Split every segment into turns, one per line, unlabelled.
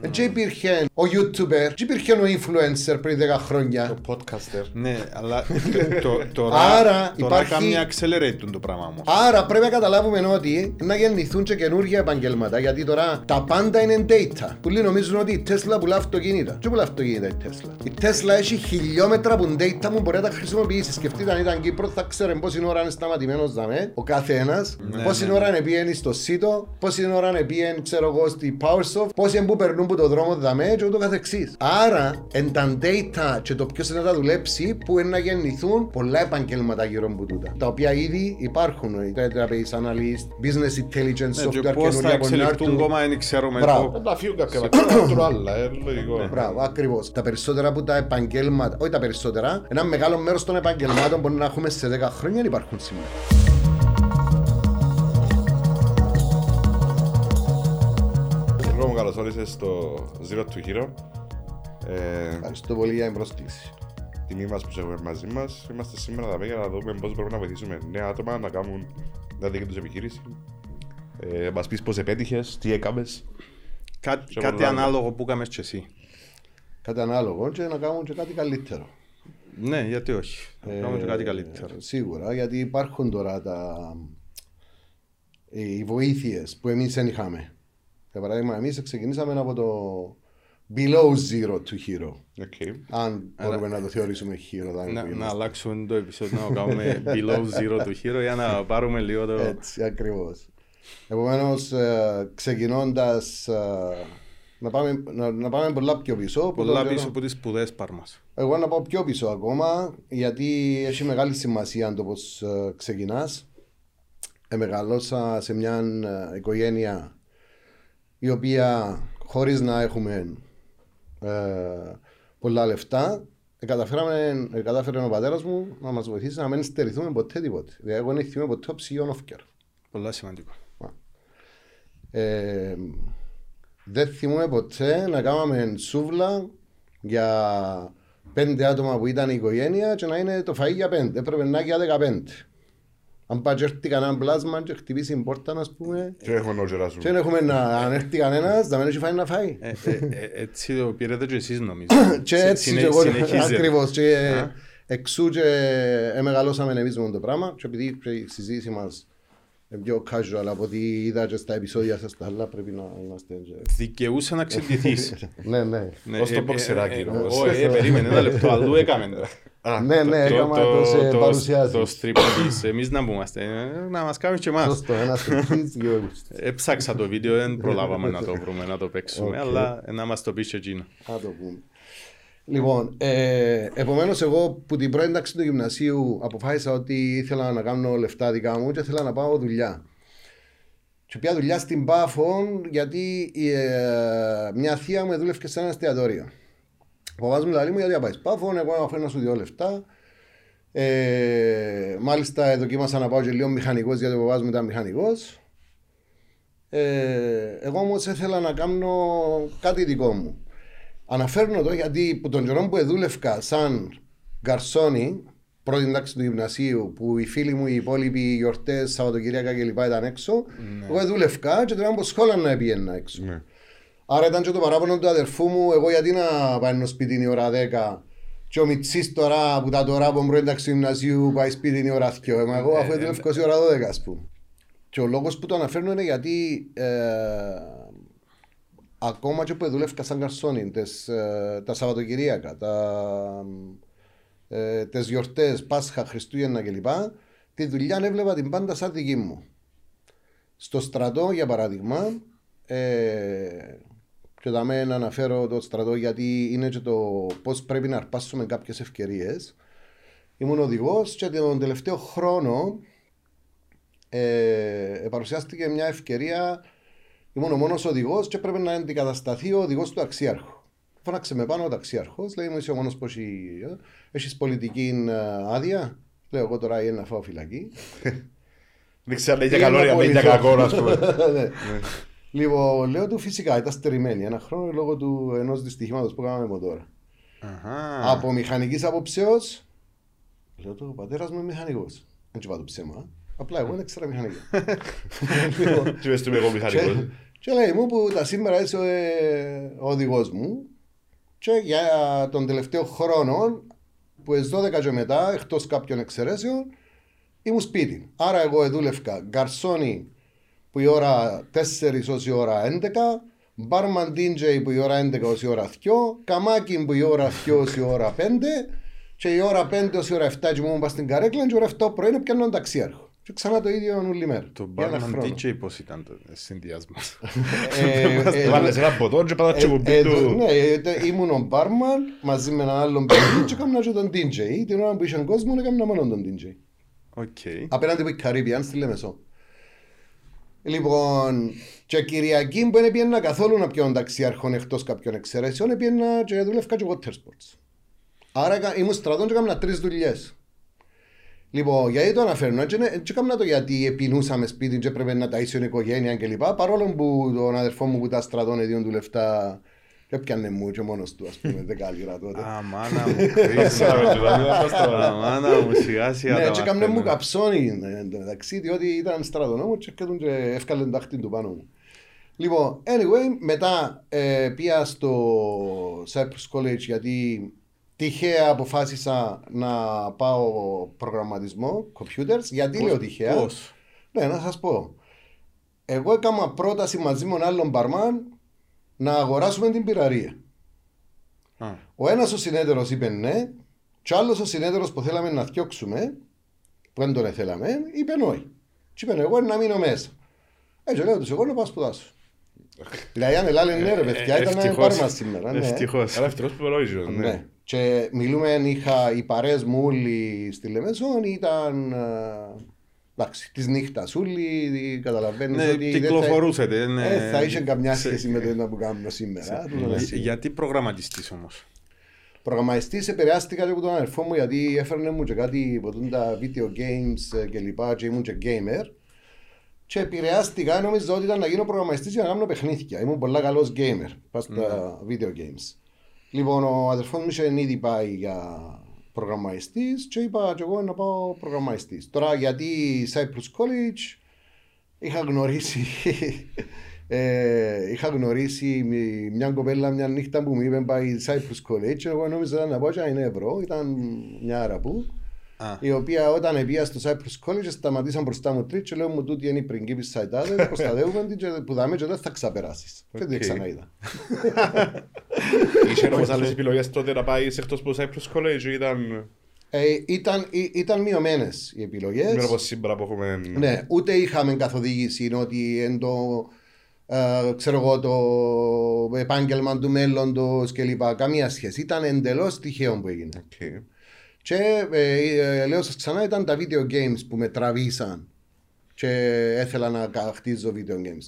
Δεν και υπήρχε ο YouTuber, και υπήρχε ο influencer πριν 10 χρόνια.
Το podcaster.
Ναι, αλλά το- τώρα,
Άρα
τώρα
υπάρχει-
κάνει accelerate το πράγμα όμως.
Άρα πρέπει να καταλάβουμε ότι να γεννηθούν και καινούργια επαγγέλματα γιατί τώρα τα πάντα είναι data. Πολλοί νομίζουν ότι η Tesla πουλά αυτοκίνητα. Τι πουλά αυτοκίνητα η Tesla; Η Tesla έχει χιλιόμετρα που data που μπορεί να τα χρησιμοποιήσεις. Σκεφτείτε αν ήταν Κύπρο θα ξέρει πόση ώρα είναι σταματημένος δαμέ, ο κάθε ένας, πόση
ναι,
ώρα είναι πήγαινε στο ΣΥΤΟ, πόση ώρα είναι πήγαινε ξέρω εγώ στη PowerSoft, πόσοι είναι που περνούν από το δρόμο δαμέ και ούτω καθεξής. Άρα εν τα data και το ποιος είναι να τα δουλέψει που είναι να γεννηθούν πολλά επαγγέλματα γύρω από τούτα. Τα οποία ήδη υπάρχουν. Οι database analyst, business intelligence
Ναι, και
software
πώς θα
καινούργια που να
εξελιχθούν
έρθουν.
ακόμα δεν ξέρουμε.
Μπράβο.
το-
Να φύγουν κάποια πράγματα, να τρώνε άλλα, ε, λογικό.
Μπράβο, ακριβώς. Τα περισσότερα από τα επαγγέλματα, όχι τα περισσότερα, ένα μεγάλο μέρος των επαγγελμάτων που μπορεί να έχουμε σε 10 χρόνια δεν υπάρχουν σήμερα.
Καλώς όρισες στο Zero to Hero. Ε,
Ευχαριστώ πολύ για την πρόσκληση.
τιμή μας που σε έχουμε μαζί μας. Είμαστε σήμερα εδώ για να δούμε πώς μπορούμε να βοηθήσουμε νέα άτομα να κάνουν μια δική τους επιχείρηση. Ε, μας πεις πώς επέτυχες, τι έκαμες.
Κά-
Σε
Κάτι
πολλά.
ανάλογο που έκαμες και εσύ.
Κάτι ανάλογο και να κάνουν και κάτι καλύτερο.
Ναι, γιατί όχι. Να κάνουμε και κάτι καλύτερο.
Ε, Σίγουρα, γιατί υπάρχουν τώρα τα... οι βοήθειες που εμείς δεν είχαμε. Για παράδειγμα, εμείς ξεκινήσαμε από το below zero to hero.
Οκ.
Αν μπορούμε να το θεωρήσουμε hero. θα
Να,
είναι
να αλλάξουμε το επεισόδιο να το κάνουμε below zero to hero για να πάρουμε λίγο το...
Έτσι, ακριβώς. Επομένως, ξεκινώντας. Να πάμε, να, να πάμε πολλά πιο πίσω. που
Πολλά
τον καιρό-
πίσω από τις σπουδές πάρμας.
Εγώ να πάω πιο πίσω ακόμα, γιατί έχει μεγάλη σημασία το πώς ε, ξεκινάς. Μεγαλώσα σε μια ε, οικογένεια η οποία χωρίς να έχουμε ε, πολλά λεφτά ε, καταφέραμε, ε, κατάφερε ο πατέρας μου να μας βοηθήσει να μην στερηθούμε ποτέ τίποτε. Δηλαδή εγώ δεν θυμάμαι ποτέ ψυγείο όφκερ.
Πολλά σημαντικό.
Ε, δεν θυμούμε ποτέ να κάναμε σούβλα για πέντε άτομα που ήταν η οικογένεια και να είναι το φαΐ για πέντε. Έπρεπε να είναι για δεκαπέντε. Αν πάει και έρθει κανένα πλάσμα και χτυπήσει την πόρτα, ας πούμε,
Και έχουμε νόχερα σου.
και δεν έχουμε να, αν έρθει κανένας, να μην έχει φάει να φάει.
Ε, ε, ε, έτσι το πήρετε και εσείς νομίζω.
και
Συ-
έτσι
συνε-
και εγώ,
συνεχίζετε.
ακριβώς, και
Α.
εξού και εμεγαλώσαμε εμείς με το πράγμα και επειδή και η συζήτηση μας είναι πιο casual από ό,τι είδα και στα επεισόδια σας τα άλλα πρέπει να είμαστε και...
Δικαιούσε να ξεντηθείς.
Ναι, ναι.
Ναι,
Ως το
ε,
μποξεράκι,
ε, ε,
όμως.
Όχι, ε, περίμενε ένα λεπτό, αλλού έκαμε. τώρα.
Α,
Ναι, ναι, έκανα το σε
Το
παρουσιάσεις.
στρίπο της, εμείς να μπούμαστε, ε, να μας κάνεις και εμάς.
Σωστό, ένα στοιχείο, δύο
Έψαξα το βίντεο, δεν προλάβαμε να το βρούμε, να το παίξουμε,
Οκ.
αλλά να μας το πεις και εκείνο.
Να το πούμε. Λοιπόν, ε, επομένως, εγώ που την πρώτη τάξη του γυμνασίου αποφάσισα ότι ήθελα να κάνω λεφτά δικά μου και ήθελα να πάω δουλειά. Και πια δουλειά στην Πάφο γιατί ε, μια θεία μου δούλευε σε ένα εστιατόριο. Ο παπάς μου λέει μου γιατί να πάεις Πάφο, εγώ να φέρω να σου δυο λεφτά. Ε, μάλιστα δοκίμασα να πάω και λίγο μηχανικός γιατί ο παπάς μου ήταν μηχανικός. Ε, εγώ όμως ήθελα να κάνω κάτι δικό μου. Αναφέρνω το γιατί που τον καιρό που δούλευκα σαν γκαρσόνι, πρώτη τάξη του γυμνασίου, που οι φίλοι μου οι υπόλοιποι γιορτές, Σαββατοκύριακα κλπ. ήταν έξω, εγώ δούλευκα και τώρα από σχόλια να πήγαινα έξω.
Ναι.
Άρα ήταν και το παράπονο του αδερφού μου, εγώ γιατί να πάει σπίτι η ώρα 10 και ο Μιτσής τώρα που τα τώρα από πρώτη τάξη του γυμνασίου πάει σπίτι η ώρα 2. Εγώ αφού δούλευκα η ώρα 12 ας πούμε. Και ο λόγος που το αναφέρνω είναι γιατί ε, ακόμα και που δούλευκα σαν καρσόνι τες, ε, τα Σαββατοκυριακά, τα, ε, τις γιορτές, Πάσχα, Χριστούγεννα κλπ. Τη δουλειά έβλεπα την πάντα σαν δική μου. Στο στρατό, για παράδειγμα, ε, και θα με αναφέρω το στρατό γιατί είναι και το πώς πρέπει να αρπάσουμε κάποιες ευκαιρίες. Ήμουν οδηγός και τον τελευταίο χρόνο ε, παρουσιάστηκε μια ευκαιρία. Ήμουν ο μόνος οδηγός και πρέπει να αντικατασταθεί ο οδηγός του αξίαρχου. Φώναξε με πάνω ο ταξιάρχος, λέει μου είσαι ο μόνος που έχει, ε, έχεις πολιτική ε, άδεια. Λέω εγώ τώρα είναι να φάω φυλακή.
Δεν ξέρω αν είναι για
Τι
καλό ή
να
αν είναι για
απολυθώ.
κακό, ας πούμε.
Ναι. Λοιπόν, λέω του φυσικά ήταν στερημένη ένα χρόνο λόγω του ενός δυστυχήματος που κάναμε από τώρα.
Αχα.
Από μηχανικής αποψεω, λέω του ο πατέρας μου είναι μηχανικός. Δεν του είπα το ψέμα. Απλά εγώ δεν ξέρα μηχανικά. Λοιπόν,
Τι πες του είμαι εγώ
και,
μηχανικός.
Και λέει μου που τα σήμερα είσαι ε, ο οδηγός μου και για τον τελευταίο χρόνο που είναι 12 και μετά, εκτός κάποιων εξαιρέσεων, ήμουν σπίτι. Άρα εγώ δούλευκα γκαρσόνι που η ώρα 4 ως η ώρα 11, μπάρμαν DJ που η ώρα 11 ως η ώρα 2, καμάκι που η ώρα 2 ως η ώρα 5 και η ώρα 5 ως η ώρα 7 και μου ήμουν στην καρέκλα και η ώρα 7 πρωί πιάνω ταξίαρχο. Και ξανά το ίδιο όλη μέρα.
Το
Για ένα
barman
χρόνο.
DJ πώς ήταν το συνδυασμός.
Ε, ε,
Βάλες ένα ποτό και πάτα
ε,
και κουμπί
ε,
του.
Ναι, ε, ήμουν ο μπάρμαν μαζί με έναν άλλον παιδί και έκανα και τον DJ. Την ώρα που είχε κόσμο έκανα μόνο τον DJ.
OK.
Απέναντι από η Caribbean στη Λεμεσό. Λοιπόν, και Κυριακή που δεν πήγαινα καθόλου να πιω ταξιάρχον εκτός κάποιων εξαιρέσεων, πήγαινα και δούλευκα και water sports. Άρα έκα- ήμουν στρατόν και έκανα τρεις δουλειές. Λοιπόν, γιατί το αναφέρνω, έτσι δεν έκανα το γιατί επινούσαμε σπίτι και έπρεπε να ταΐσω η οικογένεια κλπ. Παρόλο που τον αδερφό μου που ήταν στρατόν έδιον του λεφτά, έπιανε μου και μόνος του, ας πούμε, δέκα λίρα τότε.
Αμάνα μου, Χρήστος. Αμάνα μου, σιγά σιγά
Ναι,
τα
και έκαμε μου
μαθαίνω.
καψόνι ε, εν τω μεταξύ, διότι ήταν στρατονόμο και έκαναν και έφκαλε την τάχτη του πάνω μου. Λοιπόν, anyway, μετά ε, πήγα στο Cyprus College γιατί τυχαία αποφάσισα να πάω προγραμματισμό, computers. Γιατί λέω τυχαία;
Πώς;
Ναι, να σας πω. Εγώ έκανα πρόταση μαζί με έναν άλλον μπαρμάν να αγοράσουμε την πυραρία.
Α,
Ο ένας ο συνέτερο είπε ναι, και ο άλλος ο συνέτερο που θέλαμε να διώξουμε, που δεν τον θέλαμε, είπε όχι. Και είπε εγώ να μείνω μέσα. Έτσι λέω τους εγώ να πάω σπουδάσω. Δηλαδή αν ελάλε ναι ρε παιδιά
Ε,
ήταν να
ευτυχώς.
πάρουμε σήμερα. Ναι.
Ευτυχώς.
Αλλά ευτυχώς που ρώτησε,
Ναι.
ναι.
Και μιλούμε, είχα οι παρέες μου όλοι στη Λεμεσόν, ήταν ε, εντάξει, της νύχτας όλοι, καταλαβαίνεις
Ναι,
ότι δεν θα-
κυκλοφορούσετε. ναι.
ε, θα είχε καμιά
Σε-
σχέση με το ένα που κάνουμε σήμερα. τούτο είναι
Για-
σίγουρο.
Γιατί προγραμματιστής όμως;
Προγραμματιστής επηρεάστηκα και από τον αδερφό μου γιατί έφερνε μου και κάτι από τούτα τα video games ε, και λοιπά και ήμουν και gamer και επηρεάστηκα νομίζω ότι ήταν να γίνω προγραμματιστής για να κάνω παιχνίδια. Ήμουν πολλά καλός gamer πας στα video games. Λοιπόν, ο αδερφός μου είχε ήδη πάει για προγραμματιστής και είπα και εγώ να πάω προγραμματιστής. Τώρα γιατί Cyprus College είχα γνωρίσει ε, είχα γνωρίσει μι- μια κοπέλα μια νύχτα που μου είπε πάει Cyprus College και εγώ νόμιζα ήταν να πω και είναι ευρώ, ήταν μια Αραπού
Α,
η οποία όταν πήγα στο Cyprus College σταματήσαν μπροστά μου τρίτ και λέω μου τούτη είναι η πριγκίπης Σαϊτάδε προστατεύουμε την και που δάμε και δεν θα ξαπεράσεις και δεν
Οκ.
ξαναείδα
Είχε όμως άλλες επιλογές τότε να πάεις εκτός από το Cyprus College ή ήταν
ε, ήταν, ή- ήταν μειωμένες οι επιλογές
μέρα όπως σήμερα που έχουμε...
Ναι, ούτε είχαμε καθοδήγηση είναι ότι εν το, ε, ξέρω εγώ, το επάγγελμα του μέλλοντος και λοιπά. Καμία σχέση. Ήταν εντελώς τυχαίο που έγινε.
Οκ.
Και ε, ε, λέω σας ξανά ήταν τα video games που με τραβήσαν και έθελα να κα- χτίζω video games.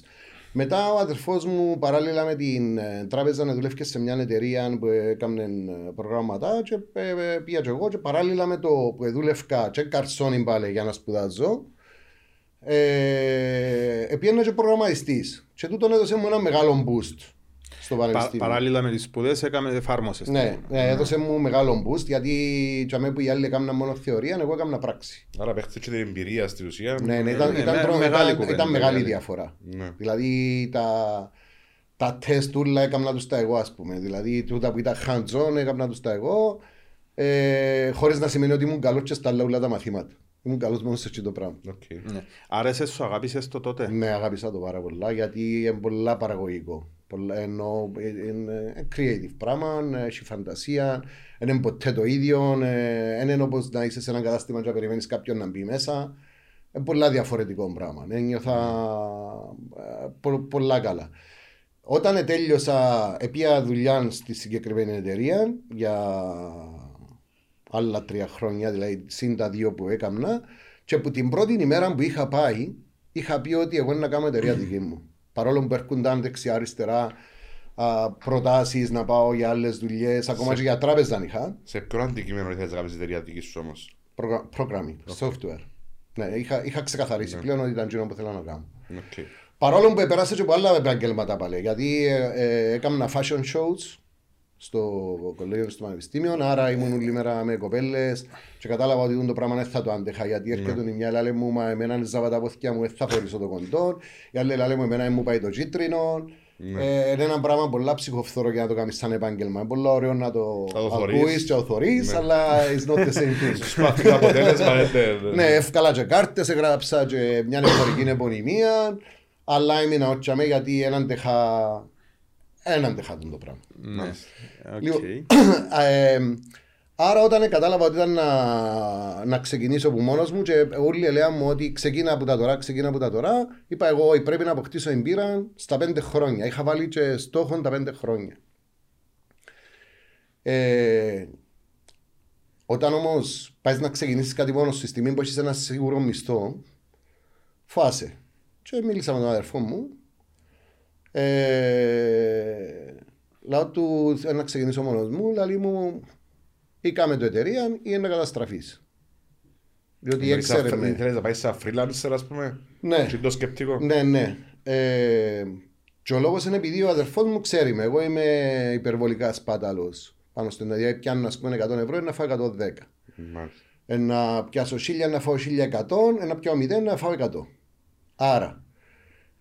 Μετά ο αδερφός μου παράλληλα με την ε, τράπεζα να δουλεύει σε μια εταιρεία που έκανε ε, προγράμματα και ε, ε, πήγα και εγώ και παράλληλα με το που δούλευκα και καρσόνι πάλι για να σπουδάζω ε, πήγαινα και προγραμματιστής και τούτον έδωσε μου ένα μεγάλο boost στο
πα-
πανεπιστήμιο.
Παράλληλα με τις σπουδές έκαμε εφάρμοσες.
Ναι, ναι, έδωσε μου μεγάλο boost γιατί για μένα που οι άλλοι έκαναν μόνο θεωρία, εγώ έκανα πράξη.
Άρα παίχτηκε και την εμπειρία στην ουσία.
Ναι, ναι, ήταν,
ναι,
ήταν,
με-
τρο-
μεγάλη
ήταν,
κουβέντα,
ήταν μεγάλη
μεγάλη.
διαφορά.
Ναι.
Δηλαδή τα, τα τεστ ούλα έκανα τους τα εγώ ας πούμε. Δηλαδή τούτα που ήταν hands-on έκανα τους τα εγώ ε, χωρίς να σημαίνει ότι ήμουν καλός και στα άλλα ούλα τα μαθήματα. Ήμουν καλός μόνος σε αυτό το πράγμα.
Οκ.
Ναι. Άρεσες σου, αγάπησες το τότε;
Ναι, αγάπησα το πάρα πολλά γιατί είναι πολλά παραγωγικό. Πολλά, ενώ ε, είναι creative πράγμα, έχει φαντασία, δεν είναι ποτέ το ίδιο, ε, δεν είναι όπως να είσαι σε ένα κατάστημα και να περιμένεις κάποιον να μπει μέσα. Είναι πολλά διαφορετικό πράγμα. Ένιωθα ε, πο- πολλά καλά. Όταν τέλειωσα, επία δουλειά στη συγκεκριμένη εταιρεία για άλλα τρία χρόνια, δηλαδή συν τα δύο που έκανα. Και από την πρώτη ημέρα που είχα πάει, είχα πει ότι εγώ να κάνω εταιρεία δική μου. Παρόλο που έρχονταν δεξιά-αριστερά προτάσεις να πάω για άλλες δουλειές, ακόμα και για τράπεζα αν είχα.
Σε ποιο αντικείμενο ήθελες να κάνεις εταιρεία δικής σου όμως;
Προγρα- Programming, software. Ναι, είχα, είχα ξεκαθαρίσει πλέον ότι ήταν εκείνο που θέλω να κάνω. Στο κολέγιο στο πανεπιστήμιο, άρα ήμουν όλη μέρα με κοπέλες και κατάλαβα ότι το πράγμα δεν θα το άντεχα. Γιατί έρχεται η μια λέει μου, μα εμένα είναι ζάβα τα ποθηκιά μου, δεν θα φορήσω το κοντό. Η άλλη λέει μου, εμένα μου πάει το κίτρινο. Ε, είναι ένα πράγμα πολλά ψυχοφθόρο για να το κάνεις σαν επάγγελμα. Είναι πολύ ωραίο να το
Να το θωρείς.
ακούεις και το θωρείς, αλλά it's not the same thing.
Σπάθει το αποτέλεσμα. ε, ναι, ναι.
Ναι, εύκολα και κάρτες, έγραψα και μια εφορική επωνυμία, αλλά έμεινα ότσαμε γιατί έναν τεχά, έναν τεχά το πράγμα.
Ναι. Οκ.
Λοιπόν, ε, άρα όταν κατάλαβα ότι ήταν να, να ξεκινήσω από μόνος μου και όλοι λέγαν μου ότι ξεκίνα από τα τώρα, ξεκίνα από τα τώρα, είπα εγώ ότι πρέπει να αποκτήσω εμπειρία στα πέντε χρόνια. Είχα βάλει και στόχο τα πέντε χρόνια. Ε, όταν όμως πάει να ξεκινήσεις κάτι μόνος στη στιγμή που έχεις ένα σίγουρο μισθό, φάσε. Και μίλησα με τον αδερφό μου. Ε, Λάω του θέλω να ξεκινήσω μόνος μου, λέει μου ή κάμε το εταιρεία ή να καταστραφεί. Διότι
Θέλεις να-
έξερε με.
Θέλεις να πάει σαν freelancer, ας πούμε.
Ναι.
Και το σκεπτικό.
Ναι, ναι. Ε, και ο λόγος είναι επειδή ο αδερφός μου ξέρει με. Εγώ είμαι υπερβολικά σπάταλος. Πάνω στην δηλαδή πιάνω ας πούμε 100 ευρώ ή να φάω 110.
Μάλιστα.
Ε, να πιάσω 1000 να φάω 1100, ε, να πιάω 0 να φάω 100. Άρα,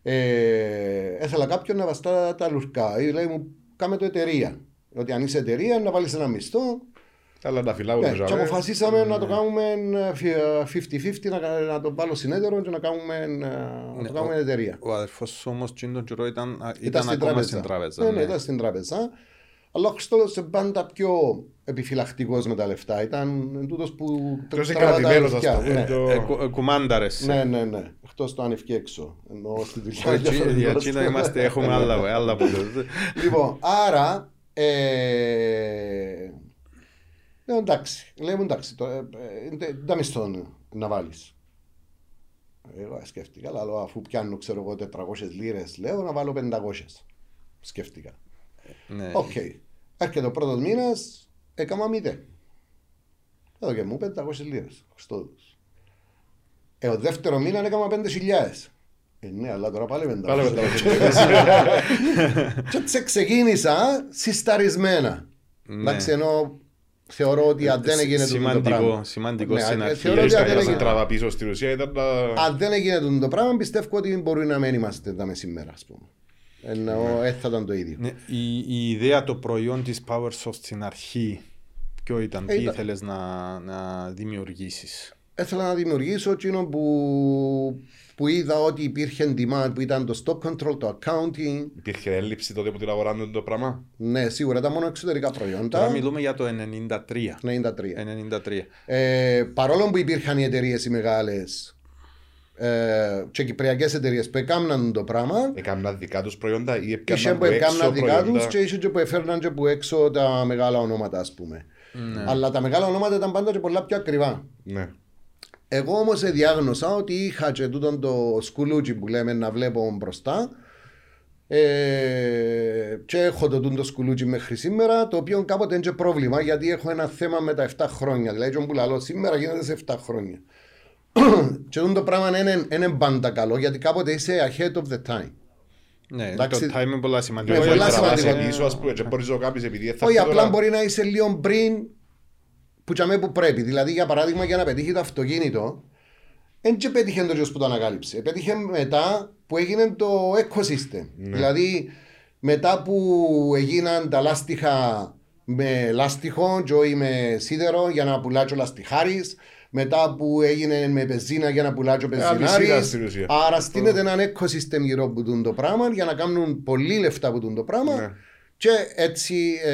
ε, ήθελα κάποιον να βαστά τα λουρκά. Ή λέει μου, κάμε το εταιρεία. Ότι αν είσαι εταιρεία να βάλεις ένα μισθό.
Αλλά να φυλάω
Ναι,
το
και
ζαβέ.
αποφασίσαμε να το κάνουμε ε, φι- 50-50, να, να το βάλω συνέδριο και να, κάνουμε, ε, να το κάνουμε εταιρεία.
Ο αδερφός σου όμως εκείνον τον καιρό ήταν, α,
Ήταν,
ήταν
στην
ακόμα
τράπεζα.
στην τράπεζα.
Ναι, ναι, ήταν στην τράπεζα. Αλλά ο Χριστόλος είναι πάντα πιο επιφυλακτικός με τα λεφτά. Ήταν τούτος που
Πιο
τραβά τα
συγκρατημένος, ας
λεφτά.
πούμε.
Ναι.
πιο-
Ε, κου- ε, Κουμάνταρες.
Ναι, ναι, ναι. Εκτός το αν ευκεί έξω. Ενώ στη δουλειά.
Όχι, Για
διαφορετικός.
εκείνα είμαστε, έχουμε άλλα, άλλα που
Λοιπόν, άρα. Ε, λέω εντάξει. Λέμε εντάξει. Το, ε, ε, είναι τα μισθό να βάλεις. Εγώ σκέφτηκα, αλλά λέω, αφού πιάνω ξέρω εγώ 400 λίρες, λέω να βάλω 500. Σκέφτηκα.
Ναι.
Οκ. Έρχεται ο πρώτος μήνας, έκανα μηδέν. Εδώ και μου 500 λίρες. Χριστόδους. Ε, ο δεύτερος μήνας έκανα 5.000. Ε, ναι, αλλά τώρα πάλι 500.
Πάλι με τα
Και έτσι ξεκίνησα συσταρισμένα.
Ναι.
Εντάξει, ενώ θεωρώ ότι αν δεν έγινε τούτο το
Σημαντικό,
πράγμα.
σημαντικό
Ναι,
στην
ε,
αρχή.
θεωρώ ότι
Θέλεις
αν
κάτι
δεν
να σε
έγινε-
τραβά πίσω στην ουσία ήταν να...
αν δεν έγινε τούτο το πράγμα, πιστεύω ότι μπορεί να μην είμαστε τα μεσημέρα, ας πούμε. Ενώ ε, θα ήταν το ίδιο.
Ναι, η, η ιδέα, το προϊόν της PowerSoft στην αρχή, ποιο ήταν,
Ε,
τι
ήταν-
ήθελες να, να δημιουργήσεις;
Έθελα να δημιουργήσω εκείνο που, που είδα ότι υπήρχε demand, που ήταν το stock control, το accounting.
Υπήρχε έλλειψη τότε που την αγοράνε το πράγμα;
Ναι, σίγουρα ήταν μόνο εξωτερικά
Τώρα
προϊόντα.
μιλούμε για το 93.
93.
93.
Ε, παρόλο που υπήρχαν οι εταιρείες οι μεγάλες ε, και κυπριακές εταιρείες που έκαναν το πράγμα,
Έκαναν δικά τους προϊόντα ή
είχε
έπιαναν
που
από έξω
έκαναν δικά τους
προϊόντα.
και είχε και που έφερναν και που έξω τα μεγάλα ονόματα, ας πούμε.
Ναι.
Αλλά τα μεγάλα ονόματα ήταν πάντα και πολλά πιο ακριβά.
Ναι.
Εγώ όμως διάγνωσα ότι είχα και τούτον το σκουλούτσι που λέμε να βλέπω μπροστά. Ε, και έχω το τούτο σκουλούτσι μέχρι σήμερα, το οποίο κάποτε είναι και πρόβλημα γιατί έχω ένα θέμα με τα 7 χρόνια. Δηλαδή, τον που λαλώ σήμερα γίνεται σε 7 χρόνια. Και τούτο πράγμα είναι, είναι πάντα καλό γιατί κάποτε είσαι ahead of the time.
Ναι,
Εντάξει,
το time είναι πολλά σημαντικό.
Ναι,
Όχι,
πολλά
να τραβάς
σημαντικό.
πίσω, ας πούμε, και μπορείς να το κάνεις επειδή θα
Όχι,
έρθει
απλά
τώρα-
μπορεί να είσαι λίγο πριν που τσαμέ που πρέπει. Δηλαδή, για παράδειγμα, για να πετύχει το αυτοκίνητο, δεν και πέτυχε το γιος που το ανακάλυψε. Πέτυχε μετά που έγινε το ecosystem. Δηλαδή, μετά που έγιναν τα λάστιχα με λάστιχο και όχι με σίδερο για να πουλάτσω λαστιχάρης, μετά που έγινε με πεζίνα για να πουλάτσω
αλυσίδα
πεζινάρης.
στην ουσία.
Άρα στείνεται ένα ecosystem γύρω από τούτο το πράγμα για να κάνουν πολύ λεφτά από τούτο το πράγμα
Ναι.
και έτσι ε,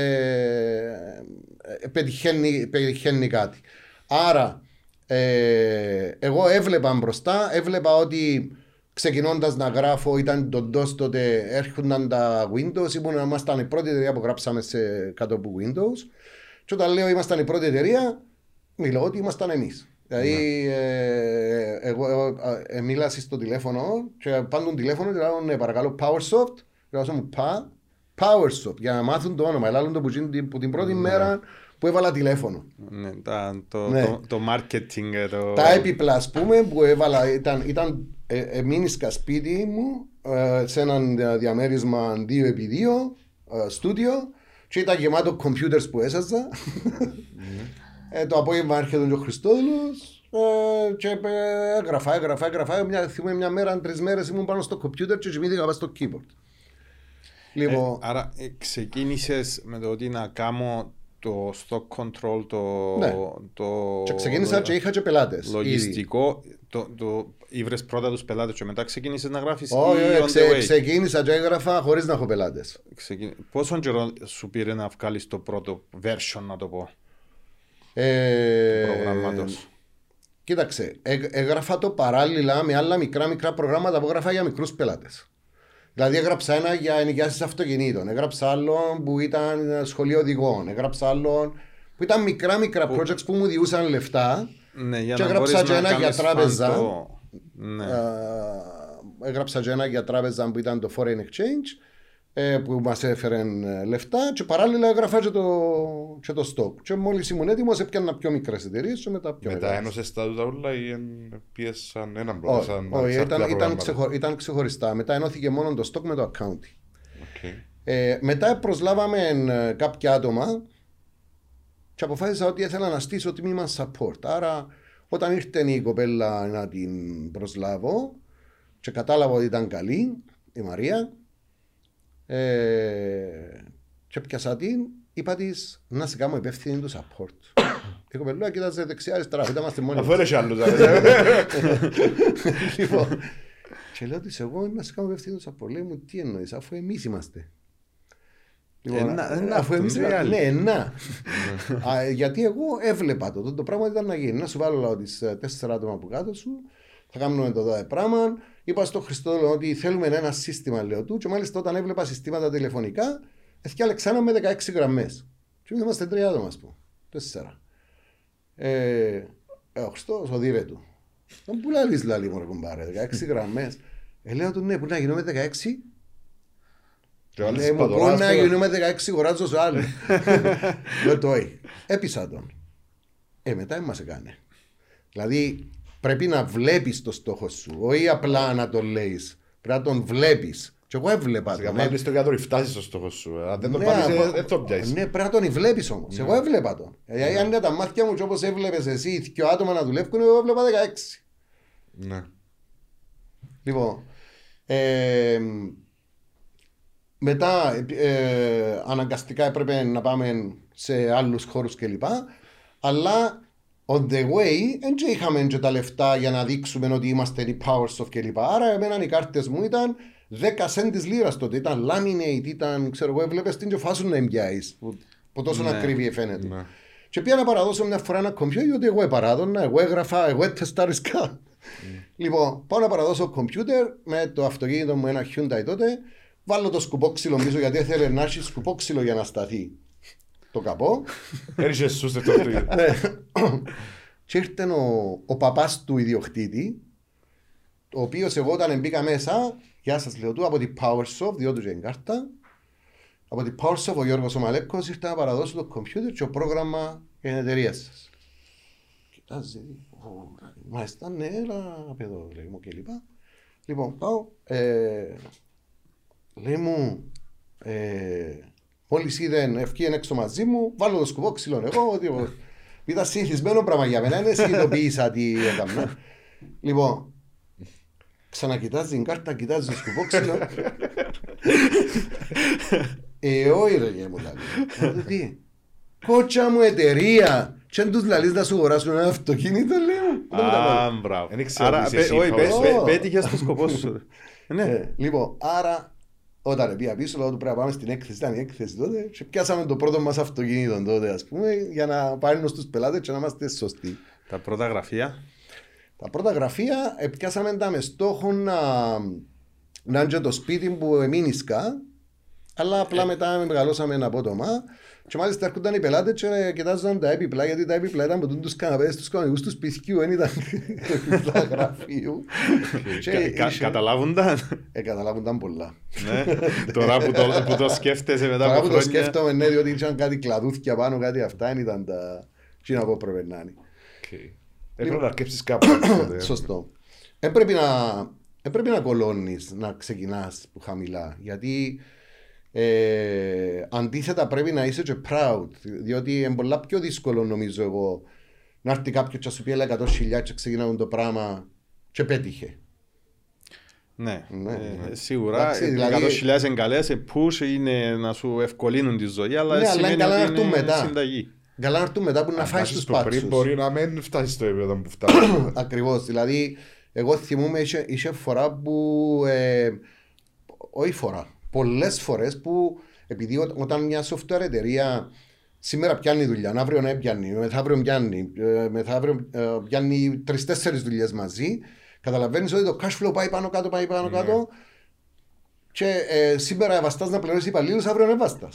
ε, πετυχαίνει, πετυχαίνει κάτι. Άρα, ε, εγώ έβλεπα μπροστά, έβλεπα ότι ξεκινώντας να γράφω, ήταν το DOS τότε, έρχονταν τα Windows, ήμουν, ήμασταν η πρώτη εταιρεία που γράψαμε σε, κάτω από Windows και όταν λέω ήμασταν η πρώτη εταιρεία, μιλώ ότι ήμασταν εμείς. Δηλαδή, ε, εγώ, εγώ ε, μίλασα στο τηλέφωνο και πάντων τηλέφωνο και λέω, ναι, παρακαλώ, PowerSoft. Και λέω, μου, πα, PowerSoft, για να μάθουν το όνομα. Ελάλλον το που, γίνει- που την πρώτη μέρα που έβαλα τηλέφωνο.
Ναι, τα- το,
Ναι.
το, το marketing, ε, το...
Τα έπιπλα, ας πούμε, που έβαλα ήταν, ήταν ε, ε, μείνισκα σπίτι μου ε, σε ένα δια- διαμέρισμα 2x2 ε, στούντιο Και ήταν γεμάτο computers που έσαζα. ε, το απόγευμα έρχεται ο Χριστόδουλος ε, και ε, έγραφα, έγραφα, έγραφα. Μια, θυμούμαι μια μέρα, τρεις μέρες ήμουν πάνω στο computer και κοιμήθηκα πάνω στο keyboard. Λοιπόν,
Ε, άρα ε, ξεκίνησες με το ότι να κάνω το stock control, το,
Ναι.
το
και ξεκίνησα και είχα και πελάτες.
λογιστικό. Το, το, ήβρες πρώτα τους πελάτες και μετά ξεκίνησες να γράφεις
Όχι,
ή
όχι,
on the
ξε-
way?
ξεκίνησα και έγραφα χωρίς να έχω πελάτες.
Ξεκι- Πόσο καιρό σου πήρε να βγάλεις το πρώτο version, να το πω,
Ε,
προγράμματος.
Κοίταξε, ε- έγραφα το παράλληλα με άλλα μικρά μικρά προγράμματα που έγραφα για μικρούς πελάτες. Δηλαδή έγραψα ένα για ενοικιάσεις αυτοκινήτων, έγραψα άλλο που ήταν σχολείο οδηγών, έγραψα άλλο που ήταν μικρά μικρά projects που μου διούσαν λεφτά.
Ναι, για
Και
να
έγραψα
μπορείς
και
να
ένα για
κάνεις
τράπεζα.
φαν το- Ναι.
Ε, έγραψα και ένα για τράπεζα που ήταν το Foreign Exchange ε, που μας έφερε ε, λεφτά και παράλληλα έγραφα και το, και το stock. Και μόλις ήμουν έτοιμος έπιανα πιο μικρές εταιρείες και μετά πιο
Μετά
μεγάλες.
ένωσες τα τούτα όλα ή εν- πίεσαν έναν πρώτο.
Όχι,
σαν
όχι,
ανεξάρτητα
ήταν, ήταν,
προγράμματα.
ξεχω- ήταν ξεχωριστά. Μετά ενώθηκε μόνο το stock με το accounting.
OK.
Ε, μετά προσλάβαμε ε, κάποια άτομα και αποφάσισα ότι ήθελα να στήσω τμήμα support. Άρα, όταν ήρθε η κοπέλα να την προσλάβω και κατάλαβα ότι ήταν καλή, η Μαρία, ε, και πιάσα την, είπα της να σε κάνω υπεύθυνη του support. η κοπέλα κοίταζε δεξιά-αριστερά, δεν είμαστε μόνοι.
Αφού
μας.
έρεσε άλλους. δηλαδή.
λοιπόν, και λέω της εγώ να σε κάνω υπεύθυνο του support. Λέει μου τι εννοείς αφού εμείς είμαστε. Λοιπόν,
Ενά- ενά
αφού
αυτόν,
εμείς
ρε,
είμαστε,
άλλοι.
ναι, να. Α, γιατί εγώ έβλεπα το, το, το πράγμα ήταν να γίνει. Να σου βάλω λέω, τις ε, τέσσερα άτομα από κάτω σου, θα κάνουμε το δω πράγμα. Είπα στο Χριστό ότι θέλουμε ένα σύστημα, λέω του, και μάλιστα όταν έβλεπα συστήματα τηλεφωνικά, έφτιαξα με 16 γραμμές. Και εμείς είμαστε τρία άτομα, ας πούμε. Τέσσερα. Ε, ε, ο Χριστός οδύρε του. Τον που λαλείς λαλή μου ρε κουμπάρε, 16 γραμμές. Ε, λέω του ναι, που να γίνουμε 16.
Και βάλεις
Λέει μου, πού
πατοράς
να
τώρα.
γίνουμε 16 γοράζω σου άλλο. Λέω το όχι. Έπεισα τον. Ε, μετά μας έκανε. Δηλαδή πρέπει να βλέπεις το στόχο σου, όχι απλά να τον λέεις. Πρέπει να τον βλέπεις. Και εγώ έβλεπα
Σιγά
τον.
μάλιστα για να το φτάσεις στο στόχο σου. Αν δεν το
Ναι,
πάρεις,
απο-
ε, δεν το πιάσεις.
Ναι, πρέπει να τον βλέπεις όμως. Εγώ έβλεπα τον. Ε, αν είναι τα μάτια μου, και όπως έβλεπες εσύ, και άτομα να δουλεύουν, εγώ έβλεπα 16.
Ναι.
Λοιπόν, ε, μετά ε, αναγκαστικά έπρεπε να πάμε σε άλλους χώρους κλπ. Αλλά on the way δεν και είχαμε και τα λεφτά για να δείξουμε ότι είμαστε οι Powersoft κλπ. Άρα εμένα οι κάρτες μου ήταν 10 cent της λίρας τότε. Ήταν laminate, ήταν ξέρω εγώ, έβλεπες την και φάσουν να εμπιάεις. Που, που τόσο
Ναι.
ακριβή φαίνεται.
Ναι.
Και πήγα να παραδώσω μια φορά ένα κομπιούτερ, διότι εγώ παράδονα, εγώ έγραφα, εγώ τεστάρισκα. Λοιπόν, πάω να παραδώσω κομπιούτερ με το αυτοκίνητο μου, ένα Hyundai τότε. Βάλω το σκουπόξυλο πίσω γιατί ήθελε να έχει σκουπόξυλο για να σταθεί το καπό.
Έριξες σου στο αυτοκίνητο.
Ναι. και ήρθε ο, ο παπάς του ιδιοκτήτη, ο οποίος εγώ όταν μπήκα μέσα, γεια σας λέω του, από την PowerSoft, διότι του κάρτα, από την PowerSoft ο Γιώργος ο Μαλέκος ήρθε να παραδώσει το κομπιούτερ και το πρόγραμμα για την εταιρεία σας. Κοιτάζει, «Ω, μάλιστα, ναι, έλα παιδό, λέει μου και λοιπά. Λοιπόν, πάω, ε, λέει μου, ε, Μόλις είδε ευκήγεν έξω μαζί μου, βάλω το σκουπό ξύλο εγώ. Ότι εγώ- ήταν συνηθισμένο πράγμα για μένα, δεν συνειδητοποίησα τι έκανα. Λοιπόν, ξανακοιτάζεις την κάρτα, κοιτάζεις το σκουπό ξύλο. Ε, όχι ρε γε μου λέει. Λέω, Τι, κότσα μου εταιρεία. Και αν τους λαλείς να σου αγοράσουν ένα αυτοκίνητο, λέω. Δεν μου τα
Α,
βάλω.
μπράβο.
Δεν ήξερα
Άρα,
ότι είσαι
πε-
εσύ,
όχι, πε-
Παύλος.
πε- πέτυχες το σκοπό σου. Ναι.
Ε, Λοιπόν, άρα όταν πήγα πίσω, λέω του πρέπει να πάμε στην έκθεση, ήταν η έκθεση τότε, και πιάσαμε το πρώτο μας αυτοκίνητο τότε, ας πούμε, για να πάρουμε στους πελάτες και να είμαστε σωστοί.
Τα πρώτα γραφεία.
Τα πρώτα γραφεία ε, πιάσαμε τα με στόχο να, να είναι και το σπίτι που εμείνισκα, αλλά απλά μετά μεγαλώσαμε ένα απότομα. Και μάλιστα έρχονταν οι πελάτες και κοιτάζονταν τα έπιπλα, γιατί τα έπιπλα ήταν από τους καναπέδες τους κανονικούς τους σπιτιού, δεν ήταν έπιπλα γραφείου. Και
Κα- κα-
είχε-
Καταλάβουνταν;
Ε, καταλάβουνταν πολλά.
Ναι. Τώρα που το- που το σκέφτεσαι μετά
Τώρα
από
που το
χρόνια.
σκέφτομαι, ναι, διότι είχαν κάτι κλαδούθια πάνω, κάτι αυτά, δεν ήταν τα... Τι να πω πρέπει να είναι.
Οκ. Έπρεπε να αρκέψεις κάπου. τότε.
Σωστό. Δεν πρέπει να, δεν πρέπει να κολώνεις, να ξεκινάς που χαμηλά. Γιατί Ε, αντίθετα πρέπει να είσαι και proud, διότι είναι πολλά πιο δύσκολο νομίζω εγώ να έρθει κάποιος και να σου πει έλα 100 χιλιάδες και ξεκινάμε το πράγμα και πέτυχε.
Ναι,
Ναι,
ε,
ναι.
σίγουρα.
Εντάξει,
ε,
δηλαδή-
100.000 εγκαλές, ε, push είναι να σου ευκολύνουν τη ζωή, αλλά
Ναι, αλλά
σημαίνει
είναι καλά
ότι
να έρθουν
είναι
μετά.
συνταγή.
Καλά να έρθουν μετά που να
Αν
φάει
φτάσεις
στους
στο πριν
πάτσους.
μπορεί να μην φτάσεις στο επίπεδο που φτάσεις.
Ακριβώς, δηλαδή εγώ θυμούμαι είχε, είχε φορά που, ε, όχι φορά, πολλές φορές που επειδή ό, όταν μια software εταιρεία σήμερα πιάνει δουλειά, αύριο να πιάνει, μεθαύριο πιάνει, ε, μεθαύριο ε, πιάνει τρει-τέσσερι δουλειές μαζί, καταλαβαίνεις ότι το cash flow πάει πάνω κάτω, πάει πάνω ναι. κάτω. Yeah. Και ε, σήμερα ευαστά να πληρώσεις υπαλλήλους, αύριο ευαστά.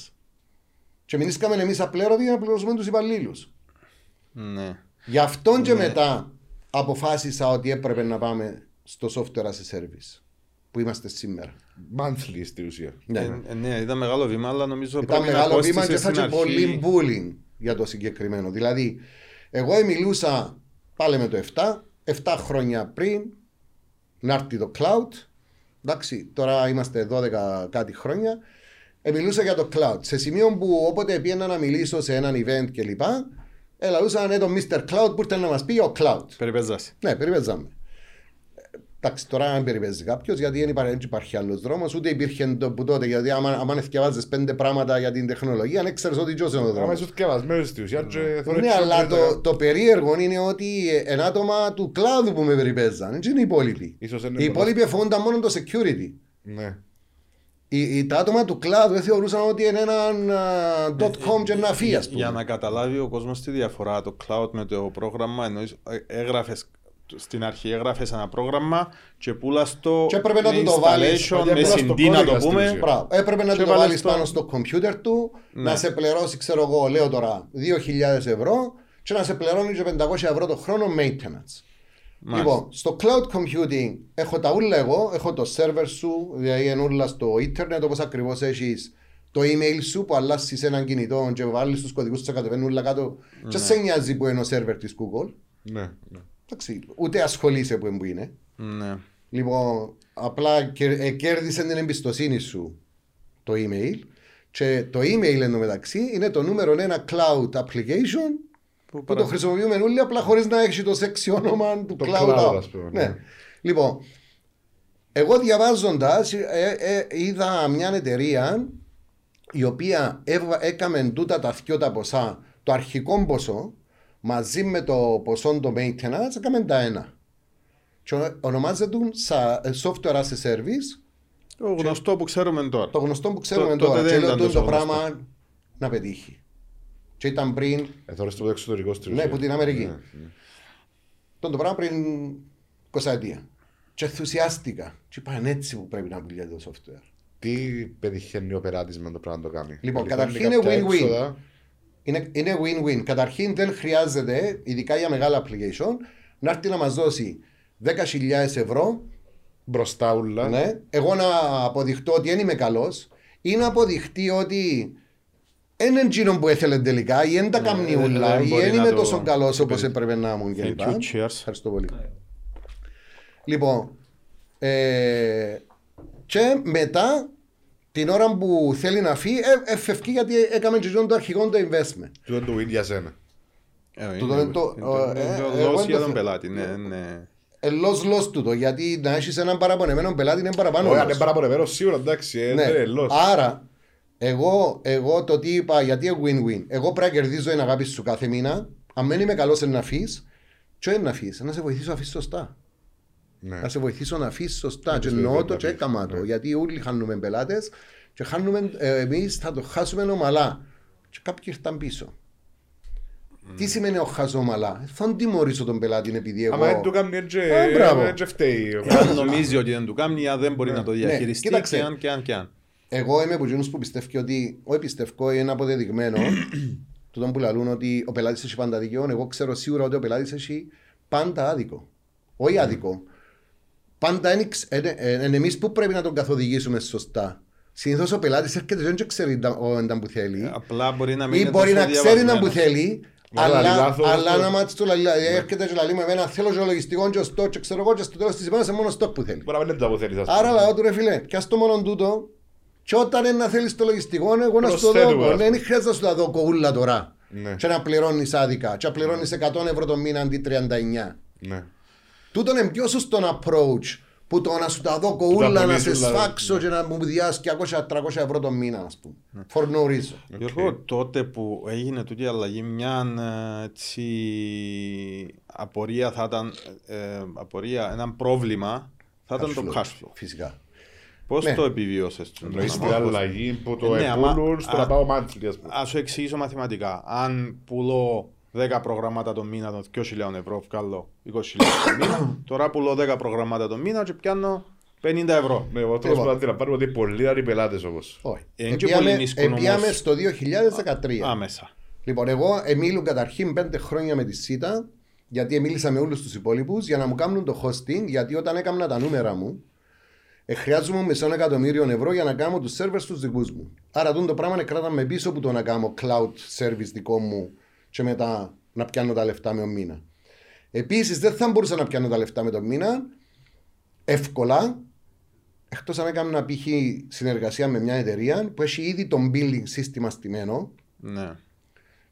Και μείναμε εμείς απλέρωτοι για να πληρώσουμε τους υπαλλήλους.
Ναι.
Γι' αυτόν και ναι. μετά αποφάσισα ότι έπρεπε να πάμε στο software as a service που είμαστε σήμερα.
Monthly στη ουσία.
Ναι.
Ε, ε, ναι, ήταν μεγάλο βήμα, αλλά νομίζω
Ήταν
πρέπει να
μεγάλο βήμα και
κόστησε
θα
στην
και πολύ
αρχή.
bullying για το συγκεκριμένο. Δηλαδή, εγώ μιλούσα πάλι με το 7, 7 χρόνια πριν να έρθει το cloud. Εντάξει, τώρα είμαστε 12 κάτι χρόνια. Ε, μιλούσα για το cloud. Σε σημείο που όποτε πήγαινα να μιλήσω σε έναν event κλπ. Ελαλούσα ναι, το Mr. Cloud που ήρθε να μας πει ο cloud.
Περιπέζασε.
Ναι, περιπέζαμε. Ε, Εντάξει, τώρα δεν περιπέζει κάποιος γιατί δεν υπάρχει, δεν υπάρχει άλλος δρόμος, ούτε υπήρχε το που τότε. Γιατί άμα, άμα θυκευάζεις πέντε πράγματα για την τεχνολογία, δεν ξέρει ότι τζος είναι ο
Άμα
δρόμος.
είσαι θυκευασμένος στη ουσία και θωρείς
Ναι,
πιο
αλλά
πριν
το, το περίεργο είναι ότι ένα άτομα του κλάδου που με περιπέζαν, δεν είναι οι υπόλοιποι.
Ίσως είναι
Οι
πολλά-
υπόλοιποι φοβούνταν μόνο το security.
Ναι.
Οι, οι, τα άτομα του κλάδου δεν θεωρούσαν ότι είναι έναν α, dot com και ένα φύ, ας πούμε.
Για να καταλάβει ο κόσμος τη διαφορά το cloud με το πρόγραμμα, εννοείς έγραφες στην αρχή έγραφες ένα πρόγραμμα και πουλάς το
Και έπρεπε να
με
του το βάλεις,
installation,
γιατί
με
έπρεπε να
CD
στο
να το
κώδικα στην
πούμε.
ουσία.
Μπράβο. Έπρεπε να
Και
του το
βάλες
βάλεις
το-
πάνω στο κομπιούτερ του,
Ναι.
να σε πληρώσει, ξέρω εγώ, λέω τώρα, 2.000 ευρώ και να σε πληρώνει και 500 ευρώ το χρόνο maintenance.
Μάλιστα.
Λοιπόν, στο cloud computing έχω τα ούλα εγώ, έχω το server σου, δηλαδή είναι ούλα στο ίντερνετ, όπως ακριβώς έχεις το email σου που αλλάσεις έναν κινητό και βάλεις τους κωδικούς και κατεβαίνουν όλα κάτω και σε νοιάζει που είναι ο server της Google.
Ναι. ναι.
Εντάξει, ούτε ασχολείσαι που είναι που είναι.
Ναι.
Λοιπόν, απλά κερ- ε, κέρδισε την εμπιστοσύνη σου το email και το email εντωμεταξύ είναι το νούμερο ένα cloud application
Που
που
παρα-
το χρησιμοποιούμε όλοι απλά χωρίς να έχει το σεξι όνομα του
Το
cloud.
cloud,
app.
ας πούμε,
Ναι.
ναι.
Λοιπόν, εγώ διαβάζοντας ε, ε, είδα μια εταιρεία η οποία έβα- έκαμε τούτα τα δυο τα ποσά, το αρχικό ποσό μαζί με το ποσό το maintenance έκαμε τα ένα. Και ο- ονομάζεται σα- ε, software as a service,
Το γνωστό που ξέρουμε τώρα.
το γνωστό που ξέρουμε
τότε
τώρα.
δεν
Και λέω
ήταν
τούτο
τόσο
το
γνωστό.
πράγμα να πετύχει. Και ήταν πριν
Ε, θωρείς το εξωτερικός στη
Ναι,
ουσία.
που την Αμερική.
Ναι, ναι.
Τον το πράγμα πριν 20 ετία. Και ενθουσιάστηκα. Και είπαν έτσι που πρέπει να πουλιέται το software.
Τι πετυχαίνει ο πελάτης με το πράγμα να το κάνει.
Λοιπόν,
Λαμβάνει
καταρχήν είναι
κάποια
win-win.
Έξοδα.
Είναι, είναι win-win. Καταρχήν δεν χρειάζεται, ειδικά για μεγάλα application, να έρθει να μας δώσει 10.000 ευρώ,
Μπροστά ούλα.
ναι, εγώ να αποδειχτώ ότι δεν είμαι καλός ή να αποδειχτεί ότι δεν είναι εκείνο που έθελε τελικά ή δεν τα
Ναι,
κάνει
δεν-
ούλα
δεν
ή
μπορεί
δεν
να
είμαι
το-
τόσο καλός όπως
Thank
έπρεπε να ήμουν
you,
κλπ.
cheers.
Ευχαριστώ πολύ. Λοιπόν, ε, και μετά την ώρα που θέλει να φύγει, ε, εφευκεί γιατί έκαμε και το αρχικό το investment.
Του είναι το win για σένα.
Ε,
Το-
είναι-
το-
είναι το-
ε,
είναι
ε,
το
εγώ
loss
δεν
για
το
τον
θε-
πελάτη. Ναι, ναι.
Ελός λος τούτο, γιατί να έχεις έναν παραπονεμένο πελάτη είναι παραπάνω
Όχι, αν
loss.
είναι παραπονεμένο σίγουρα εντάξει, ε,
Ναι.
δεν είναι λος.
Άρα, εγώ, εγώ το τι είπα, γιατί είναι win-win. Εγώ πρέπει να κερδίζω την αγάπη σου κάθε μήνα. Αν δεν είμαι καλός να αφήσει, τι είναι να αφήσει, να σε βοηθήσω να αφήσει σωστά.
Ναι.
Να σε βοηθήσω να αφήσεις σωστά. Και
το
εννοώ
ίδιο
το
να
και
αφήσεις,
έκαμα το.
ναι.
Γιατί όλοι χάνουμε πελάτες και χάνουμε, ε, εμείς θα το χάσουμε ομαλά. Και κάποιοι ήρθαν πίσω. Τι σημαίνει ο χάσω ομαλά. Θα τιμωρήσω τον πελάτη επειδή εγώ.
Άμα δεν του κάνει έτσι,
Ε, μπράβο.
έτσι φταίει.
Αν νομίζει ότι δεν του κάνει, αν δεν μπορεί να το διαχειριστεί
Ναι. κοίταξε.
και αν και αν και αν.
Εγώ είμαι από εκείνους που πιστεύει ότι, όχι πιστεύω, είναι αποδεδειγμένο τούτο που λαλούν ότι ο πελάτης έχει πάντα δίκαιο. Εγώ ξέρω σίγουρα ότι ο πελάτης έχει πάντα άδικο. Όχι άδικο. Πάντα είναι, είναι, είναι εμείς που πρέπει να τον καθοδηγήσουμε σωστά. Συνήθως ο πελάτης έρχεται και δεν ξέρει τα- ο- όταν που θέλει.
Απλά μπορεί να μην
Ή
είναι
μπορεί
τόσο
να ξέρει να που
διαβασμένος.
θέλει,
Να λαλεί
αλλά,
λάθος,
αλλά
το-
να μάθει το λαλί. Δηλαδή έρχεται και λαλεί με εμένα, θέλω και λογιστικό και στο και ξέρω εγώ και στο τέλος της ημέρας είναι μόνο στόκ που θέλει.
Μπορεί να μην είναι το που θέλεις, ας πούμε.
Άρα λαό του ρε φίλε, πιάσ' το μόνο τούτο Και όταν είναι να θέλεις το λογιστικό, εγώ να σου το
Προσθέτουμε,
δω.
ας
Ναι,
πούμε.
δεν χρειάζεται να σου τα δω κοούλα τώρα.
Ναι.
Και να πληρώνεις άδικα. Και να πληρώνεις 100 ευρώ το μήνα αντί 39.
Ναι.
Τούτον είναι πιο σωστό approach που το να σου τα δω κοούλα, να σε
πουλήσεις, δηλαδή.
σφάξω και να μου διάσει 200-300 ευρώ το μήνα, ας πούμε. For no reason.
Γιώργο, τότε που έγινε τούτη η αλλαγή, μια ε, έτσι, απορία θα ήταν, ε, απορία, ένα πρόβλημα θα ήταν το
Cash flow,
cash flow.
Φυσικά.
Πώς
Ναι.
το επιβίωσες.
Εννοείς την αλλαγή που το
Ε, ναι, άμα-
επούλουν στο να
α-
πάω monthly, ας πούμε.
Ας σου εξηγήσω μαθηματικά. Αν πουλώ 10 προγράμματα το μήνα, το 2.000 ευρώ, βγάλω 20.000 το μήνα. Τώρα πουλώ 10 προγράμματα το μήνα και πιάνω 50 ευρώ.
Ναι, εγώ
Λοιπόν.
θέλω να αντιλαμβάνομαι ότι πολλοί άλλοι πελάτες όμως.
Όχι.
Εν και
Επίαμε-
πολύ νίσκουν
Επίαμε
όμως.
στο 2013.
Άμεσα.
Λοιπόν, εγώ εμίλουν καταρχήν πέντε χρόνια με τη ΣΥΤΑ, γιατί μίλησα με όλους τους υπόλοιπους για να μου κάνουν το hosting, γιατί όταν έκανα τα νούμερα μου, ε, χρειάζομαι μισό εκατομμύριο ευρώ για να κάνω τους servers τους δικούς μου. Άρα τούτο το πράγμα κράταμε πίσω από το να κάνω cloud service δικό μου και μετά να πιάνω τα λεφτά με τον μήνα. Επίσης, δεν θα μπορούσα να πιάνω τα λεφτά με τον μήνα εύκολα, εκτός αν έκανα π.χ. συνεργασία με μια εταιρεία που έχει ήδη τον billing σύστημα στημένο
Ναι.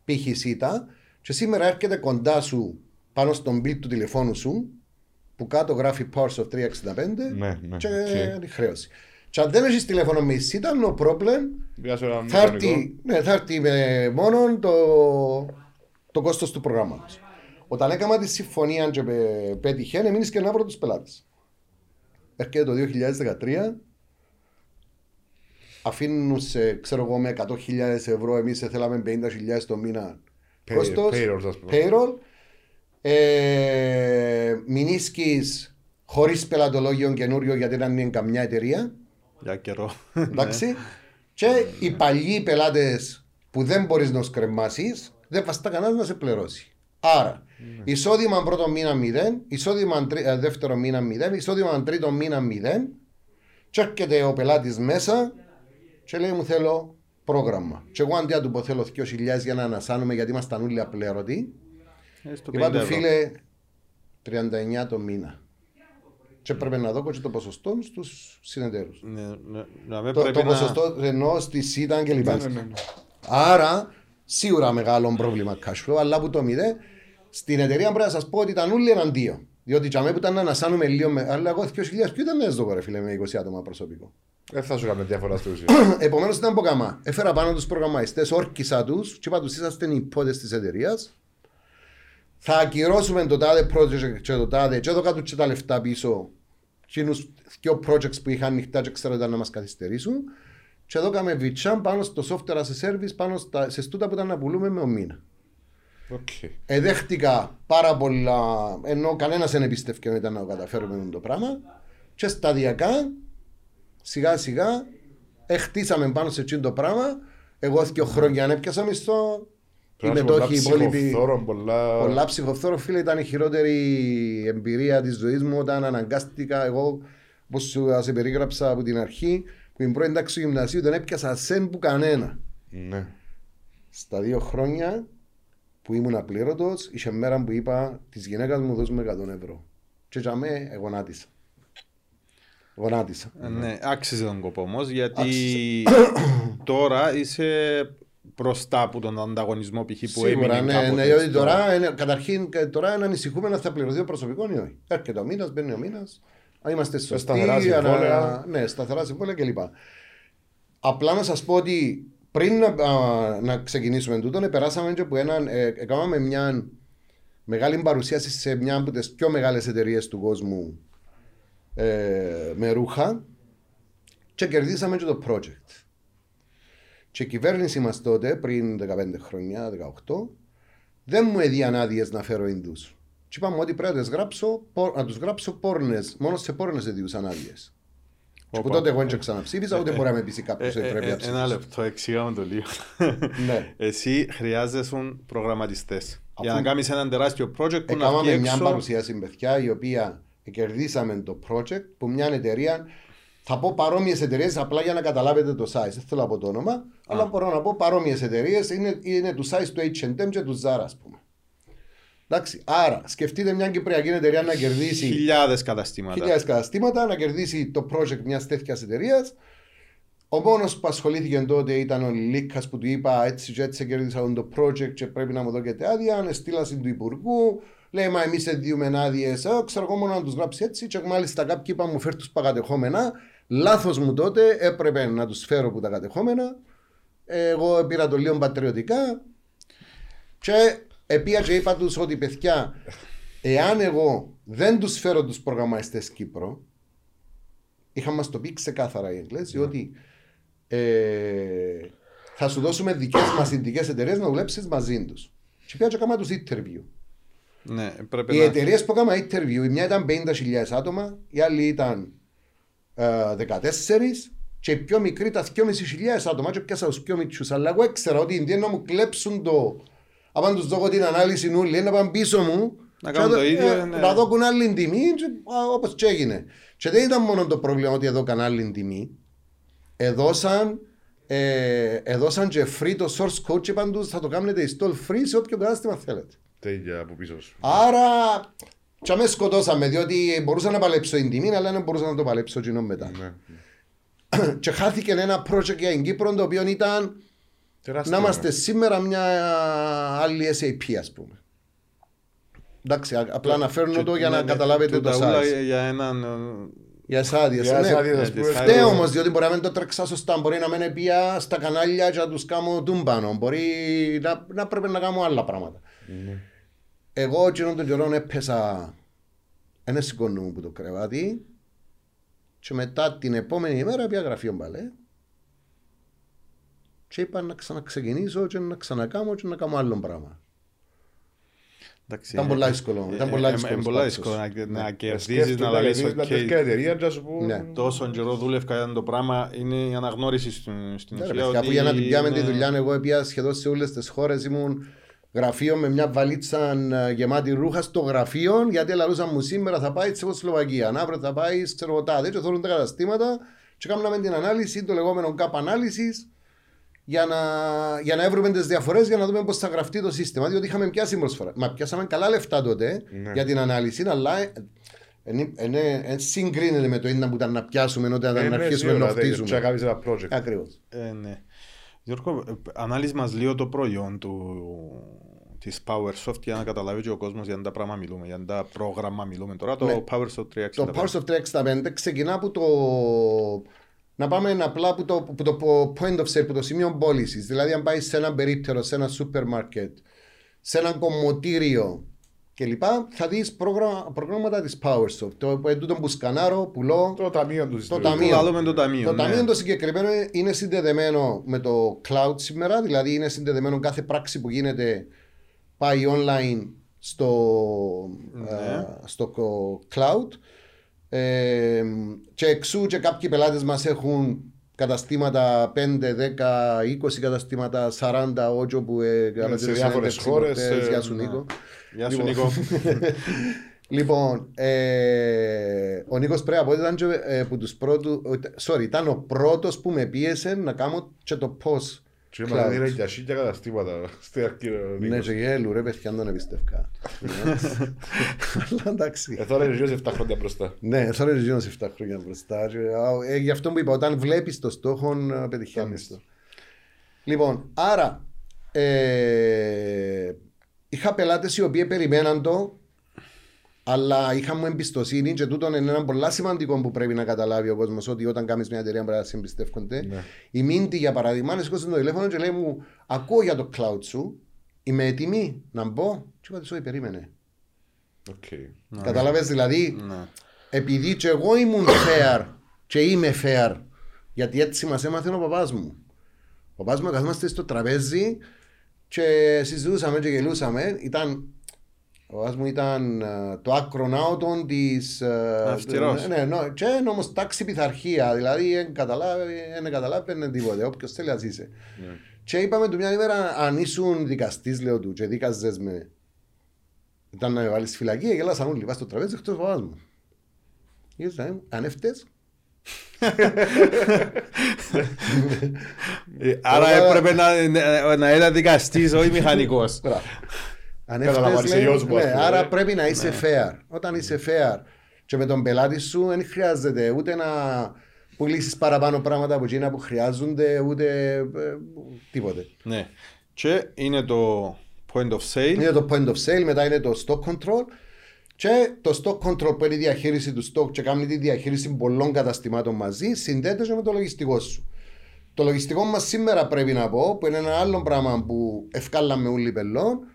π.χ. CYTA και σήμερα έρχεται κοντά σου πάνω στον bill του τηλεφώνου σου που κάτω γράφει Powersoft 365
Ναι, ναι,
και
οκ.
είναι χρέωση. Και αν δεν έχεις τηλέφωνο με η CYTA, no problem,
Βγάζω ένα
θα
μηχανικό.
έρθει, ναι, θα έρθει με μόνο το, το κόστος του προγράμματος. Όταν έκανα τη συμφωνία και πε- πέτυχε, έμεινες και να βρω τους πελάτες. Έρχεται το 2013, αφήνουν σε, ξέρω εγώ, με 100.000 ευρώ, εμείς θέλαμε 50.000 το μήνα
Pay-
κόστος,
payrolls, ας πούμε.
payroll, ε, μηνίσκεις χωρίς πελατολόγιο καινούριο γιατί δεν είναι καμιά εταιρεία,
Για καιρό.
εντάξει, και οι παλιοί πελάτες που δεν μπορείς να σκρεμάσεις, δεν βαστά κανένας να σε πληρώσει. Άρα, εισόδημα πρώτο μήνα 0, εισόδημα τρι- ε, δεύτερο μήνα 0, εισόδημα τρίτο μήνα 0 και έρχεται ο πελάτης μέσα και λέει μου θέλω πρόγραμμα. Και εγώ αντί να του πω θέλω 2.000 για να ανασάνουμε γιατί ήμασταν όλοι απλέρωτοι,
Ε, στο
είπα
50
του
ευρώ.
φίλε 39 το μήνα. Και πρέπει να δω και το ποσοστό στους συνεταίρους.
Ναι, ναι, να με
Το,
πρέπει
το
να-
ποσοστό ενώ στη ΣΥΤΑ και λοιπά.
Ναι, ναι, ναι.
Άρα, σίγουρα μεγάλο πρόβλημα cash flow, αλλά που το μηδέ, στην εταιρεία πρέπει να σας πω ότι ήταν όλοι εναντίον. Διότι για που ήταν να ανασάνουμε λίγο, με, αλλά εγώ 2.000 ποιο ήταν να ζω, ρε φίλε, με 20 άτομα προσωπικό;
Δεν θα σου κάνω διαφορά στην ουσία.
Επομένως, ήταν από καμά. Έφερα πάνω τους προγραμματιστές, όρκισα τους, και είπα τους είσαστε οι υπότες της εταιρείας. Θα ακυρώσουμε το τάδε project και το τάδε, και εδώ κάτω και τα λεφτά πίσω. Εκείνους δύο projects που είχαν ανοιχτά και ξέρω ότι ήταν να μας καθυστερήσουν. Και εδώ κάναμε vision πάνω στο software as a service, πάνω στα, σε στούτα που ήταν να πουλούμε με ο μήνα.
Οκ.
Εδέχτηκα πάρα πολλά, ενώ κανένας δεν εμπιστεύκε ότι ήταν να το καταφέρουμε το πράγμα. Και σταδιακά, σιγά σιγά, εχτίσαμε πάνω σε εκείνο το πράγμα. Εγώ δύο χρόνια αν έπιασα μισθό. Οι
Πρέπει να είσαι
μετόχοι, οι
πολλά
υπόλοιποι.
ψυχοφθόρο, πολλά...
Πολλά ψυχοφθόρο, φίλε, ήταν η χειρότερη εμπειρία της ζωής μου όταν αναγκάστηκα εγώ, όπως σου σε περίγραψα από την αρχή, που την πρώτη τάξη του γυμνασίου δεν έπιασα σεν που κανένα.
Ναι.
Στα δύο χρόνια που ήμουν απλήρωτος, είχε μέρα που είπα της γυναίκας μου δώσ' μου 100 ευρώ. Και για μέ, γονάτισα. Γονάτισα.
Ε, Ναι, άξιζε τον κόπο όμως γιατί
Άξιζε.
τώρα είσαι μπροστά από τον ανταγωνισμό π.χ. που
Σίγουρα,
έμεινε
ναι,
κάποτε
ναι, γιατί
στο-
τώρα, είναι- καταρχήν, και τώρα να ανησυχούμε αν θα πληρωθεί ο προσωπικό ή όχι. Έρχεται ο μήνας, μπαίνει ο μήνας, αν είμαστε σωστοί,
σταθερά
ανα-
συμβόλαια.
ναι, σταθερά συμβόλαια κλπ. Απλά να σας πω ότι πριν να, α, να ξεκινήσουμε τούτο, ναι, περάσαμε και από έναν, ε, έκαναμε μια μεγάλη παρουσίαση σε μια από τις πιο μεγάλες εταιρείες του κόσμου ε, με ρούχα και κερδίσαμε και το project. Και η κυβέρνηση μας τότε, πριν 15 χρόνια, 18, δεν μου έδιαν άδειες να φέρω Ινδού. Και είπαμε ότι πρέπει να, τις γράψω, πο- να τους γράψω πόρνες. Μόνο σε πόρνες έδιουσαν άδειε. Και που
Όπα.
τότε εγώ δεν ξαναψήφισα, ούτε μπορεί να με πείσει κάποιος
Ε,
ότι
ε,
πρέπει
ε,
να
Ένα
ψηφίσει.
λεπτό, εξήγαμε το λίγο.
Ναι.
Εσύ χρειάζεσαι προγραμματιστές. Για να
Αφού-
κάνεις έναν τεράστιο project που να βγει
Έκαναμε μια
έξω.
παρουσίαση με παιδιά η οποία κερδίσαμε το project που μια εταιρεία. Θα πω παρόμοιες εταιρείες απλά για να καταλάβετε το size. Δεν θέλω να πω το όνομα, αλλά μπορώ να πω παρόμοιες εταιρείες είναι, είναι του size του HM και του Zara, ας πούμε. Εντάξει, άρα σκεφτείτε μια κυπριακή εταιρεία να κερδίσει
Χιλιάδες καταστήματα.
χιλιάδες καταστήματα, να κερδίσει το project μιας τέτοιας εταιρείας Ο μόνος που ασχολήθηκε τότε ήταν ο Λίκας που του είπα έτσι και έτσι κέρδισα το project και πρέπει να μου δώσετε άδεια. Εστήλαση του Υπουργού. Λέει, μα εμείς διούμε άδειες. Ε, ξέρω εγώ μόνο να τους γράψει έτσι. Και μάλιστα κάποιοι είπαν μου φέρ τους παγατεχόμενα. Λάθος μου τότε έπρεπε να τους φέρω που τα κατεχόμενα. Εγώ πήρα το λίγο πατριωτικά. Και επία και είπα τους ότι παιδιά, εάν εγώ δεν τους φέρω τους προγραμματιστές Κύπρο, είχαν μας το πει ξεκάθαρα οι Εγγλέζοι
Ναι.
ότι ε, θα σου δώσουμε δικές μας ειδικέ εταιρείες να δουλέψεις μαζί τους. Και πήγα και έκανα τους interview.
Ναι, πρέπει
Οι
να...
εταιρείες που έκανα interview, η μια ήταν 50.000 άτομα, η άλλη ήταν ε, 14 και η πιο μικρή ήταν 2.500 άτομα και πιάσα τους πιο μικρούς. Αλλά εγώ έξερα ότι είναι να μου κλέψουν το... Αν τους δω την ανάλυση νουλή, να πάνε πίσω μου
Να
και
κάνουν το
ε,
ίδιο, ναι.
να δώκουν άλλη τιμή και, α, όπως και έγινε. Και δεν ήταν μόνο το πρόβλημα ότι εδώ άλλη τιμή. Εδώσαν, ε, εδώσαν και free το source code και είπαν τους θα το κάνετε install free σε όποιο κατάστημα θέλετε.
Τέλεια από πίσω σου.
Άρα, και με σκοτώσαμε, διότι μπορούσα να παλέψω την τιμή, αλλά δεν μπορούσα να το παλέψω κοινό μετά.
Ναι.
και χάθηκε ένα project για την Κύπρο, το οποίο ήταν
Τεράστιο.
να είμαστε σήμερα μια άλλη SAP, ας πούμε. Εντάξει, α- απλά να φέρνω το για
Ναι,
να
ναι,
καταλάβετε το
τούτα ούλα
size.
για έναν... ε,
Για εσάς,
Για
ναι.
εσάς,
ναι,
ας πούμε,
τις
Φταίει
Άρα,
όμως, διότι μπορεί να μην το τρέξα σωστά. Μπορεί να μην πια στα κανάλια και να τους κάνω τούμπανο. Μπορεί να, να πρέπει να κάνω άλλα πράγματα.
Ναι.
Εγώ εκείνον τον καιρό έπεσα ένα σηκώνω μου που το κρεβάτι και μετά την επόμενη ημέρα πια γραφείο μπαλέ και είπα να ξαναξεκινήσω και να ξανακάμω και να κάνω άλλο πράγμα.
εντάξει,
Ήταν
ε,
πολλά δύσκολο. Ήταν
ε,
πολλά
ε,
δύσκολος
ε, πολλά
σπάξος.
δύσκολο να- να κερδίζεις,
Σκέφτομαι
να
να
λαλείς
λες, να
«οκ».
τέτοια εταιρεία και να σου πω...
Ναι.
Τόσο καιρό δούλευκα για το πράγμα είναι η αναγνώριση στην, στην
Ναι, ρε
ουσία
παιδιά,
ότι
που για να την πιάμε τη
είναι-
δουλειά, εγώ έπια σχεδόν σε όλες τις χώρες ήμουν γραφείο με μια βαλίτσα ε, γεμάτη ρούχα στο γραφείο, γιατί λαλούσαν μου σήμερα θα πάει στη Σλοβακία, αύριο θα πάει ξέρω εγώ τάδε, και θέλουν τα καταστήματα και κάναμε την ανάλυση, το λεγόμενο gap analysis, για να, για να βρούμε τις διαφορές για να δούμε πώς θα γραφτεί το σύστημα. Διότι είχαμε πιάσει προσφορά. Μα πιάσαμε καλά λεφτά τότε
Ναι.
για την ανάλυση, αλλά δεν συγκρίνεται με το ίδιο που ήταν να πιάσουμε όταν
Ε,
να
ναι,
αρχίσουμε
σίγουρα,
να
δεν- και να
χτίζουμε.
κάνεις ένα project.
Ακριβώς.
Ε, ναι. Γιώργο, ε, ανάλυση μας λίγο το προϊόν του, της PowerSoft για να καταλάβει και ο κόσμος για τα πράγμα μιλούμε, για τα πρόγραμμα μιλούμε τώρα, το
Ναι.
PowerSoft 365.
Το PowerSoft 365 ξεκινά από το. Να πάμε απλά από το, από το point of sale, από το σημείο πώλησης. Δηλαδή, αν πάει σε ένα περίπτερο, σε ένα σούπερ μάρκετ, σε ένα κομμωτήριο κλπ., θα δεις προγράμματα της PowerSoft. Το ε, τούτο που σκανάρω, πουλώ.
Το ταμείο του
Το
συστήματος.
ταμείο.
Λαλούμε το ταμείο,
Το
ναι.
ταμείο το συγκεκριμένο είναι συνδεδεμένο με το cloud σήμερα, δηλαδή είναι συνδεδεμένο κάθε πράξη που γίνεται πάει online στο,
Ναι.
ε, στο cloud. Ε, και εξού και κάποιοι πελάτες μας έχουν καταστήματα 5, 10, 20 καταστήματα, 40 ότσο που ε, κάνατε
σε διάφορες
συνέντευξη
χώρες,
προχτές.
ε,
Γεια σου
ναι.
Νίκο.
Γεια σου
Λοιπόν.
Νίκο.
Λοιπόν, ε, ο Νίκος πρέπει να πω ότι ήταν και, ε, που τους πρώτου, ότι- sorry, ήταν ο πρώτος που με πίεσε να κάνω και το πώς.
Και μας
cloud.
δίνει για χίλια καταστήματα στην αρχή. ο
Ναι,
Νίκος.
και γέλου ρε παιδιά, δεν εμπιστεύκα. Αλλά εντάξει.
Ε, τώρα είναι γύρω σε 7 χρόνια μπροστά.
Ναι, τώρα είναι γίνος 7 χρόνια μπροστά. Και, α, ε, γι' αυτό που είπα, όταν βλέπεις το στόχο, ε, πετυχαίνεις το. Λοιπόν, άρα, ε, είχα πελάτες οι οποίοι περιμέναν το, αλλά είχαμε εμπιστοσύνη και τούτο είναι ένα πολύ σημαντικό που πρέπει να καταλάβει ο κόσμος ότι όταν κάνεις μια εταιρεία πρέπει να σε εμπιστεύονται.
Ναι.
Η Μίντι για παράδειγμα, σηκώσες το τηλέφωνο και λέει μου ακούω για το cloud σου, είμαι έτοιμη να μπω. Και είπα της, όχι περίμενε.
Οκ.
Καταλάβες δηλαδή,
Ναι.
επειδή και εγώ ήμουν fair και είμαι fair, γιατί έτσι μας έμαθε ο παπάς μου. Ο παπάς μου καθόμαστε στο τραπέζι και συζητούσαμε και γελούσαμε. Ήταν, ο παπάς μου ήταν ε, το άκρον άωτον της... ε,
Αυστηρός.
Ναι, ναι, και είναι όμως τάξη πειθαρχία. Δηλαδή δεν καταλάβει, δεν καταλάβαινε τίποτε. Όποιος θέλει ας είσαι.
Ναι.
Και είπαμε του μια ημέρα, αν ήσουν δικαστής, λέω του, και δίκαζες με. Ήταν να με βάλεις στη φυλακή, γελάσαν όλοι, βάζεις στο τραπέζι, εκτός ο παπάς μου. Ήρθα, ε, αν έφτες,
Ε, Άρα
Τώρα-
έπρεπε να, να, να είναι δικαστής, όχι μηχανικός.
Μπράβο. Αν
Καταλαβαίνεις,
έφτες, λέει,
γιος μου, ας
ναι,
πούμε,
άρα
ε.
πρέπει να είσαι fair. Όταν είσαι fair και με τον πελάτη σου δεν χρειάζεται ούτε να πουλήσεις παραπάνω πράγματα από εκείνα που χρειάζονται, ούτε ε, τίποτε.
Ναι. Και είναι το point of sale.
Είναι το point of sale, μετά είναι το stock control. Και το stock control που είναι η διαχείριση του stock και κάνει τη διαχείριση πολλών καταστημάτων μαζί, συνδέεται και με το λογιστικό σου. Το λογιστικό μας σήμερα πρέπει να πω, που είναι ένα άλλο πράγμα που ευκάλαμε όλοι πελών, ε,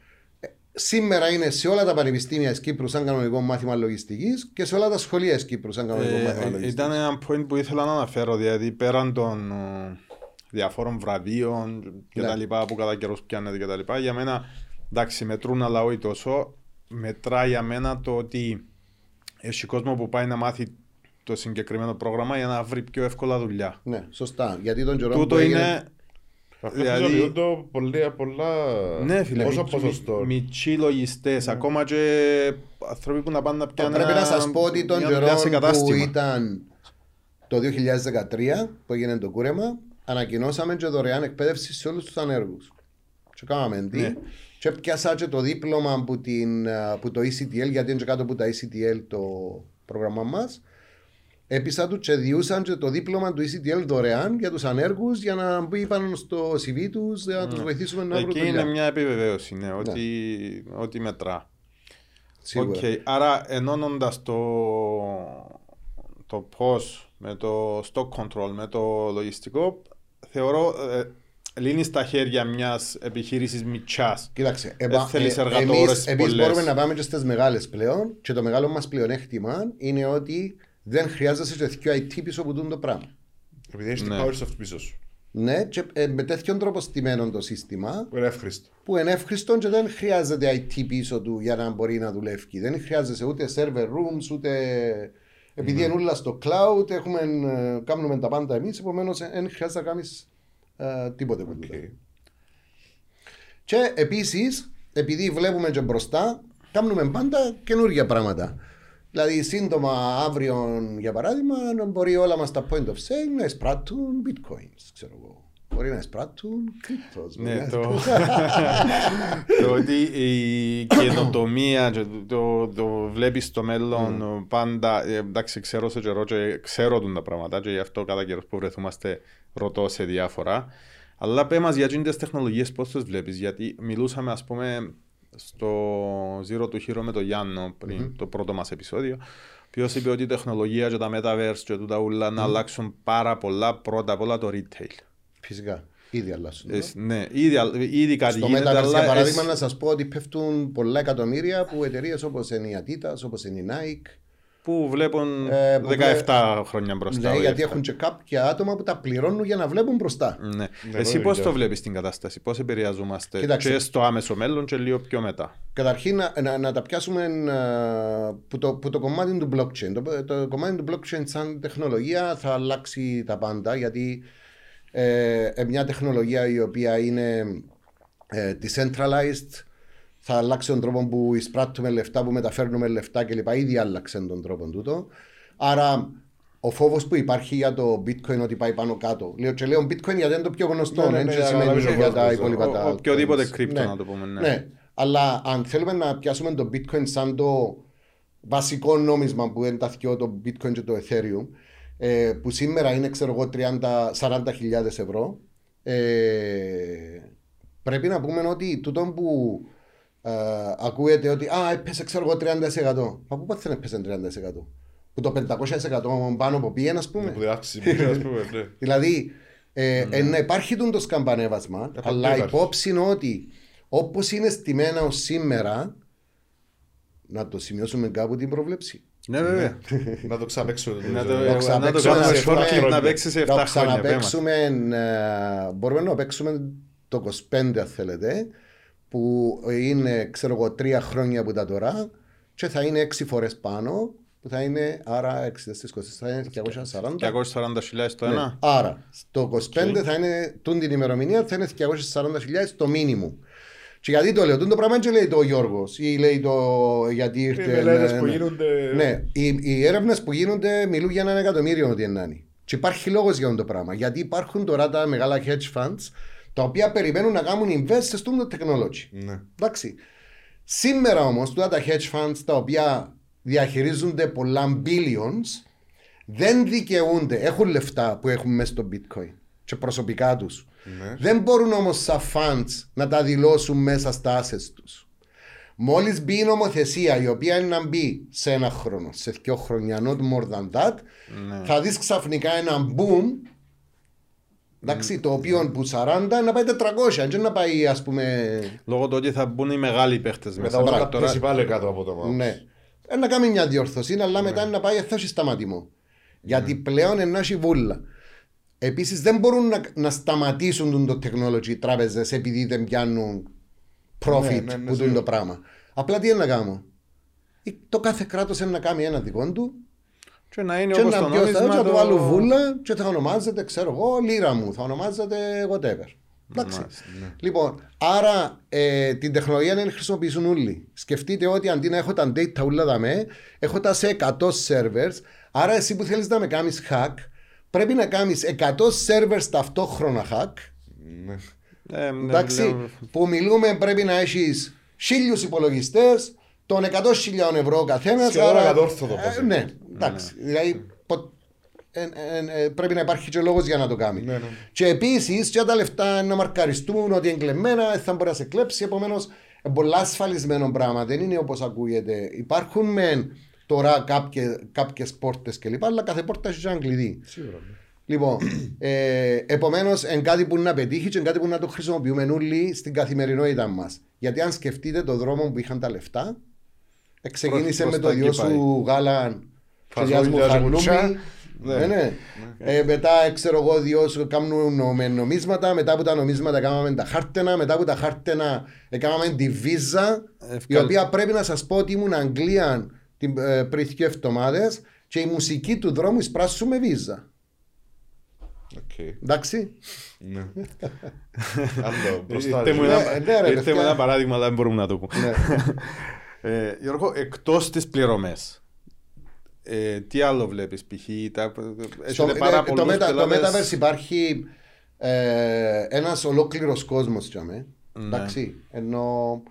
σήμερα είναι σε όλα τα πανεπιστήμια της Κύπρου σαν κανονικό μάθημα λογιστικής και σε όλα τα σχολεία της Κύπρου σαν κανονικό
Ε,
μάθημα
ε,
λογιστικής.
ήταν ένα point που ήθελα να αναφέρω, δηλαδή πέραν των ε, διαφόρων βραβείων και
Ναι.
τα λοιπά που κατά καιρούς πιάνεται και τα λοιπά, για μένα, εντάξει, μετρούν αλλά όχι τόσο, μετρά για μένα το ότι έχει κόσμο που πάει να μάθει το συγκεκριμένο πρόγραμμα για να βρει πιο εύκολα δουλειά.
Ναι, σωστά. Γιατί τον καιρό
Τούτο
που έγινε-
είναι
Αυτό
Δηλαδή-
χρησιμοποιούν το πολύ, πολλά...
Ναι, φίλε,
Πόσο
μη-
ποσοστό.
μη- μητσί λογιστές, ακόμα και άνθρωποι που να πάνε να πιάνουν
Πρέπει να σας πω ότι τον
μια
καιρό
δουλειά σε
που
κατάστημα.
ήταν το 2013 που έγινε το κούρεμα, ανακοινώσαμε και δωρεάν εκπαίδευση σε όλους τους ανέργους. Και κάναμε τι.
Ναι.
Και πιάσα και το δίπλωμα που, την, α, που το ECTL, γιατί είναι και κάτω από τα ECTL το πρόγραμμα μας. Έπεισα τους και διούσαν και το δίπλωμα του ECDL δωρεάν για τους ανέργους για να μπει πάνω στο CV τους, για να τους βοηθήσουμε να βρουν
Ναι. Εκεί είναι
δουλειά.
μια επιβεβαίωση, ναι, ότι, ότι μετρά.
Σίγουρα.
Οκ, Άρα ενώνοντας το, το πώς με το stock control, με το λογιστικό, θεωρώ ε, λύνεις τα χέρια μιας επιχείρησης μιτσιάς.
Κοίταξε,
Δεν θέλεις εργατοώρες
εμείς, εμείς
πολλές.
μπορούμε να πάμε και στις μεγάλες πλέον και το μεγάλο μας πλεονέκτημα είναι ότι δεν χρειάζεσαι και δύο IT πίσω από τούτο το πράγμα.
Επειδή έχεις την
Ναι.
PowerSoft πίσω σου.
Ναι, και ε, με τέτοιον τρόπο στημένο το σύστημα
Που είναι εύχριστο.
που είναι εύχριστο και δεν χρειάζεται IT πίσω του για να μπορεί να δουλεύει. Δεν χρειάζεσαι ούτε server rooms, ούτε. Επειδή
Ναι.
είναι όλα στο cloud, έχουμε, ε, κάνουμε τα πάντα εμείς, επομένως δεν χρειάζεται να κάνεις τίποτε από τούτα.
Οκ.
Και επίσης, επειδή βλέπουμε και μπροστά, κάνουμε πάντα καινούργια πράγματα. Δηλαδή, σύντομα αύριο, για παράδειγμα, μπορεί όλα μας τα point of sale να εισπράττουν bitcoins, ξέρω εγώ. Μπορεί να εισπράττουν cryptos. μπορεί
Ναι,
να
το,
εισπράττουν-
το ότι η καινοτομία και το, το, το βλέπεις στο μέλλον πάντα. ε, εντάξει, ξέρω σε καιρό και ξέρω τον τα πράγματα και γι' αυτό κατά καιρός που βρεθούμαστε ρωτώ σε διάφορα. Αλλά πέ μας για τις τεχνολογίες πώς τις βλέπεις, γιατί μιλούσαμε ας πούμε στο Zero to Hero με τον Γιάννο πριν το πρώτο μας επεισόδιο Ποιο είπε ότι η τεχνολογία και τα metaverse και τούτα ούλα να αλλάξουν πάρα πολλά πρώτα απ' όλα το retail.
Φυσικά. Ήδη αλλάσουν.
Ε, ναι, ήδη, ήδη κάτι
Στο
γίνεται,
Metaverse,
αλλά
για παράδειγμα,
εσ-
να σας πω ότι πέφτουν πολλά εκατομμύρια που εταιρείες όπως είναι η Adidas, όπως είναι η Nike.
Που βλέπουν
Ε, που
17 χρόνια μπροστά.
Ναι,
όχι
γιατί
7.
έχουν και κάποια άτομα που τα πληρώνουν για να βλέπουν μπροστά.
Ναι.
Ναι,
Εσύ
ναι,
πώς
ναι.
το βλέπεις την κατάσταση, πώς επηρεαζόμαστε
Κοίταξε.
και στο άμεσο μέλλον και λίγο πιο μετά;
Καταρχήν να, να, να τα πιάσουμε ε, που, το, που το κομμάτι του blockchain. Το, το κομμάτι του blockchain σαν τεχνολογία θα αλλάξει τα πάντα γιατί ε, ε, μια τεχνολογία η οποία είναι ε, decentralized θα αλλάξει τον τρόπο που εισπράττουμε λεφτά, που μεταφέρνουμε λεφτά κλπ. Ήδη άλλαξε τον τρόπο τούτο. Άρα ο φόβος που υπάρχει για το bitcoin ότι πάει πάνω κάτω. Λέω, και λέω bitcoin γιατί είναι το πιο γνωστό.
Ναι, ναι,
δεν
ναι,
σημαίνει
καταλαβαίνω
για τα
πώς,
υπόλοιπα
Ο-
τα
οποιοδήποτε
altcoins.
κρύπτο,
Ναι.
να το πούμε, ναι.
Ναι. Αλλά αν θέλουμε να πιάσουμε το bitcoin σαν το βασικό νόμισμα που είναι τα δυο, το bitcoin και το ethereum, ε, που σήμερα είναι ξέρω εγώ 30-40 ευρώ, ε, πρέπει να πούμε ότι τούτο που ε, ακούεται ότι α, έπεσε ξέρω εγώ 30%. Μα πού πότε έπεσε 30%. Που το 500% πάνω από πήγαινε, ας πούμε.
Που δεν αύξηση, ας πούμε, ναι.
Δηλαδή, ε, ε, να υπάρχει τούτος το σκαμπανέβασμα,
πάντα
αλλά
υπάρχει.
υπόψη είναι ότι όπως είναι στημένα ως σήμερα, να το σημειώσουμε κάπου την πρόβλεψη.
Ναι, βέβαια.
Να το ξαπέξουμε.
Να το-
Να
να το
ξαναπαίξουμε
κάνουμε
σε
short
εφτά
clip,
χρόνια.
να παίξει σε 7
Να
χρόνια. πέ μας.
ξαναπαίξουμε, ε, μπορούμε να παίξουμε το 25 αν θέλετε, που είναι ξέρω εγώ τρία χρόνια από τα τώρα και θα είναι έξι φορές πάνω, που θα είναι άρα 6 στις 20 θα είναι 240.
240.000 το
Ναι.
ένα.
Άρα, το 25 θα είναι, τούν την ημερομηνία θα είναι 240.000 το μίνιμου. Και γιατί το λέω, τούν το πράγμα δεν λέει το ο Γιώργος ή λέει το γιατί
Οι
ήρθε.
μελέτες
ναι,
που
ναι.
γίνονται.
Ναι, οι, οι έρευνες που γίνονται μιλούν για έναν εκατομμύριο ότι είναι. Και υπάρχει λόγος για αυτό το πράγμα. Γιατί υπάρχουν τώρα τα μεγάλα hedge funds τα οποία περιμένουν να κάνουν invest σε αυτό το technology.
Ναι.
Εντάξει. Σήμερα όμως, τώρα τα hedge funds τα οποία διαχειρίζονται πολλά billions δεν δικαιούνται, έχουν λεφτά που έχουν μέσα στο bitcoin και προσωπικά τους.
Ναι.
Δεν μπορούν όμως σαν funds να τα δηλώσουν μέσα στα assets τους. Μόλις μπει η νομοθεσία η οποία είναι να μπει σε ένα χρόνο, σε δύο χρόνια, not more than that,
Ναι.
θα δεις ξαφνικά ένα boom. Εντάξει, το οποίο που 40 να πάει 400, δεν να πάει ας πούμε.
Λόγω του ότι θα μπουν οι μεγάλοι παίχτες
Μετά
μέσα.
από
Τώρα-
τα πέσει πάλι κάτω από το mouse.
Ναι. Ε, να κάνει μια διόρθωση, αλλά μετά είναι να πάει θα έχει σταματημό. Γιατί πλέον είναι να έχει βούλα. Επίσης δεν μπορούν να, να σταματήσουν τον το technology οι τράπεζες επειδή δεν πιάνουν profit
Ναι, ναι, ναι,
που
σίγουρα.
τούν το πράγμα. Απλά τι είναι να κάνουν. Ή Το κάθε κράτος είναι να κάνει ένα δικό του
Και να είναι
και
όπως
να
το
πιω στα
νόμισμα
να του
το-
βάλουν βούλα και θα ονομάζεται, ξέρω εγώ, λίρα μου. Θα ονομάζεται whatever. Εντάξει.
ναι.
Λοιπόν, άρα ε, την τεχνολογία δεν χρησιμοποιήσουν όλοι. Σκεφτείτε ότι αντί να έχω τα data όλα δαμέ, έχω τα σε 100 servers. Άρα εσύ που θέλεις να με κάνεις hack, πρέπει να κάνεις 100 servers ταυτόχρονα hack.
Ναι.
Ε, ναι,
Εντάξει,
λέω-
που μιλούμε πρέπει να έχεις χίλιους υπολογιστές, των 100.000 ευρώ ο καθένας.
Σχεδόν ακατόρθωτο,
ε,
πώς
ναι, εντάξει. Δηλαδή, πο- ε, ε, ε, πρέπει να υπάρχει και λόγος για να το κάνει.
Ναι, ναι.
Και επίσης, και τα λεφτά να μαρκαριστούν ότι είναι κλεμμένα, δεν θα μπορεί να σε κλέψει. Επομένως, πολλά ασφαλισμένο πράγμα. Δεν είναι όπως ακούγεται. Υπάρχουν μεν τώρα κάποιε πόρτες κλπ. Αλλά κάθε πόρτα έχει ένα κλειδί.
Σίγουρα. ναι.
Λοιπόν, ε, επομένως, είναι κάτι που να πετύχει και είναι κάτι που να το χρησιμοποιούμε όλοι στην καθημερινότητά μας. Γιατί αν σκεφτείτε το δρόμο που είχαν τα λεφτά, ε, ξεκίνησε
προς
με
τα
το γιο
εκεί πάει.
σου Γάλαν,
Φασόλι,
μου
γιάζι,
χαλούμι.
μουτσά.
Ναι,
Ναι.
ναι. Ε, μετά, ξέρω εγώ, δυο σου κάνουν νο- με νομίσματα. Μετά από τα νομίσματα κάναμε τα χάρτενα. Μετά από τα χάρτενα ε, κάναμε τη βίζα. Η
Ευκάλ-
οποία πρέπει να σας πω ότι ήμουν Αγγλία την, ε, πριν δύο εβδομάδες και η μουσική του δρόμου εισπράσσουμε βίζα.
Οκ.
Εντάξει.
Ναι. Άλλο μπροστά.
Ήρθε μου
Ναι,
ένα-
ναι, ρε,
ήρθε μου
παιδιά.
ένα παράδειγμα, αλλά δεν μπορούμε να το πούμε.
ναι.
Ε, Γιώργο, εκτός τις πληρωμές, ε, τι άλλο βλέπεις, π.χ. Τα,
Στο-
έχετε πάρα
ε, το,
πολλούς
μετα, το
πελάτες-
Metaverse υπάρχει ε, ένας ολόκληρος κόσμος για με.
Ναι.
Εντάξει. Ενώ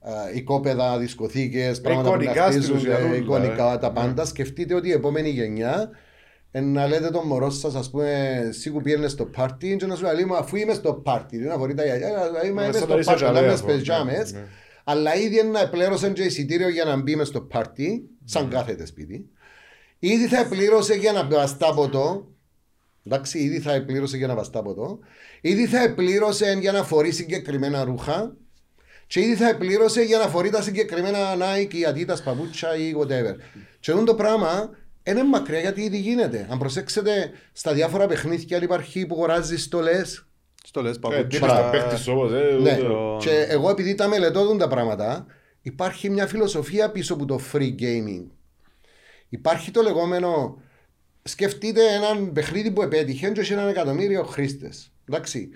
ε, οικόπεδα, δισκοθήκες, πράγματα που
Εικονικά
να
στην
χτίζονται,
ουσία, όλα,
εικονικά
ε.
τα πάντα. Σκεφτείτε ότι η επόμενη γενιά ε, να λέτε τον μωρό σας, ας πούμε, σίγουρα πήγαινε στο πάρτι και να σου λέει, «Μα αφού είμαι στο πάρτι, δεν αφορεί τα γιαγιά, αλλά είμαι
Ναι,
είμαι
σαν
στο
τα ίσα
πάρτι, να
τζαλέα,
είμαι
αυτό,
στις
ναι,
τζάμες».
ναι.
Αλλά ήδη να πλήρωσε και εισιτήριο για να μπει μες στο πάρτι, σαν κάθεται σπίτι. Ήδη θα πλήρωσε για να βαστά ποτό. Εντάξει, ήδη θα πλήρωσε για να βαστά ποτό. Ήδη θα πλήρωσε για να φορεί συγκεκριμένα ρούχα. Και ήδη θα πλήρωσε για να φορεί τα συγκεκριμένα Nike, η Adidas, παπούτσια ή whatever. Και αυτό το πράγμα είναι μακριά γιατί ήδη γίνεται. Αν προσέξετε στα διάφορα παιχνίδια υπάρχει που αγοράζει στολές.
Στο λες
Ε,
παπούτσια.
τι είπες, τα παίχτης όμως, ε,
Ναι.
ούτε-
το-
Και εγώ επειδή τα μελετώ τα πράγματα, υπάρχει μια φιλοσοφία πίσω από το free gaming. Υπάρχει το λεγόμενο. Σκεφτείτε έναν παιχνίδι που επέτυχε και έχει έναν εκατομμύριο χρήστες. Εντάξει.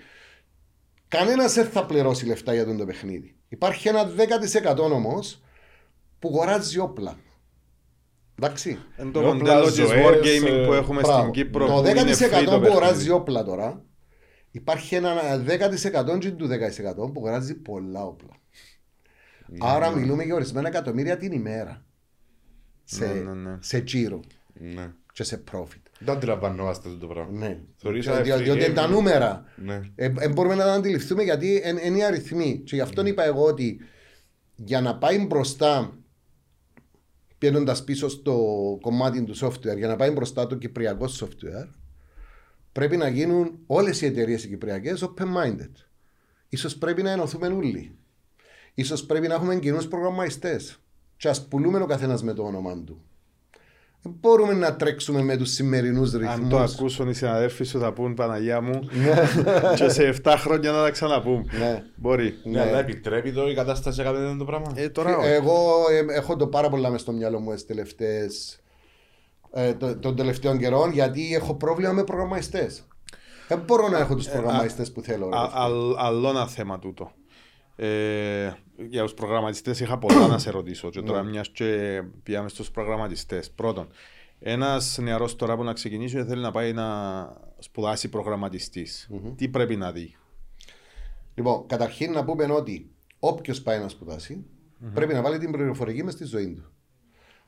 Κανένας δεν θα πληρώσει λεφτά για τον το παιχνίδι. Υπάρχει ένα 10% όμως που αγοράζει όπλα. Εντάξει.
Εν το
Όπλα,
μοντέλο της
ζωές,
Wargaming
ε,
που έχουμε
Μπράβο.
στην Κύπρο
Το
που είναι free
10%
το
που αγοράζει
παιχνίδι.
όπλα τώρα, υπάρχει ένα 10% και του 10% που αγοράζει πολλά όπλα. Άρα μιλούμε για ορισμένα εκατομμύρια την ημέρα. Σε,
Ναι, ναι, ναι.
σε τζίρο
Ναι.
και σε profit.
Δεν αντιλαμβανόμαστε αυτό το πράγμα.
Ναι.
Θεωρείς
Δι-
ένα
δι-
free
Διότι είναι τα
gaming.
νούμερα.
Ναι.
Ε, ε, μπορούμε να τα αντιληφθούμε γιατί εν- είναι οι αριθμοί. Και γι' αυτόν είπα εγώ ότι για να πάει μπροστά, πιένοντας πίσω στο κομμάτι του software, για να πάει μπροστά το κυπριακό software, πρέπει να γίνουν όλες οι εταιρείες οι κυπριακές open-minded. Ίσως πρέπει να ενωθούμε όλοι. Ίσως πρέπει να έχουμε κοινούς προγραμματιστές. Και ας πουλούμε ο καθένας με το όνομα του. Δεν μπορούμε να τρέξουμε με τους σημερινούς ρυθμού.
Αν το ακούσουν οι συναδέλφοι σου θα πούν Παναγιά μου και σε 7 χρόνια να τα ξαναπούν.
ναι.
Μπορεί.
Ναι, αλλά επιτρέπει το η κατάσταση να κάνει το πράγμα.
Ε, τώρα όχι.
Εγώ ε, έχω το πάρα πολλά μες στο μυαλό μου τις τελευταίες, ε, το- των τελευταίων καιρών γιατί έχω πρόβλημα με προγραμματιστές. Δεν μπορώ να έχω τους προγραμματιστές που θέλω. ρε.
Α- αλ- Άλλο ένα θέμα τούτο. Ε, για τους προγραμματιστές είχα πολλά να σε ρωτήσω και τώρα μιας και πήγαμε στους προγραμματιστές. Πρώτον, ένας νεαρός τώρα που να ξεκινήσει θέλει να πάει να σπουδάσει προγραμματιστής. Τι πρέπει να δει;
Λοιπόν, καταρχήν να πούμε ότι όποιος πάει να σπουδασει πρέπει να βάλει την πληροφορική μες στη ζωή του.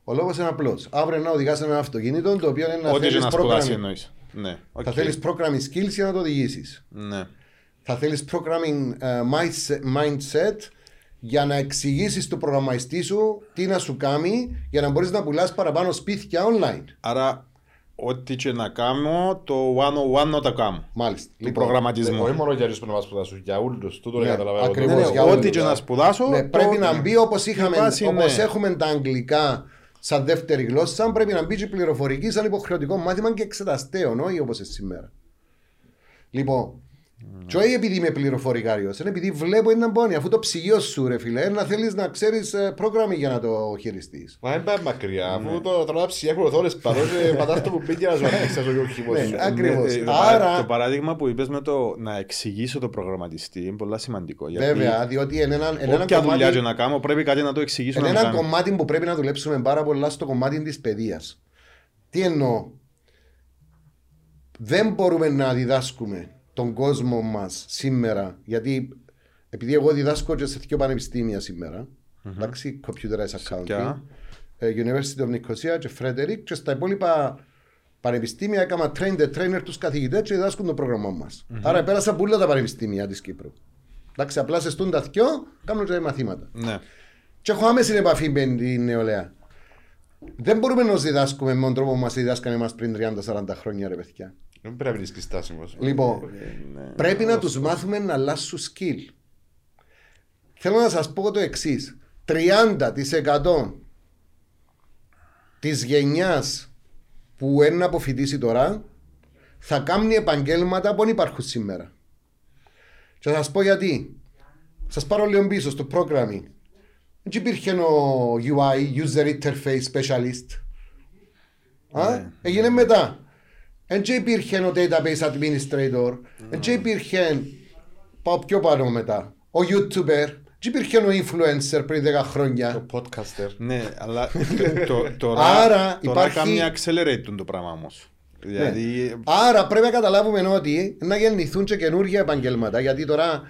Ο λόγος είναι απλός. Αύριο να οδηγάς ένα αυτοκίνητο το οποίο είναι να
Ό,τι και
θέλεις
να σπουδάσει
programming,
εννοείς. Ναι, οκ.
θα θέλεις programming skills για να το οδηγήσεις.
Ναι.
Θα θέλεις programming ε, mindset- mindset για να εξηγήσεις του προγραμματιστή σου τι να σου κάνει για να μπορείς να πουλάς παραπάνω σπίτια online.
Άρα, ό,τι και να κάνω, το one-on-one να το κάνω.
Μάλιστα.
Του προγραμματισμού.
Όχι μόνο για τους που να μας σπουδάσουν, για όλους. Τούτο
Ναι,
καταλαβαίνω.
ακριβώς.
Ναι, ναι,
για
ό,τι
όλους.
και να σπουδάσω.
Ναι,
το-
πρέπει να μπει όπως είχαμε,
βάση,
όπως
ναι.
έχουμε τα αγγλικά σαν δεύτερη γλώσσα, πρέπει να μπει και η πληροφορική σαν υποχρεωτικό μάθημα και εξεταστέων, όχι όπως σήμερα. Λοιπόν, και όχι επειδή είμαι πληροφορικάριος, είναι επειδή βλέπω έναν πόνι, αφού το ψυγείο σου, ρε φίλε, να θέλεις να ξέρεις πρόγραμμα για να το χειριστείς.
Μα δεν πάει μακριά, αφού το τρολάψει έχουν οθόνες πάνω και πατάς το κουμπί και να σου ανοίξει ο γεωχήμος.
Ναι, ακριβώς.
Ναι, το
Άρα-
παρα- Το παράδειγμα που είπες με το να εξηγήσω το προγραμματιστή είναι πολύ σημαντικό. γιατί
Βέβαια, διότι είναι ένα, είναι ένα
Όποια δουλειά και
κομμάτι,
να κάνω πρέπει κάτι να το εξηγήσω
είναι
να
ένα
μου κάνει.
κομμάτι που πρέπει να δουλέψουμε πάρα πολλά στο κομμάτι της παιδείας. Τι εννοώ, δεν μπορούμε να διδάσκουμε τον κόσμο μας σήμερα, γιατί επειδή εγώ διδάσκω και σε δύο πανεπιστήμια σήμερα, εντάξει, computerized accounting,
Ποια;
ε, University of Nicosia και Frederick και στα υπόλοιπα πανεπιστήμια έκανα train the trainer τους καθηγητές και διδάσκουν το πρόγραμμά μας. Άρα πέρασα πολλά τα πανεπιστήμια της Κύπρου. Εντάξει, απλά σε στούν τα δυο, κάνουν και μαθήματα.
Ναι.
Και έχω άμεση επαφή με την νεολαία. Δεν μπορούμε να τους διδάσκουμε με τον τρόπο που μας διδάσκανε μας πριν 30-40 χρόνια, ρε παιδιά.
Δεν πρέπει να βρίσκεις στάσιμος.
Λοιπόν, πρέπει να τους μάθουμε να αλλάσουν skill. Θέλω να σας πω το εξής. 30% της γενιάς που είναι να αποφοιτήσει τώρα θα κάνει επαγγέλματα που δεν υπάρχουν σήμερα. Και θα σας πω γιατί. Σας πάρω λίγο πίσω στο programming. Δεν υπήρχε ο UI, User Interface Specialist. Α, έγινε μετά. Δεν υπήρχε ο Database Administrator. Δεν υπήρχε, πάω πιο πάνω μετά, ο YouTuber. Δεν υπήρχε ο Influencer πριν 10 χρόνια.
Το podcaster.
Ναι, αλλά το- τώρα,
Άρα
τώρα
υπάρχει-
κάνει accelerate το πράγμα όμως. Δηλαδή,
Άρα πρέπει να καταλάβουμε ότι να γεννηθούν και καινούργια επαγγέλματα γιατί τώρα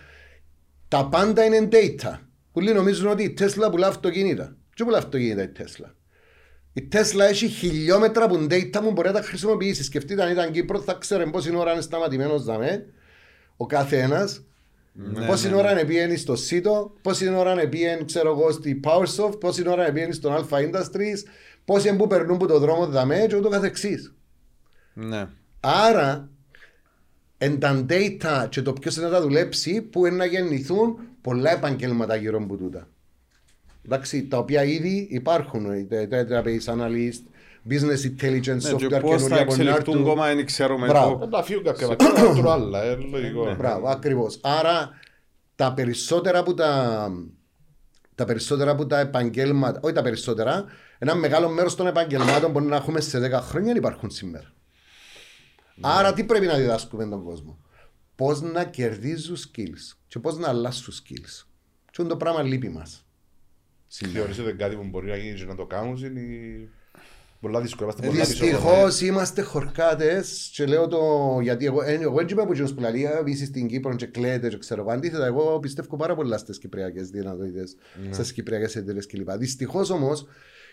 τα πάντα είναι data. Πολλοί νομίζουν ότι η Tesla πουλά αυτοκίνητα. Τι πουλά αυτοκίνητα η Tesla; Η Tesla έχει χιλιόμετρα που data που μπορεί να τα χρησιμοποιήσεις. Σκεφτείτε αν ήταν Κύπρος θα ξέρει πόση ώρα είναι σταματημένος δαμέ ο καθένας.
Ναι,
πόση
ναι,
ώρα είναι πήγαινε στο ΣΥΤΟ, πόση ώρα είναι πήγαινε ξέρω εγώ στη PowerSoft, πόση ώρα είναι πήγαινε στον Alpha Industries, πόσοι είναι που περνούν από το δρόμο δαμέ και ούτω καθεξής.
ναι.
Άρα, εν τα data και το ποιος είναι να τα δουλέψει, που είναι να γεννηθούν πολλά επαγγέλματα γύρω από τούτα. Εντάξει, τα οποία ήδη υπάρχουν. η τε- Database analyst, business intelligence,
Ναι, και
software
πώς θα
καινούρια που να
εξελιχθούν
έρθουν.
ακόμα δεν ξέρουμε.
Μπράβο.
το-
Δεν τα φύγουν κάποια πράγματα, να κάνουν άλλα, ε, λογικό.
Μπράβο, ακριβώς. Άρα, τα περισσότερα που τα, τα περισσότερα που τα επαγγέλματα, όχι τα περισσότερα, ένα μεγάλο μέρος των επαγγελμάτων που να έχουμε σε 10 χρόνια δεν υπάρχουν σήμερα. Άρα, τι πρέπει να διδάσκουμε τον κόσμο; Πώς να κερδίζουν skills και πώς να αλλάσουν skills. Και είναι το πράγμα λείπει μας.
Θεωρείς ότι κάτι που μπορεί να γίνει και να το κάνουν είναι πολλά δύσκολα. Είμαστε πολλά πίσω.
Δυστυχώς είμαστε χορκάτες και λέω το γιατί εγώ, ε, εγώ δεν είμαι από εκείνους που λέει «Α, είσαι στην Κύπρο και κλαίτε και ξέρω εγώ. Αντίθετα, εγώ πιστεύω πάρα πολλά στις κυπριακές δυνατότητες, στις κυπριακές εταιρείε κλπ. Δυστυχώς όμως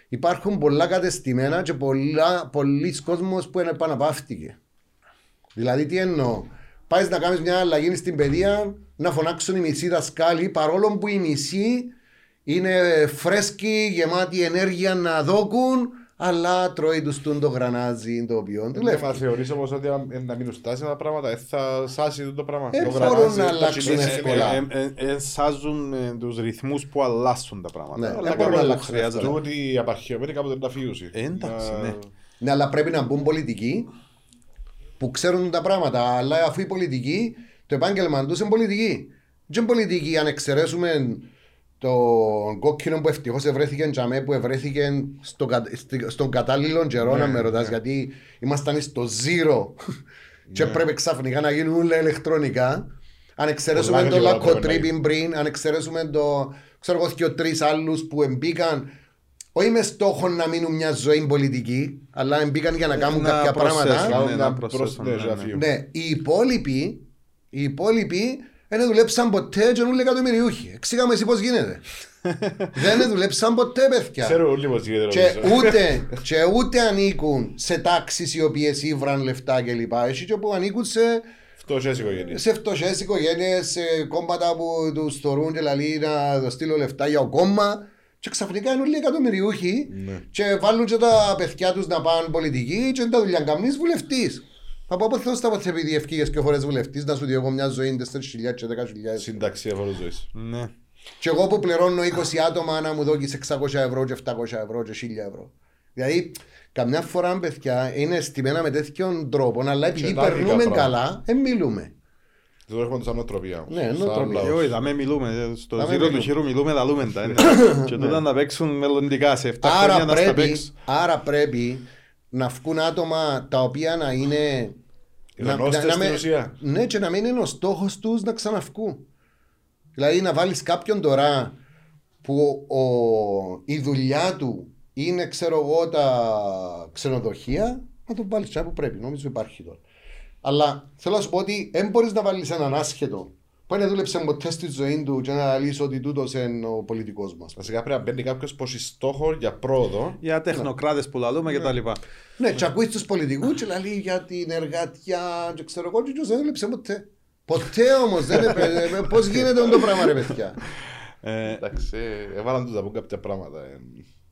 υπάρχουν πολλά κατεστημένα και πολλά, πολλοί κόσμος που επαναπαύτηκε. Δηλαδή, τι εννοώ; Πάεις να κάνεις μια αλλαγή στην παιδεία, να φωνάξουν οι μισοί δασκάλοι, παρόλο που οι μισοί είναι φρέσκοι, γεμάτοι ενέργεια να δόκουν, αλλά τρώει τους τούν το γρανάζι το οποίο
Ναι,
δουλεύει.
μα θεωρείς όμως ότι αν ε, να μείνουν στάσιμα τα πράγματα, ε, θα σάσει το πράγμα.
Ε,
Το
μπορούν
γρανάζι,
να
τα
αλλάξουν
τσιμίσια.
εύκολα.
Ε, ε, ε, Ενσάζουν ε, τους ρυθμούς που αλλάσουν τα πράγματα.
Ναι,
Αλλά
δεν μπορούν
κάποιο
να
που
αλλάξουν
χρειάζεται.
Τούτοι οι απαρχαιωμένοι κάποτε να φύγουν.
Ε, εντάξει,
Να-
ναι.
Ναι, αλλά πρέπει να μπουν πολιτικοί που ξέρουν τα πράγματα. Αλλά αφού οι πολιτικοί, το επάγγελμα τους είναι πολιτική. Δεν είναι πολιτική αν εξαιρέσουμε τον κόκκινο που ευτυχώς ευρέθηκε τζαμέ που ευρέθηκε στο, κα- στη- στον κατάλληλο καιρό, να με ρωτάς, γιατί ήμασταν στο zero και πρέπει ξαφνικά να γίνουν όλα ηλεκτρονικά. Αν εξαιρέσουμε
Πολλά
το
γρήγορα πρέπει να
λακκοτρίπιν πριν, αν εξαιρέσουμε το, ξέρω εγώ, και τρεις άλλους που εμπήκαν όχι με στόχο να μείνουν μια ζωή πολιτική, αλλά μπήκαν για να κάνουν
Να
κάποια
προσθέσουν,
πράγματα.
ναι,
να
να προσθέσουν,
προσθέσουν,
ναι,
να
ναι.
φύγουν.
Ναι, οι υπόλοιποι, οι υπόλοιποι Δεν δουλέψαν ποτέ και όλοι εκατομμυριούχοι. Εξήγαμε εσύ πώς γίνεται. Δεν δουλέψαν ποτέ παιδιά.
Ξέρω όλοι πώς γίνεται.
Και
νομίζω.
ούτε, και ούτε ανήκουν σε τάξεις οι οποίες ήβραν λεφτά κλπ. Έχει και που ανήκουν σε,
Φτωχές οικογένειες.
σε φτωχές οικογένειες, σε κόμματα που τους θωρούν και λαλεί να το στείλω λεφτά για ο κόμμα. Και ξαφνικά είναι όλοι εκατομμυριούχοι
Ναι.
και βάλουν και τα παιδιά τους να πάνε πολιτική και τα δουλειά καμνείς βουλευτής. Από πότε θα στα επειδή ευκήγες και φορές βουλευτής να σου διώγω μια ζωή 4.000 και 10.000.
Σύνταξη αφορούς ζωής.
Ναι.
Και εγώ που πληρώνω 20 άτομα να μου δώσει 600 ευρώ και 700 ευρώ και 1000 ευρώ. Δηλαδή, καμιά φορά παιδιά είναι στημένα με τέτοιον τρόπο, αλλά επειδή
τα αρχικά
περνούμε
πράγματα.
καλά, δεν μιλούμε.
Δεν το έχουμε σαν νοοτροπία.
Ναι,
Σαν
νοοτροπία.
λαός.
Ε, Όχι, δαμε μιλούμε. Στο
Δαμε
ζήρο του
μιλούμε.
χείρου μιλούμε, λαλούμε τα. είναι. Και τότε να παίξουν μελλοντικά σε 7 χρόνια
Άρα
να στα
πρέπει,
παίξουν.
άρα πρέπει να βγουν άτομα τα οποία να είναι.
Ιδανώστες στην
με-
ουσία.
Ναι, και να μην είναι ο στόχος τους να ξαναβγούν. Δηλαδή να βάλεις κάποιον τώρα που ο, η δουλειά του είναι, ξέρω εγώ, τα ξενοδοχεία, να τον βάλεις που πρέπει. Νομίζω υπάρχει τώρα. Αλλά θέλω να σου πω ότι δεν μπορείς να βάλεις έναν άσχετο που δεν δούλεψε ποτέ στη ζωής του και να λύσει ότι τούτος είναι ο πολιτικός μας.
Βασικά πρέπει να μπαίνει κάποιος πως έχει στόχος για πρόοδο.
Για τεχνοκράτες που λαλούμε και τα λοιπά.
Ναι, και ακούει τους πολιτικούς και λέει για την εργατιά, και ξέρω εγώ, και δεν δούλεψε ποτέ. Ποτέ όμως δεν έπρεπε. Πώς γίνεται αυτό το πράγμα, ρε παιδιά;
Ε,
Εντάξει, ε, έβαλαν τους να πούν κάποια πράγματα. ε.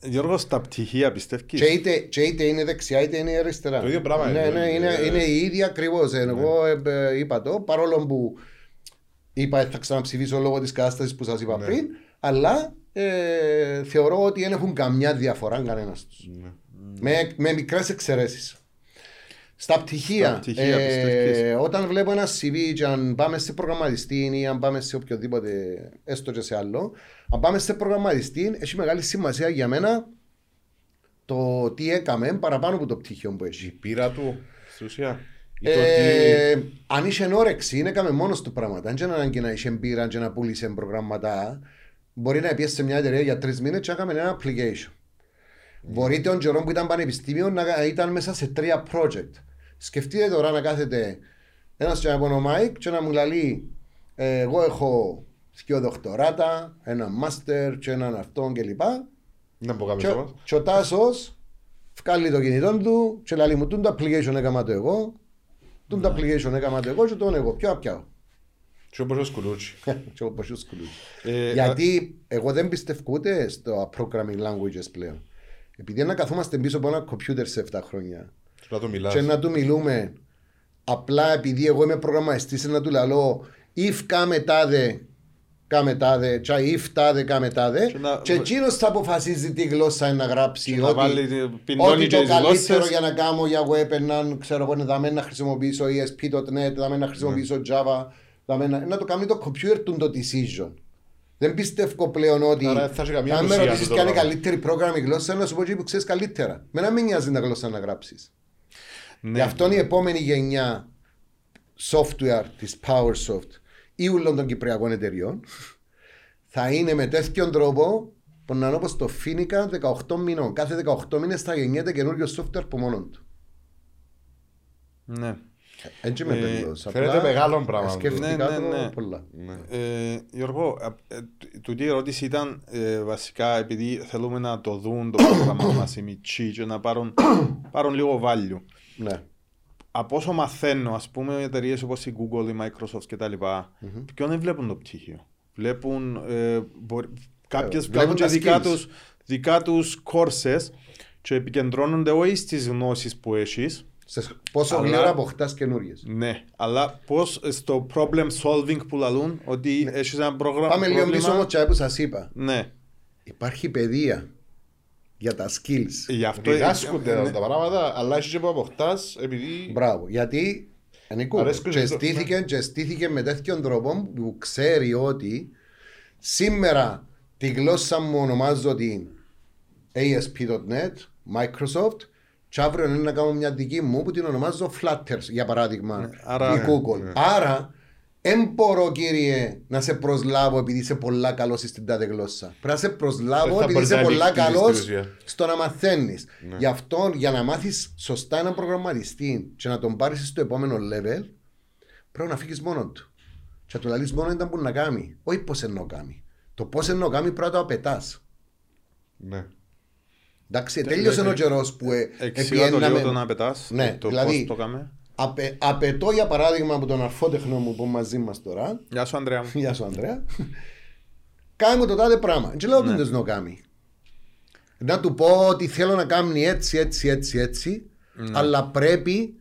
Γιώργος, στα πτυχία
Και
πιστεύεις.
είτε, και είτε είναι δεξιά είτε είναι αριστερά.
Το ίδιο πράγμα
ναι,
είναι.
Ναι, είναι,
Ε,
είναι η ίδια ακριβώς. Εγώ ε, ε, είπα το, παρόλο που είπα θα ξαναψηφίσω λόγω της κατάστασης που σας είπα
Ναι.
πριν, αλλά ε, θεωρώ ότι δεν έχουν καμιά διαφορά κανένας τους.
Ναι.
Με, με μικρές εξαιρέσεις. Στα πτυχία,
Στα πτυχία,
ε,
πιστεύεις.
όταν βλέπω ένα CV και αν πάμε σε προγραμματιστή ή αν πάμε σε οποιοδήποτε, έστω και σε άλλο, αν πάμε σε προγραμματιστή, έχει μεγάλη σημασία για μένα το τι έκαμε παραπάνω από το πτυχίο που
Η
έχει.
πείρα του, στην ουσία. Ή το ότι-
Ε, αν είσαι όρεξη, είναι έκαμε μόνος του πράγματα. Αν δεν ανάγκη να είσαι πείρα και να πουλήσει προγραμματά, μπορεί να πιέσει σε μια εταιρεία για τρεις μήνες και να κάνει ένα application. Μπορεί τον καιρό που ήταν πανεπιστήμιο να ήταν μέσα σε τρία project. Σκεφτείτε τώρα να κάθεται ένας και από ο Μάικ και να μου λέει ε, εγώ έχω δύο δοκτοράτα, ένα master και έναν αυτόν κλπ.
Να πω
Και,
κάποιος όμως.
και ο Τάσο βγάλει το κινητό του και λέει μου τούν το application έκανα το εγώ, τούν το application έκανα το εγώ και τον εγώ. Ποιο πιάω.
Και όπως ο Σκουλούτσι.
Και εγώ ποσούς σκουλούκι.
Ε,
Γιατί εγώ δεν πιστεύω ούτε στο programming languages πλέον. Επειδή να καθόμαστε πίσω από ένα κομπιούτερ σε 7 χρόνια
Και να του μιλάς.
και να του μιλούμε απλά επειδή εγώ είμαι προγραμματιστής να του λέω if κάμε τάδε κάμε τάδε και if τάδε κάμε τάδε
Και να-
και εκείνος θα αποφασίζει τι γλώσσα είναι να γράψει
Και να
ότι,
βάλει, πυντώνει
ότι
και
το
τις
καλύτερο
γλώσσες.
για να κάνω για web να ξέρω εγώ είναι δαμέν να χρησιμοποιήσω ESP.NET δαμέν να χρησιμοποιήσω Java δαμέν να, να το κάνει το computer του το decision δεν πιστεύω πλέον ότι
Άρα θα έχει καμία
αν με
ουσία
ρωτήσεις
αυτό
ποια
το
είναι η
πράγμα.
καλύτερη programming γλώσσα να σου πω ότι που ξέρεις καλύτερα με να μην νοιάζει τα γλώσσα να γράψεις
ναι.
Γι' αυτό η επόμενη γενιά software της PowerSoft ή όλων των κυπριακών εταιριών θα είναι με τέτοιον τρόπο που να είναι όπως το Φίνικα 18 μηνών. Κάθε 18 μήνες θα γεννιέται καινούριο software από μόνο του.
Ναι.
Έτσι με
Ε,
τέλος.
φαίνεται
Απλά
μεγάλο πράγμα.
Σκέφτηκα
Ναι,
το
ναι, ναι.
πολλά.
Ναι.
Ε, Γιώργο, ε, ε, τ- τούτη η ερώτηση ήταν ε, βασικά επειδή θέλουμε να το δουν το πρόγραμμα μας οι μητσοί και να πάρουν, πάρουν λίγο value.
Ναι.
Από όσο μαθαίνω, ας πούμε, οι εταιρείες όπως η Google, η Microsoft κτλ. Mm-hmm. Ποιον δεν βλέπουν το πτυχίο. Βλέπουν, ε, μπορεί, κάποιες
βλέπουν
βλέπουν και
τα
δικά
skills.
τους, δικά τους courses και επικεντρώνονται όχι στις γνώσεις που έχεις,
Σε πόσο
Αλλά-
γλύωρα αποκτάς καινούριες.
ναι, αλλά πώς στο problem solving που λαλούν, ότι έχεις ένα πρόγραμμα.
Πάμε λίγο
πρόβλημα-
πίσω όμως τσάι που σας είπα.
Ναι,
Υπάρχει παιδεία για τα skills.
γι' αυτό.
Διδάσκονται
ναι.
τα πράγματα, αλλά εσύ και που αποκτάς επειδή...
Μπράβο. Γιατί Ενικού,
Αρέσκουν
και
και το-
στήθηκε, και στήθηκε με τέτοιον τρόπο που ξέρει ότι σήμερα τη γλώσσα μου ονομάζω την ASP.NET, Microsoft και αύριο είναι να κάνω μια δική μου που την ονομάζω Flutters για παράδειγμα
άρα-
η
ναι,
Google. Άρα δεν μπορώ κύριε να σε προσλάβω επειδή είσαι πολλά καλό στην τάδε γλώσσα. Πρέπει να σε
Δεν
προσλάβω
θα
επειδή
μπορείς
είσαι
να
πολλά
ανοιχτείς
καλό
στην ουσία.
στο να μαθαίνει.
Ναι.
Γι' αυτό για να μάθει σωστά έναν προγραμματιστή και να τον πάρει στο επόμενο level, πρέπει να φύγει μόνο του. Και του λαλείς μόνο ήταν που να κάνει. Όχι πώς εννοώ κάνει. Το πώς εννοώ κάνει πρέπει να το απαιτάς.
Ναι.
Εντάξει, τέλειωσε ο καιρός που ε,
Εξήγα το λίγο
επιέναμε-
το να πετάς,
Ναι,
το
δηλαδή-
πώς το κάμε.
Απε, απαιτώ για παράδειγμα από τον αρφότεχνο μου που είναι μαζί μας τώρα
Γεια σου Ανδρέα μου.
Γεια σου Ανδρέα Κάνε μου το τάδε πράγμα Δεν λέω
Ναι.
ότι δεν το κάνει; Να του πω ότι θέλω να κάνει έτσι έτσι έτσι έτσι
Ναι.
Αλλά πρέπει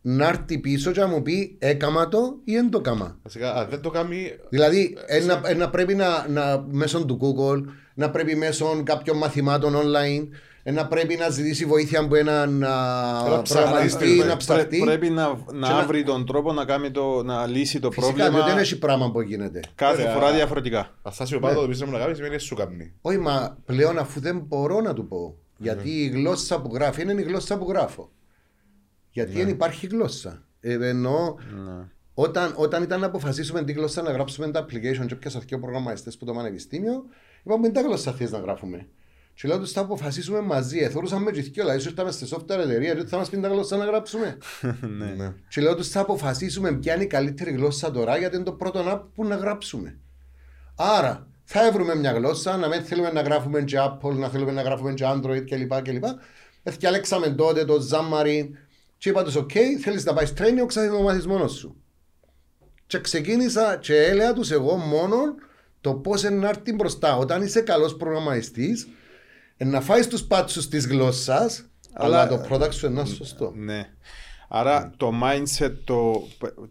να έρθει πίσω και να μου πει έκαμα το ή δεν το κάμα
Βασικά, αν δεν το κάνει.
Δηλαδή ένα, ένα πρέπει να, να μέσω του Google να πρέπει μέσω κάποιων μαθημάτων online να πρέπει να ζητήσει βοήθεια από έναν α,
ψαχτή,
προγραμματιστή
πρέπει-
να ψαχτεί
Πρέ- Πρέπει να, να
να-
βρει τον τρόπο να, κάνει το, να λύσει το
Φυσικά
πρόβλημα
διότι δεν έχει πράγμα που γίνεται
κάθε
Ωραία.
φορά διαφορετικά.
Αν φτάσει ο πάτος το πιστεύω να κάνει, σημαίνει ότι σου κάνει.
Όχι, μα πλέον αφού δεν μπορώ να του πω. Γιατί η γλώσσα που γράφει είναι η γλώσσα που γράφω. Γιατί δεν υπάρχει γλώσσα. Ε, εννοώ,
Ναι.
όταν, όταν ήταν να αποφασίσουμε τι γλώσσα να γράψουμε τα application και πιάσα δύο προγραμματιστές που το πανεπιστήμιο, είπαμε τι γλώσσα θες να γράφουμε. Και λέω τους θα αποφασίσουμε μαζί. Εθώρουσαμε και δυο, δηλαδή ήρθαμε στη software εταιρεία και θα μας πει τα γλώσσα να γράψουμε.
Ναι.
Και λέω τους θα αποφασίσουμε ποια είναι η καλύτερη γλώσσα τώρα γιατί είναι το πρώτο app που να γράψουμε. Άρα θα έβρουμε μια γλώσσα, να μην θέλουμε να γράφουμε και Apple, να θέλουμε να γράφουμε και Android κλπ. κλπ. Εθιαλέξαμε τότε το Xamarin και είπα τους ok, θέλεις να πάεις training, ξέρεις να το μάθεις μόνος σου. Και ξεκίνησα και έλεγα τους εγώ μόνο το πώς είναι να έρθει μπροστά. Όταν είσαι καλός προγραμματιστής, ε, να φάεις τους πάτσους της γλώσσας, αλλά,
Αλλά-
το product σου είναι να είναι σωστό.
Ναι. Άρα το mindset, το,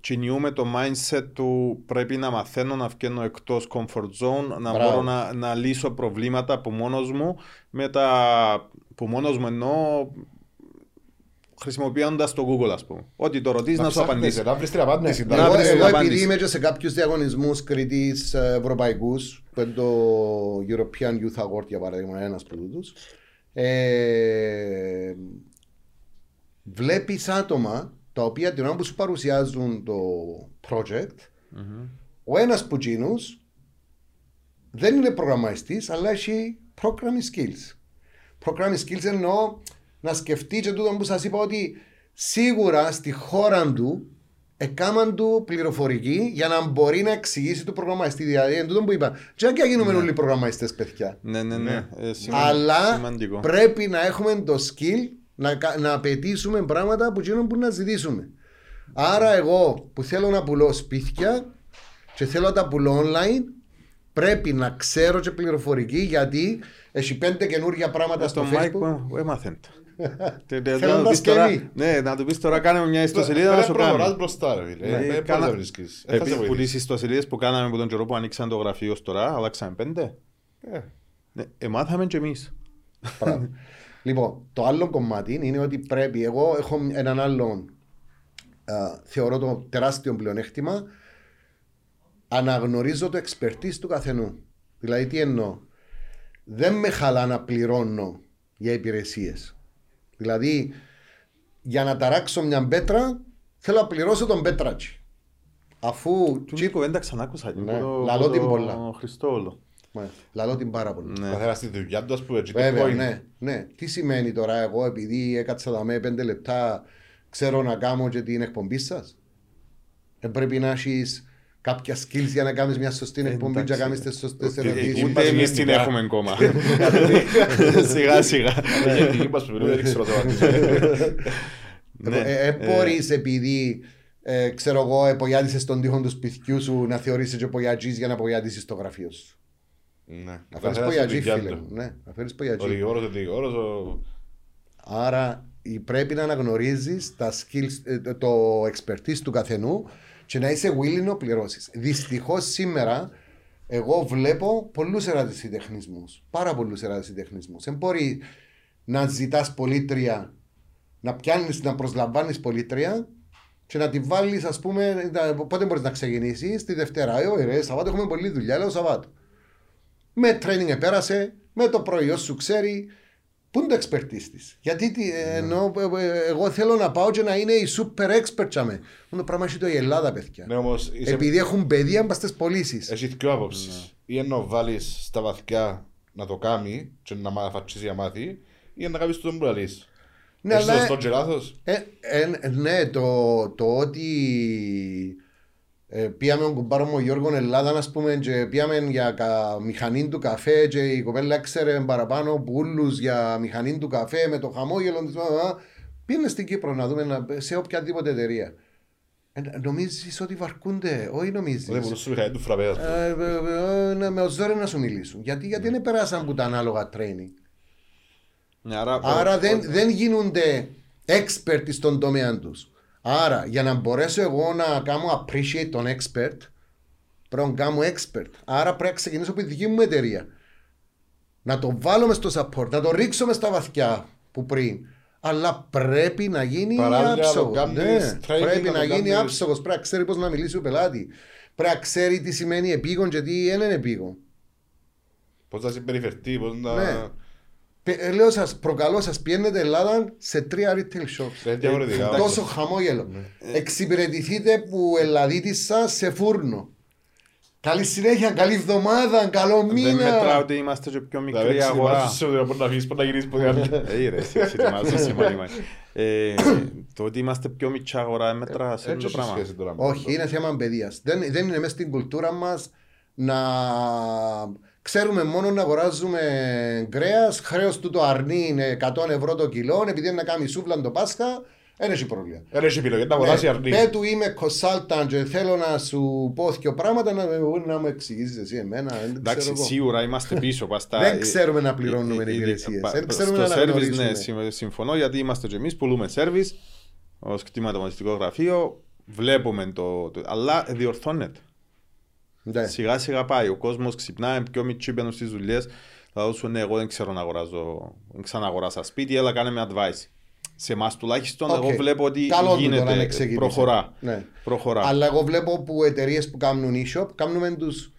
κινιούμε το mindset του πρέπει να μαθαίνω να βγαίνω εκτός comfort zone, να
Μπράβο.
μπορώ να, να λύσω προβλήματα από μόνος μου, με τα, που μόνος μου εννοώ χρησιμοποιώντας το Google ας πούμε. Ό,τι το ρωτήσεις να, σου
ψάχνεις,
απαντήσει.
Να βρεις την απάντηση.
Ναι.
να
Εγώ,
βρεις την
εγώ
απάντηση.
επειδή είμαι και σε κάποιους διαγωνισμούς κριτής ε, ευρωπαϊκούς που είναι το European Youth Award για παράδειγμα ένας από τούτους ε, βλέπεις άτομα τα οποία την ώρα που σου παρουσιάζουν το project ο ένας που τζίνους δεν είναι προγραμματιστής αλλά έχει programming skills programming skills εννοώ να σκεφτεί και τούτο που σας είπα ότι σίγουρα στη χώρα του εκάμαν του πληροφορική για να μπορεί να εξηγήσει του προγραμματιστή. Δηλαδή, εν τούτο που είπα, και αν και γίνουμε όλοι προγραμματιστές παιδιά.
Ναι, ναι, ναι.
Ναι.
Ε, σημα-
Αλλά
σημαντικό.
πρέπει να έχουμε το skill να, κα- να απαιτήσουμε πράγματα που γίνουν που να ζητήσουμε. Άρα εγώ που θέλω να πουλώ σπίτια και θέλω να τα πουλώ online πρέπει να ξέρω και πληροφορική γιατί έχει πέντε καινούργια πράγματα στο
Το Mike
facebook.
που έμαθεν τα. Τε- τε-
Θέλοντας
να του πεις
και
τώρα-
εμείς.
Ναι, να του πεις τώρα κάνε μια ιστοσελίδα να
Πρέπει
σου
προχωράς
κάνει.
μπροστά, ρε φίλε.
Ναι,
Ε, Πώς
κάνα-
θα βρίσκεις. Ε, θα σε
Επειδή που
βοηθήσει.
τις ιστοσελίδες που κάναμε από τον καιρό που ανοίξαν το γραφείο ως τώρα, αλλάξαμε πέντε.
Ε,
Ναι, εμάθαμε και εμείς.
Μπράβο. λοιπόν, το άλλο κομμάτι είναι ότι πρέπει. Εγώ έχω έναν άλλο. α, θεωρώ το τεράστιο πλεονέκτημα. Αναγνωρίζω το expertise του καθενού. Δηλαδή, τι εννοώ; Δεν με χαλά να πληρώνω για υπηρεσίες. Δηλαδή, για να ταράξω μια πέτρα, θέλω να πληρώσω τον πέτρατσι. Αφού.
Του Νίκο δεν τα ξανά άκουσα.
Ναι,
από το-
λαλώ
από
την
το
πολλά.
Χριστόλο.
Μάλιστα, Λαλώ την πάρα πολύ.
Ναι.
Καθένας στη δουλειά του, ας πούμε, έτσι, το
Βέβαια,
point.
ναι, ναι. Τι σημαίνει τώρα εγώ επειδή έκατσα εδώ με πέντε λεπτά ξέρω να κάνω και την εκπομπή σας; Ε, πρέπει να έχεις κάποια skills για να κάνει μια σωστή εκπομπή και να
εντάξει.
κάνει τι σωστέ
Ε,
ερωτήσει.
Ούτε εμείς την
γενικά.
έχουμε ακόμα. Σιγά σιγά.
Ε, γιατί είπα σου, δεν ξέρω το απαντήσω.
Ναι.
Ε, μπορεί επειδή ε, ξέρω εγώ, επογιάτισε τον τοίχο του σπιτιού σου να θεωρήσει και επογιατζής για να επογιάτισει το γραφείο σου.
Ναι.
Να φέρει
Καθένας στη
επογιατζή,
δουλειά
φίλε
του.
μου. Ναι, να φέρει
Ο
επογιατζή.
δικηγόρος, ο δικηγόρος, ο-
Άρα η- πρέπει να αναγνωρίζει τα skills, ε, το- το expertise του καθενού και να είσαι willing να πληρώσεις. Δυστυχώς σήμερα εγώ βλέπω πολλούς ερασιτεχνισμού. Πάρα πολλούς ερασιτεχνισμού. Δεν μπορεί να ζητάς πολίτρια, να πιάνεις, να προσλαμβάνεις πολίτρια και να τη βάλεις, ας πούμε, τα- πότε μπορείς να ξεκινήσεις, τη Δευτέρα. Ε, όχι, ρε, Σαββάτο έχουμε πολλή δουλειά, λέω Σαββάτο. Με training επέρασε, με το προϊόν σου ξέρει. Πού είναι το expertise της; Γιατί τι, ε, ενώ, ε, ε, εγώ θέλω να πάω και να είναι η super expert τσάμε. Μόνο πράγμα έχει το η Ελλάδα, παιδιά.
Ναι, όμως είσαι-
Επειδή έχουν παιδεία μπας στις πωλήσεις.
Έχει δύο άποψεις. Ή ενώ βάλεις στα βαθιά να το κάνει και να μάθει φατσίσει για μάθει, ή να κάνεις το που λαλείς.
Ναι,
Έχεις
αλλά-
σωστό και λάθος.
Ε, ε, ναι, το, το ότι Ε, πήγαμε ο κουμπάρο μου ο Γιώργο Ελλάδα, ας πούμε, και πήγαμε για κα, μηχανή του καφέ και η κοπέλα έξερε παραπάνω από ούλους για μηχανή του καφέ με το χαμόγελο της. Πήγαινε στην Κύπρο να δούμε να, σε οποιαδήποτε εταιρεία. Ε, νομίζεις ότι βαρκούνται, όχι νομίζεις.
Δεν μπορούσε να μηχανή του φραπέας.
Ε, ε, ε, ναι, με οζόρι να σου μιλήσουν. Γιατί, γιατί δεν περάσαν από τα ανάλογα training.
Ναι, άρα,
Άρα δεν, δεν γίνονται expert στον τομέα τους. Άρα για να μπορέσω εγώ να κάνω appreciate τον expert, πρέπει να κάνω expert. Άρα πρέπει να ξεκινήσω από τη δική μου εταιρεία. Να το βάλω μες στο support, να το ρίξω μες στα βαθιά που πριν. Αλλά πρέπει να γίνει
Παράλληλα, να το
άψογος.
κάνεις
Ναι,
training,
πρέπει
να
να
το
γίνει
κάνεις-
άψογος. Πρέπει να ξέρει πώς να μιλήσει ο πελάτης. Πρέπει να ξέρει τι σημαίνει επίγον και τι δεν είναι επίγον.
Πώς να συμπεριφερθεί, πώς να...
Ναι. Πε- ε, Λέω σας, προκαλώ σας πιένετε Ελλάδα σε τρία retail shops.
Είναι διαφορετικά.
Τόσο χαμόγελο. Εξυπηρετηθείτε που ελαδίτησα σε φούρνο. Καλή συνέχεια, καλή εβδομάδα, καλό
δεν μετράω
μήνα.
ότι είμαστε και πιο
Δηλαδή,
μικρή αγορά.
εξετοιμάσου σε ότι μπορεί να φύγεις, μπορεί να γυρίσεις ποτέ άλλο.
Ε, ρε, εσύ εξετοιμάζω σημαίνει. Ε, Το ότι είμαστε πιο μικρή αγορά δεν μετρά σε αυτό
Έτσι
το
έχει
πράγμα.
σχέση τώρα. με
Όχι,
αυτό.
είναι θέμα παιδείας. Δεν, δεν είναι μέσα στην κουλτούρα μας να ξέρουμε μόνο να αγοράζουμε κρέας. Χρέος του το αρνί είναι 100 ευρώ το κιλό. Επειδή είναι να κάνει σούβλαν το Πάσχα, δεν έχει πρόβλημα.
Δεν έχει επιλογή, να αγοράσει αρνή.
Πε του είμαι consultant και θέλω να σου πω δύο πράγματα να, να μου εξηγήσεις εσύ εμένα. Δεν ξέρω
Εντάξει,
εγώ.
σίγουρα είμαστε πίσω. πας στα-
Δεν ξέρουμε να πληρώνουμε
Ε, ε, ε,
υπηρεσίες.
πα-
Δεν ξέρουμε
στο
να
service,
αναγνωρίσουμε.
Ναι, συμ- συμφωνώ γιατί είμαστε και εμείς, πουλούμε service ως κτηματομονιστικό γραφείο, βλέπουμε το, το- αλλά διορθώνεται.
Ναι.
Σιγά σιγά πάει. Ο κόσμος ξυπνάει, πιο μικροί μπαίνουν στις δουλειές. Θα δώσουν ναι, εγώ δεν ξέρω να αγοράζω. Δεν ξαναγοράσα σπίτι, αλλά κάνε με advice. Σε εμάς τουλάχιστον,
Οκ.
εγώ βλέπω ότι
Καλό του τώρα να
γίνεται.
εξηγήσει.
Προχωρά.
Ναι.
προχωρά.
Αλλά εγώ βλέπω που εταιρείες που κάνουν e-shop, κάνουμε τους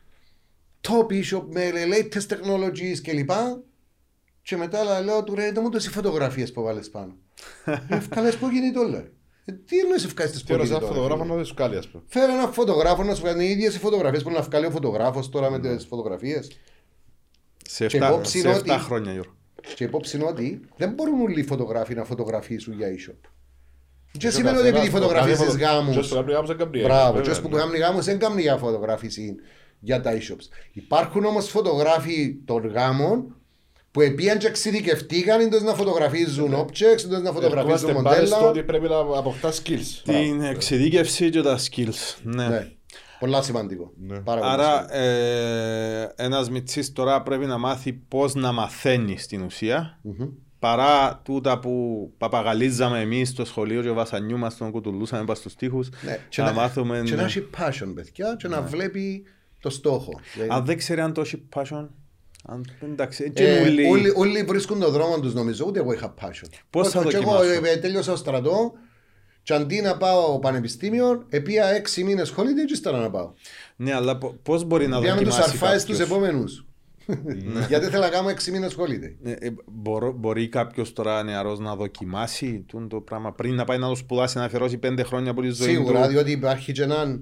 top e-shop με latest technologies κλπ. Και μετά λέω του ρε, δεν μου το φωτογραφίες που βάλες πάνω. Ευκάλες που γίνεται όλα. Ε, Τι εννοείς ευκάλες
Τις
που
ώρα
γίνεται
σαν
τώρα.
φωτογράφο
φίλε;
να δεν σου κάλει, ας πούμε.
Φέρε ένα φωτογράφο να σου κάνει οι ίδιες οι φωτογραφίες που να βγάλει ο φωτογράφος τώρα με τις φωτογραφίες.
σε
και
7,
υπόψη
σε
είναι
7
ότι-
χρόνια, Γιώργο.
Και υπόψη είναι ότι δεν μπορούν όλοι οι φωτογράφοι να φωτογραφίσουν για e-shop. Και
Και ο
σημαίνει ότι επειδή
καθένας
φωτογραφίες
το
τις
κάνει φωτο-
γάμους
ποιος το κάνει γάμους δεν κάνει έργα,
Μπράβο,
βέβαια,
και που
ναι.
κάνουν γάμους δεν κάνουν για φωτογράφηση για τα e-shops. Υπάρχουν όμως φωτογράφοι των γάμων που επίαν και εξειδικευτήκαν εντός να φωτογραφίζουν objects, εντός να φωτογραφίζουν
Ερχόμαστε πάλι στο
μοντέλα.
ότι πρέπει να αποκτάς skills.
Την εξειδίκευση και τα skills. Ναι.
Ναι, πολλά σημαντικό.
Ναι.
Πάρα πολύ
Άρα,
σημαντικό.
ε, ένας μυτσί τώρα πρέπει να μάθει πώς να μαθαίνει στην ουσία.
Μμμ.
Παρά τούτα που παπαγαλίζαμε εμείς στο σχολείο και βασανιούμαστε τον κουτουλούσαμε πας στους τοίχους.
Ναι, και
να,
να-
μάθουμε.
Και να
ναι.
έχει passion, παιδιά, και να βλέπει το στόχο.
Αν δεν ξέρει αν το έχει passion. Αν, εντάξει,
Ε,
έτσι ούλοι-
όλοι, όλοι βρίσκουν τον δρόμο τους νομίζω, ούτε εγώ είχα passion.
Πώς θα
Και εγώ
δοκιμάσω;
ε, τέλειωσα στρατό και αντί να πάω πανεπιστήμιο, επία έξι μήνες holiday και ύστερα να πάω.
Ναι, αλλά πώς μπορεί να
Διάμε τους
δοκιμάσει
αρφάες τους
κάποιος;
επόμενους. Γιατί θέλω να κάνω έξι μήνες holiday.
Ε, ε, μπορώ- μπορεί κάποιος τώρα νεαρός να δοκιμάσει τούτο το πράγμα πριν να πάει να το σπουδάσει, να αφιερώσει πέντε χρόνια από τη ζωή
Σίγουρα,
του;
διότι υπάρχει και ένα,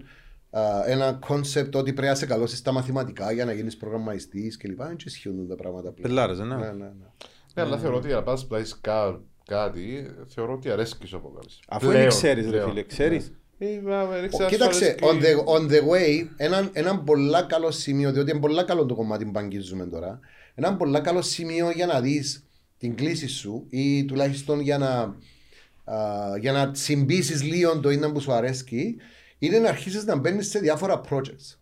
α, ένα concept ότι πρέπει να σε καλώσεις στα μαθηματικά για να γίνεις προγραμμαϊστής κλπ. Δεν ισχύουν τα πράγματα πλέον.
Πελάρες, ε, ναι.
Ναι, ναι, ναι.
Ναι, αλλά θεωρώ ότι για να πας πλάεις κα- κάτι, θεωρώ ότι αρέσκεις όπου κάνεις.
Αφού
Πλέον,
δεν ξέρεις, ρε
πλέον.
φίλε, ξέρεις.
Ε, μα, δεν
Ο-
ξέρω αν σου
Κοίταξε, on
αρέσκει.
the, on the way, ένα, ένα πολλά καλό σημείο, διότι είναι πολλά καλό το κομμάτι που αγγίζουμε τώρα, ένα πολλά καλό σημείο για να δεις την κλίση σου ή τουλάχιστον για να, α, για να συμπίσεις λίγο το είναι που σου αρέσκει, είναι να αρχίσεις να μπαίνεις σε διάφορα projects.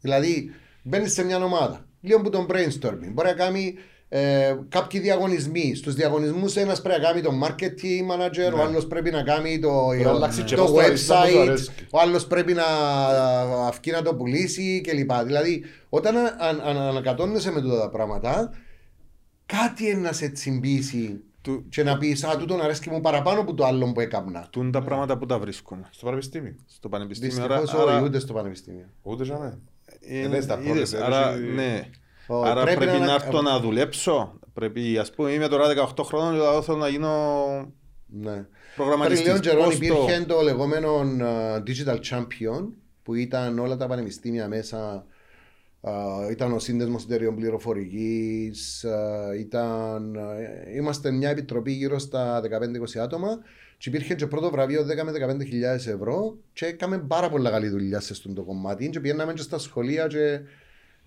Δηλαδή, μπαίνεις σε μια ομάδα, λίγο που τον brainstorming, μπορεί να κάνει ε, κάποιοι διαγωνισμοί. Στους διαγωνισμούς ένας πρέπει να κάνει το marketing manager, ο άλλος πρέπει να κάνει το,
να αλλάξει και
το
πώς το αρέσει, πώς το
website,
αρέσκει.
ο άλλος πρέπει να αυκεί να το πουλήσει κλπ. Δηλαδή, όταν αν, αν, αν ανακατώνεσαι με τούτα τα πράγματα, κάτι είναι να σε τσιμπήσει
Του-
και να πεις «Α, τούτον αρέσκει μου παραπάνω από το άλλο που έκαμνα».
Τούν τα πράγματα που τα βρίσκουμε
Στο πανεπιστήμιο.
στο πανεπιστήμιο.
Δυστυχώς
άρα-
όχι ούτε στο πανεπιστήμιο.
Ούτε για μένα.
Ε,
Ε, ναι, στα
είδες,
project,
άρα,
έτσι-
ναι.
Όχι,
άρα
πρέπει
πρέπει,
να-
να έρθω να δουλέψω. Πρέπει, ας πούμε, είμαι τώρα 18 χρόνων και θα θέλω να γίνω
Ναι. Πριν
προγραμματιστής.
λίγων καιρών
Πώς το-
υπήρχε το λεγόμενο uh, Digital Champion που ήταν όλα τα πανεπιστήμια μέσα Α, ήταν ο σύνδεσμος εταιρεών πληροφορικής, α, ήταν, ε, είμαστε μια επιτροπή γύρω στα 15-20 άτομα και υπήρχε και πρώτο βραβείο 10 με 15.000 ευρώ και έκαμε πάρα πολλά καλή δουλειά σε αυτό το κομμάτι και πήγαμε και στα σχολεία και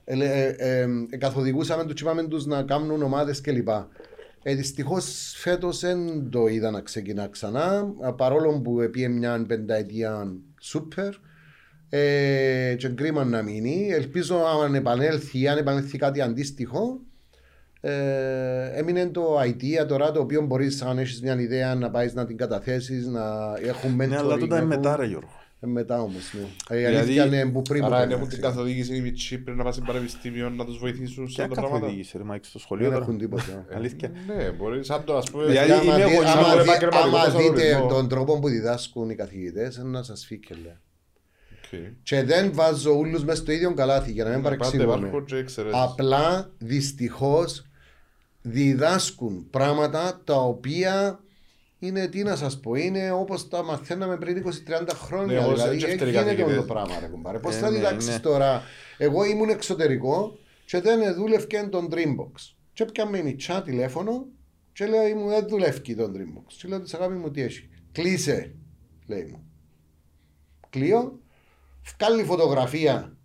ε, ε, ε, ε, καθοδηγούσαμε τους, είπαμε τους να κάνουν ομάδες κλπ. Ε, Δυστυχώς φέτος δεν το είδα να ξεκινά ξανά. α, Παρόλο που επίε μια πενταετία σούπερ. Ε, και κρίμα να μείνει. Ελπίζω αν επανέλθει, αν επανέλθει κάτι αντίστοιχο. Ε, έμεινε το idea τώρα το οποίο μπορείς, αν έχεις μια ιδέα, να πάεις να την καταθέσεις, να έχουν mentoring.
Ναι, αλλά τούτα είναι
έχουν-
μετά ρε Γιώργο.
Ε, μετά όμως. Ναι. Η
Δηλαδή-
αλήθεια είναι που πριν.
Άρα
που
αν
το
έχουν την
έκανα.
καθοδήγηση οι μητσοί πρέπει να πας στην πανεπιστήμιο να τους βοηθήσουν σε
Ποια
αυτά τα πράγματα.
καθοδήγηση ρε Μάικ στο σχολείο
Δεν
τώρα.
έχουν τίποτα.
Αλήθεια.
Ναι, μπορείς σαν το ας πούμε.
Δηλαδή,
άμα,
είμαι
δει-
εγώ,
άμα
σαν
δει-
επαγγελματικός
άμα δείτε
αθλητισμό.
τον τρόπο που διδάσκουν οι καθηγητές, να σας φύκελε.
Οκ.
Και δεν βάζω όλου μέσα στο ίδιο καλάθι για να μην
Πάντα
παρεξηγούμε.
υπάρχουν και εξαιρέσεις.
Απλά δυστυχώς διδάσκουν πράγματα τα οποία είναι τι να σας πω, είναι όπως τα μαθαίναμε πριν 20-30 χρόνια.
Ναι, εγώ σε
δηλαδή,
δεύτερη
δεν γίνεται
καθηγητές.
αυτό το πράγμα, ρε κουμπάρε. Πώς
Ε,
θα
ναι,
διδάξεις
ναι.
τώρα. Εγώ ήμουν εξωτερικό και δεν δούλευκε τον Dreambox. Και έπιαμε η μητσά τηλέφωνο και λέει μου δεν δουλεύει τον Dreambox. Και λέω της αγάπη μου τι έχει. Κλείσε, λέει μου. Κλείω, βγάλει φωτογραφία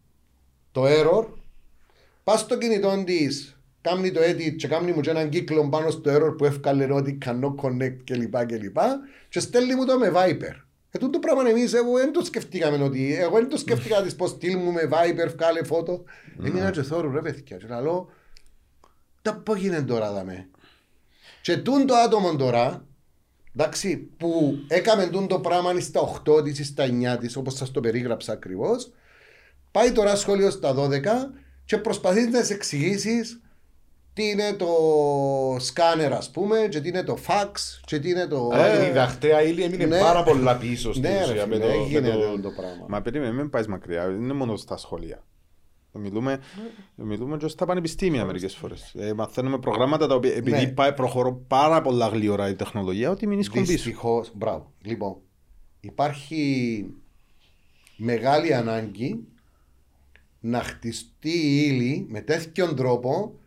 το error, πας στο κινητό της, κάνει το edit και κάνει μου και έναν κύκλο πάνω στο error που έφκαλε ότι cannot connect κλπ. κλπ. Και στέλνει μου το με Viper. Ε, τούτο πράγμα εμείς εγώ δεν το σκεφτήκαμε ότι εγώ δεν το σκεφτήκα της πως στείλ μου με Viper, βγάλε φώτο. Έμεινα και θόρου ρε παιδιά και λέω τα πώς γίνεται τώρα δαμε. Και τούν το άτομο τώρα εντάξει, που έκαμε τούν το πράγμα στα 8 της ή στα 9 της όπως σας το περίγραψα ακριβώς πάει τώρα σχολείο στα 12 και προσπαθείς να σε εξηγήσεις τι είναι το σκάνερ ας πούμε και τι είναι το fax και τι είναι το...
Αλλά η διδακτέα ύλη έμεινε
Ναι.
πάρα πολλά πίσω στην
Ναι ρε
ουσία
φίλε,
με το-
δεν
με
γίνεται
το-
το πράγμα.
Μα περίμενε, μην πάεις μακριά. Δεν είναι μόνο στα σχολεία. Μιλούμε, μιλούμε και στα πανεπιστήμια μερικές φορές. Ε, μαθαίνουμε προγράμματα τα οποία επειδή
Ναι.
πάει, προχωρώ πάρα πολλά γλυόρα η τεχνολογία, ότι μην ίσκουν πίσω.
Δυστυχώ, μπράβο. Λοιπόν, υπάρχει μεγάλη ανάγκη να χτιστεί η ύλη με τέτοιον τρόπο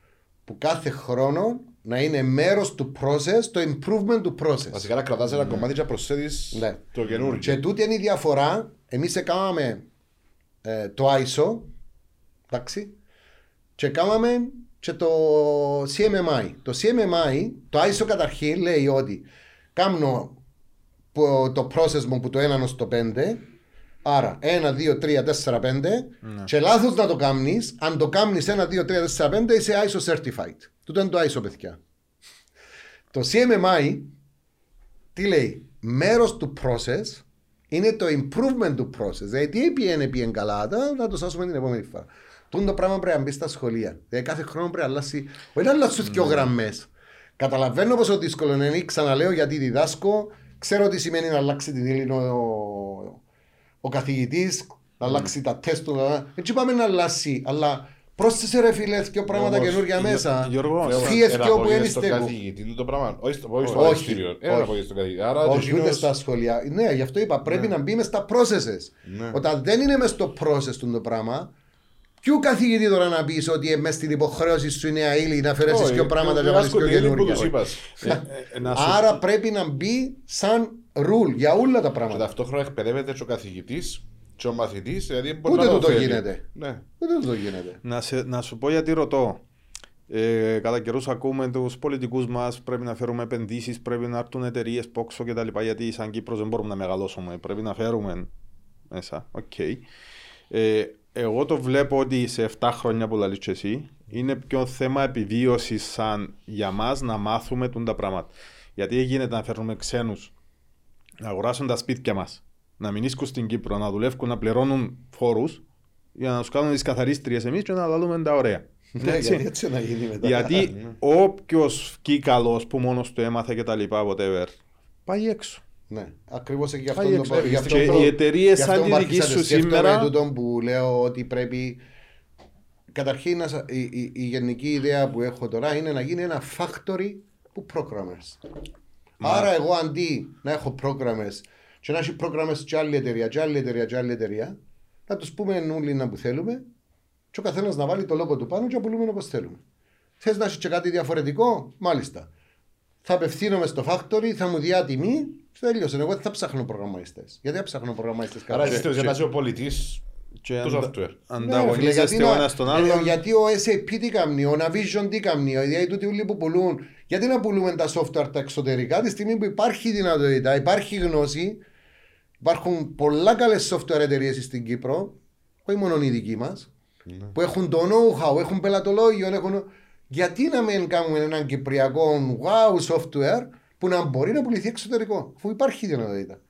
που κάθε χρόνο να είναι μέρος του process, το improvement του process.
Βασικά να κρατάς ένα κομμάτι και να προσθέτεις
Ναι.
το καινούργιο.
Και τούτη είναι η διαφορά. Εμείς έκαναμε ε, το ISO, εντάξει, και κάναμε και το CMMI. Το CMMI, το ISO καταρχήν λέει ότι κάνω που- το process μου που το 1 ως το 5, άρα 1, 2, 3, 4, 5, και λάθος να το κάνεις, αν το κάνεις 1, 2, 3, 4, 5, είσαι ISO certified. Τούτο είναι το ISO, παιδιά. Το CMMI τι λέει, μέρος του process είναι το improvement του process. Δηλαδή, τι έπιενε, πήγαινε καλά, τα- να το σάσουμε την επόμενη φορά. Τούν το πράγμα πρέπει να μπει στα σχολεία. Δηλαδή, κάθε χρόνο πρέπει να αλλάξει, όχι να αλλάξουν δύο γραμμές. Καταλαβαίνω πόσο δύσκολο είναι, ξαναλέω γιατί διδάσκω. Ξέρω τι σημαίνει να αλλάξει την ύλη ο, ο, ο καθηγητής, να αλλάξει τα τεστ του. να- Έτσι πάμε να αλλάξει, αλλά πρόσθεσε ρε φίλε δύο πράγματα
Όμως,
καινούργια μέσα.
Γιώργο,
Λέω,
Φύγες
ένα
και όπου
απόγευμα
είναι
στον
στέκου.
καθηγητή του το πράγμα. Όχι στο όχι στο
Όχι,
πανεπιστήμιο. Ένα
όχι.
απόγευμα στον καθηγητή. Άρα
Όχι,
εκείνος-
ούτε στα σχολεία. Ναι, γι' αυτό είπα. Πρέπει να μπει μες στα processes.
Ναι.
Όταν δεν είναι μέσα στο process του το πράγμα, Ποιο καθηγητή τώρα να πεις ότι μέσα στην υποχρέωση σου είναι αήλη να αφαιρέσει
Όχι,
πιο πράγματα και να
διδάσκω
βάλεις πιο
την ύλη που τους
καινούργια.
είπας.
Ε, ε, να σου-
Άρα πρέπει να μπει σαν rule για όλα τα
Και
πράγματα.
ταυτόχρονα εκπαιδεύεται και ο καθηγητής και ο μαθητής, δηλαδή μπορεί
Ούτε
να
τούτο
θέλει.
γίνεται.
Ναι.
Δεν το γίνεται.
Να, σε, να σου πω γιατί ρωτώ. Ε, κατά καιρούς ακούμε τους πολιτικούς μας πρέπει να φέρουμε επενδύσεις, πρέπει να έρθουν εταιρείες πόξο κτλ. Γιατί σαν Κύπρος δεν μπορούμε να μεγαλώσουμε. Πρέπει να φέρουμε μέσα. Οκ. Ε, εγώ το βλέπω ότι σε 7 χρόνια που λαλείς και εσύ είναι πιο θέμα επιβίωσης σαν για μας να μάθουμε τούν τα πράγματα. Γιατί γίνεται να φέρνουμε ξένους να αγοράσουν τα σπίτια μας, να μην ίσκουν στην Κύπρο, να δουλεύουν, να πληρώνουν φόρους για να τους κάνουν τις καθαρίστριες εμείς και να λαλούμε τα ωραία.
Ναι,
Έτσι.
γιατί έτσι να γίνει μετά.
Γιατί όποιος βγει καλός που μόνος του έμαθε και τα λοιπά, whatever, πάει έξω.
Ναι, ακριβώς γι' αυτό
Πάει
το
έξω.
γι' αυτό
Και
το-
οι εταιρείες
γι' αυτό
σαν τη
που
δική
άρχισα
σου
να σκέφτομαι
σήμερα.
τούτον που λέω ότι πρέπει. Καταρχήν, να σα- η, η, η γενική ιδέα που έχω τώρα είναι να γίνει ένα factory που programmers. Άρα, εγώ αντί να έχω programmers και να έχει programmers και άλλη εταιρεία, και άλλη εταιρεία, και άλλη εταιρεία, να τους πούμε όλοι να που θέλουμε Και ο καθένας να βάλει το λόγο του πάνω και να πουλούμε όπως θέλουμε. Θες να έχεις και κάτι διαφορετικό, μάλιστα. Θα απευθύνομαι στο factory, θα μου διά τιμή, τέλειωσε. Εγώ δεν θα ψάχνω προγραμματιστές. Γιατί θα ψάχνω προγραμματιστές
Άρα
κάτι.
είστε για να είσαι ο πολιτής
Και
του
αντα-
software.
Ναι,
Ανταγωνίζεστε
φίλε,
ο
να-
ένας τον
ε,
άλλον.
Γιατί ο SAP τι κάνει, ο Navision τι κάνει, δηλαδή τούτοι όλοι που πουλούν. Γιατί να πουλούμε τα software τα εξωτερικά τη στιγμή που υπάρχει δυνατότητα, υπάρχει γνώση, υπάρχουν πολλά καλές software εταιρείες στην Κύπρο, όχι μόνο οι δικοί μας,
Ναι.
που έχουν το know-how, έχουν πελατολόγιο, έχουν... γιατί να μην κάνουμε έναν κυπριακό wow software που να μπορεί να πουληθεί εξωτερικό, αφού υπάρχει δυνατότητα.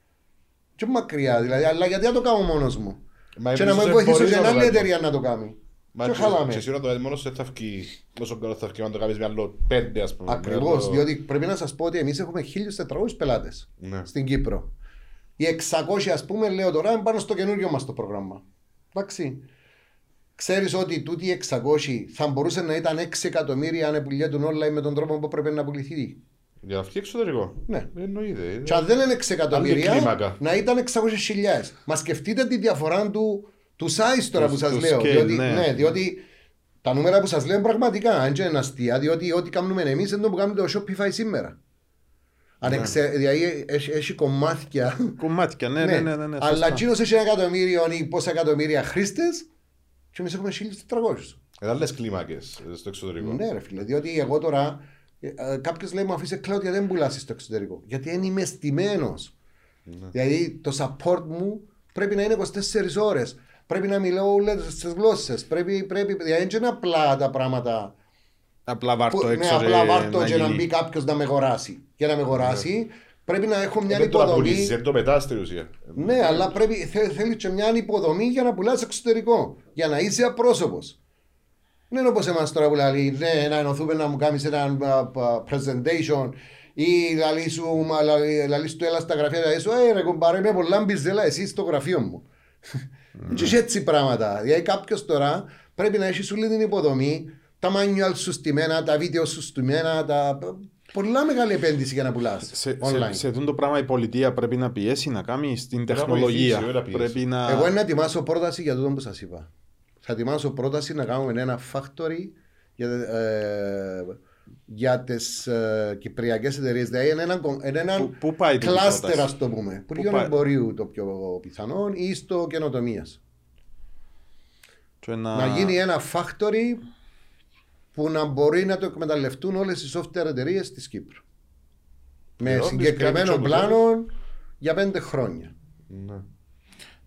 Και μακριά δηλαδή, αλλά γιατί να το κάνω μόνος μου;
Μα
και να
εμείς
με
δεν
βοηθήσω
μπορείς
και
να
μια
το
άλλη
κάνεις.
εταιρεία να το κάνει.
Μα
Και
και-
χαλάμε.
και σίγουρα το κάνει μόνος δεν θα βγει όσο καλό θα βγει αν το κάνεις με άλλο πέντε ας πούμε.
Ακριβώς,
Με άλλο-
διότι πρέπει να σας πω ότι εμείς έχουμε 1.400 πελάτες
Ναι.
στην Κύπρο. Οι 600, ας πούμε, λέω τώρα, είναι πάνω στο καινούριο μας το πρόγραμμα. Εντάξει. Ξέρεις ότι τούτοι οι 600 θα μπορούσε να ήταν 6 εκατομμύρια αν πουλιέτουν online με τον τρόπο που πρέπει να πουληθεί.
Για να βγει εξωτερικό.
Ναι.
Εννοείται.
Και αν δεν είναι 6
Άλλη
εκατομμύρια,
κλίμακα.
να ήταν 600 χιλιάδες. Μα σκεφτείτε τη διαφορά του, του size τώρα
Του-
που σας
του
λέω.
scale,
διότι,
ναι.
ναι, διότι τα νούμερα που σας λέω είναι πραγματικά, αν και είναι αστεία, διότι ό,τι κάνουμε εμείς είναι το που κάνουμε το Shopify σήμερα. Αν εξε, δηλαδή έχει, έχει κομμάτια.
Κομμάτια, ναι, ναι, ναι. ναι, ναι,
αλλά
σωστά.
εκείνος έχει ένα εκατομμύριο ή πόσα εκατομμύρια χρήστες, και εμείς έχουμε 1400.
Είναι άλλες κλίμακες ε, στο εξωτερικό.
Ναι, ρε φίλε, διότι εγώ τώρα. Κάποιος λέει μου αφήσει cloud γιατί δεν πουλά στο εξωτερικό. Γιατί δεν είμαι στημένο.
Ναι.
Δηλαδή το support μου πρέπει να είναι 24 ώρες. Πρέπει να μιλάω όλες τις γλώσσες. Πρέπει, πρέπει, δηλαδή δεν είναι απλά τα πράγματα.
Απλά βάρ'
Που,
το
ναι,
έξω
απλά
και
βάρτο
να
και να
γίνει.
μπει κάποιος να με αγοράσει. Για να με αγοράσει πρέπει να έχω μια
Ε, Δεν το
υποδομή.
πουλήσεις, δεν το πετάς στην ουσία.
Ναι, αλλά πρέπει, θε, θέλεις και μια υποδομή για να πουλάς εξωτερικό. Για να είσαι απρόσωπος. Δεν είναι όπως εμάς τώρα που λέει ναι, να ενωθούμε να μου κάνεις ένα α, α, presentation ή λαλή σου, μα, λαλή, λαλή σου του έλα στα γραφεία και σου, ε ρε κουμπάρε είμαι πολλά μπιζέλα εσύ στο γραφείο μου. Και έχει έτσι πράγματα. Δηλαδή κάποιος τώρα πρέπει να έχει σου όλη την υποδομή, τα manual σου στημένα, τα βίντεο σου στημένα, τα... πολλά μεγάλη επένδυση για να πουλάς
Σε,
online.
σε, σε αυτό το πράγμα η πολιτεία πρέπει να πιέσει να κάνει στην
Πρέπει να
τεχνολογία.
βοηθήσει, όχι να πιέσει.
Πρέπει να.
Εγώ να ετοιμάσω πρόταση για τούτο που σας είπα. Θα ετοιμάσω πρόταση να κάνουμε ένα factory για, ε, για τις ε, κυπριακές εταιρείες. Δηλαδή είναι ένα, κο- είναι ένα
Πού- πού πάει τούτη η
κλάστερ,
πρόταση;
ας το πούμε.
Πού
Υπουργείο
πάει;
εμπορίου το πιο πιθανό ή στο καινοτομίας.
και να...
Να γίνει ένα factory που να μπορεί να το εκμεταλλευτούν όλες οι software εταιρείες της Κύπρου. Με
Εδώ,
συγκεκριμένο
μπεις
πλάνο για πέντε χρόνια.
Ναι.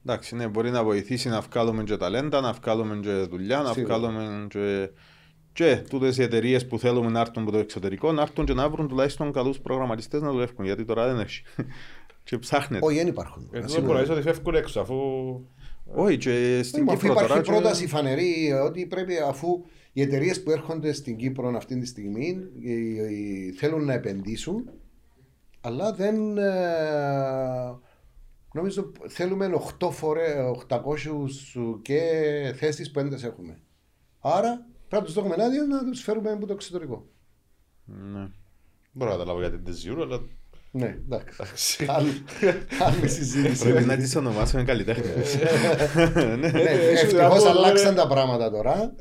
Εντάξει, ναι, μπορεί να βοηθήσει να βγάλουμε και ταλέντα, να βγάλουμε και δουλειά, να
Σίγουρα.
βγάλουμε και... Και τούτες οι εταιρείες που θέλουμε να έρθουν από το εξωτερικό, να έρθουν και να βρουν τουλάχιστον καλούς προγραμματιστές να δουλεύουν, γιατί τώρα δεν έχει. και ψάχνεται.
Όχι, δεν υπάρχουν.
Εδώ
Σίγουρα.
μπορεί να είσαι ότι φεύγουν έξω αφού...
Όχι, και στην
Αφού
Κύπρο
υπάρχει
τώρα... και-
πρόταση φανερή ότι πρέπει αφού οι εταιρείες που έρχονται στην Κύπρο αυτή τη στιγμή ε, ε, θέλουν να επενδύσουν, αλλά δεν. Ε, νομίζω θέλουμε 8 φορέ, 800 και θέσεις που δεν τις έχουμε. Άρα πρέπει να τους δώσουμε άδεια να τους φέρουμε από το εξωτερικό.
Ναι.
Μπορώ να καταλάβω γιατί δεν ζητούν, αλλά...
Ναι, εντάξει. Άλλη- Άλλη συζήτηση.
Πρέπει να τις ονομάσουμε καλλιτέχνες.
Ναι,
Έχει
Ευτυχώς
ένα
αλλάξαν
άλλο,
τα πράγματα τώρα.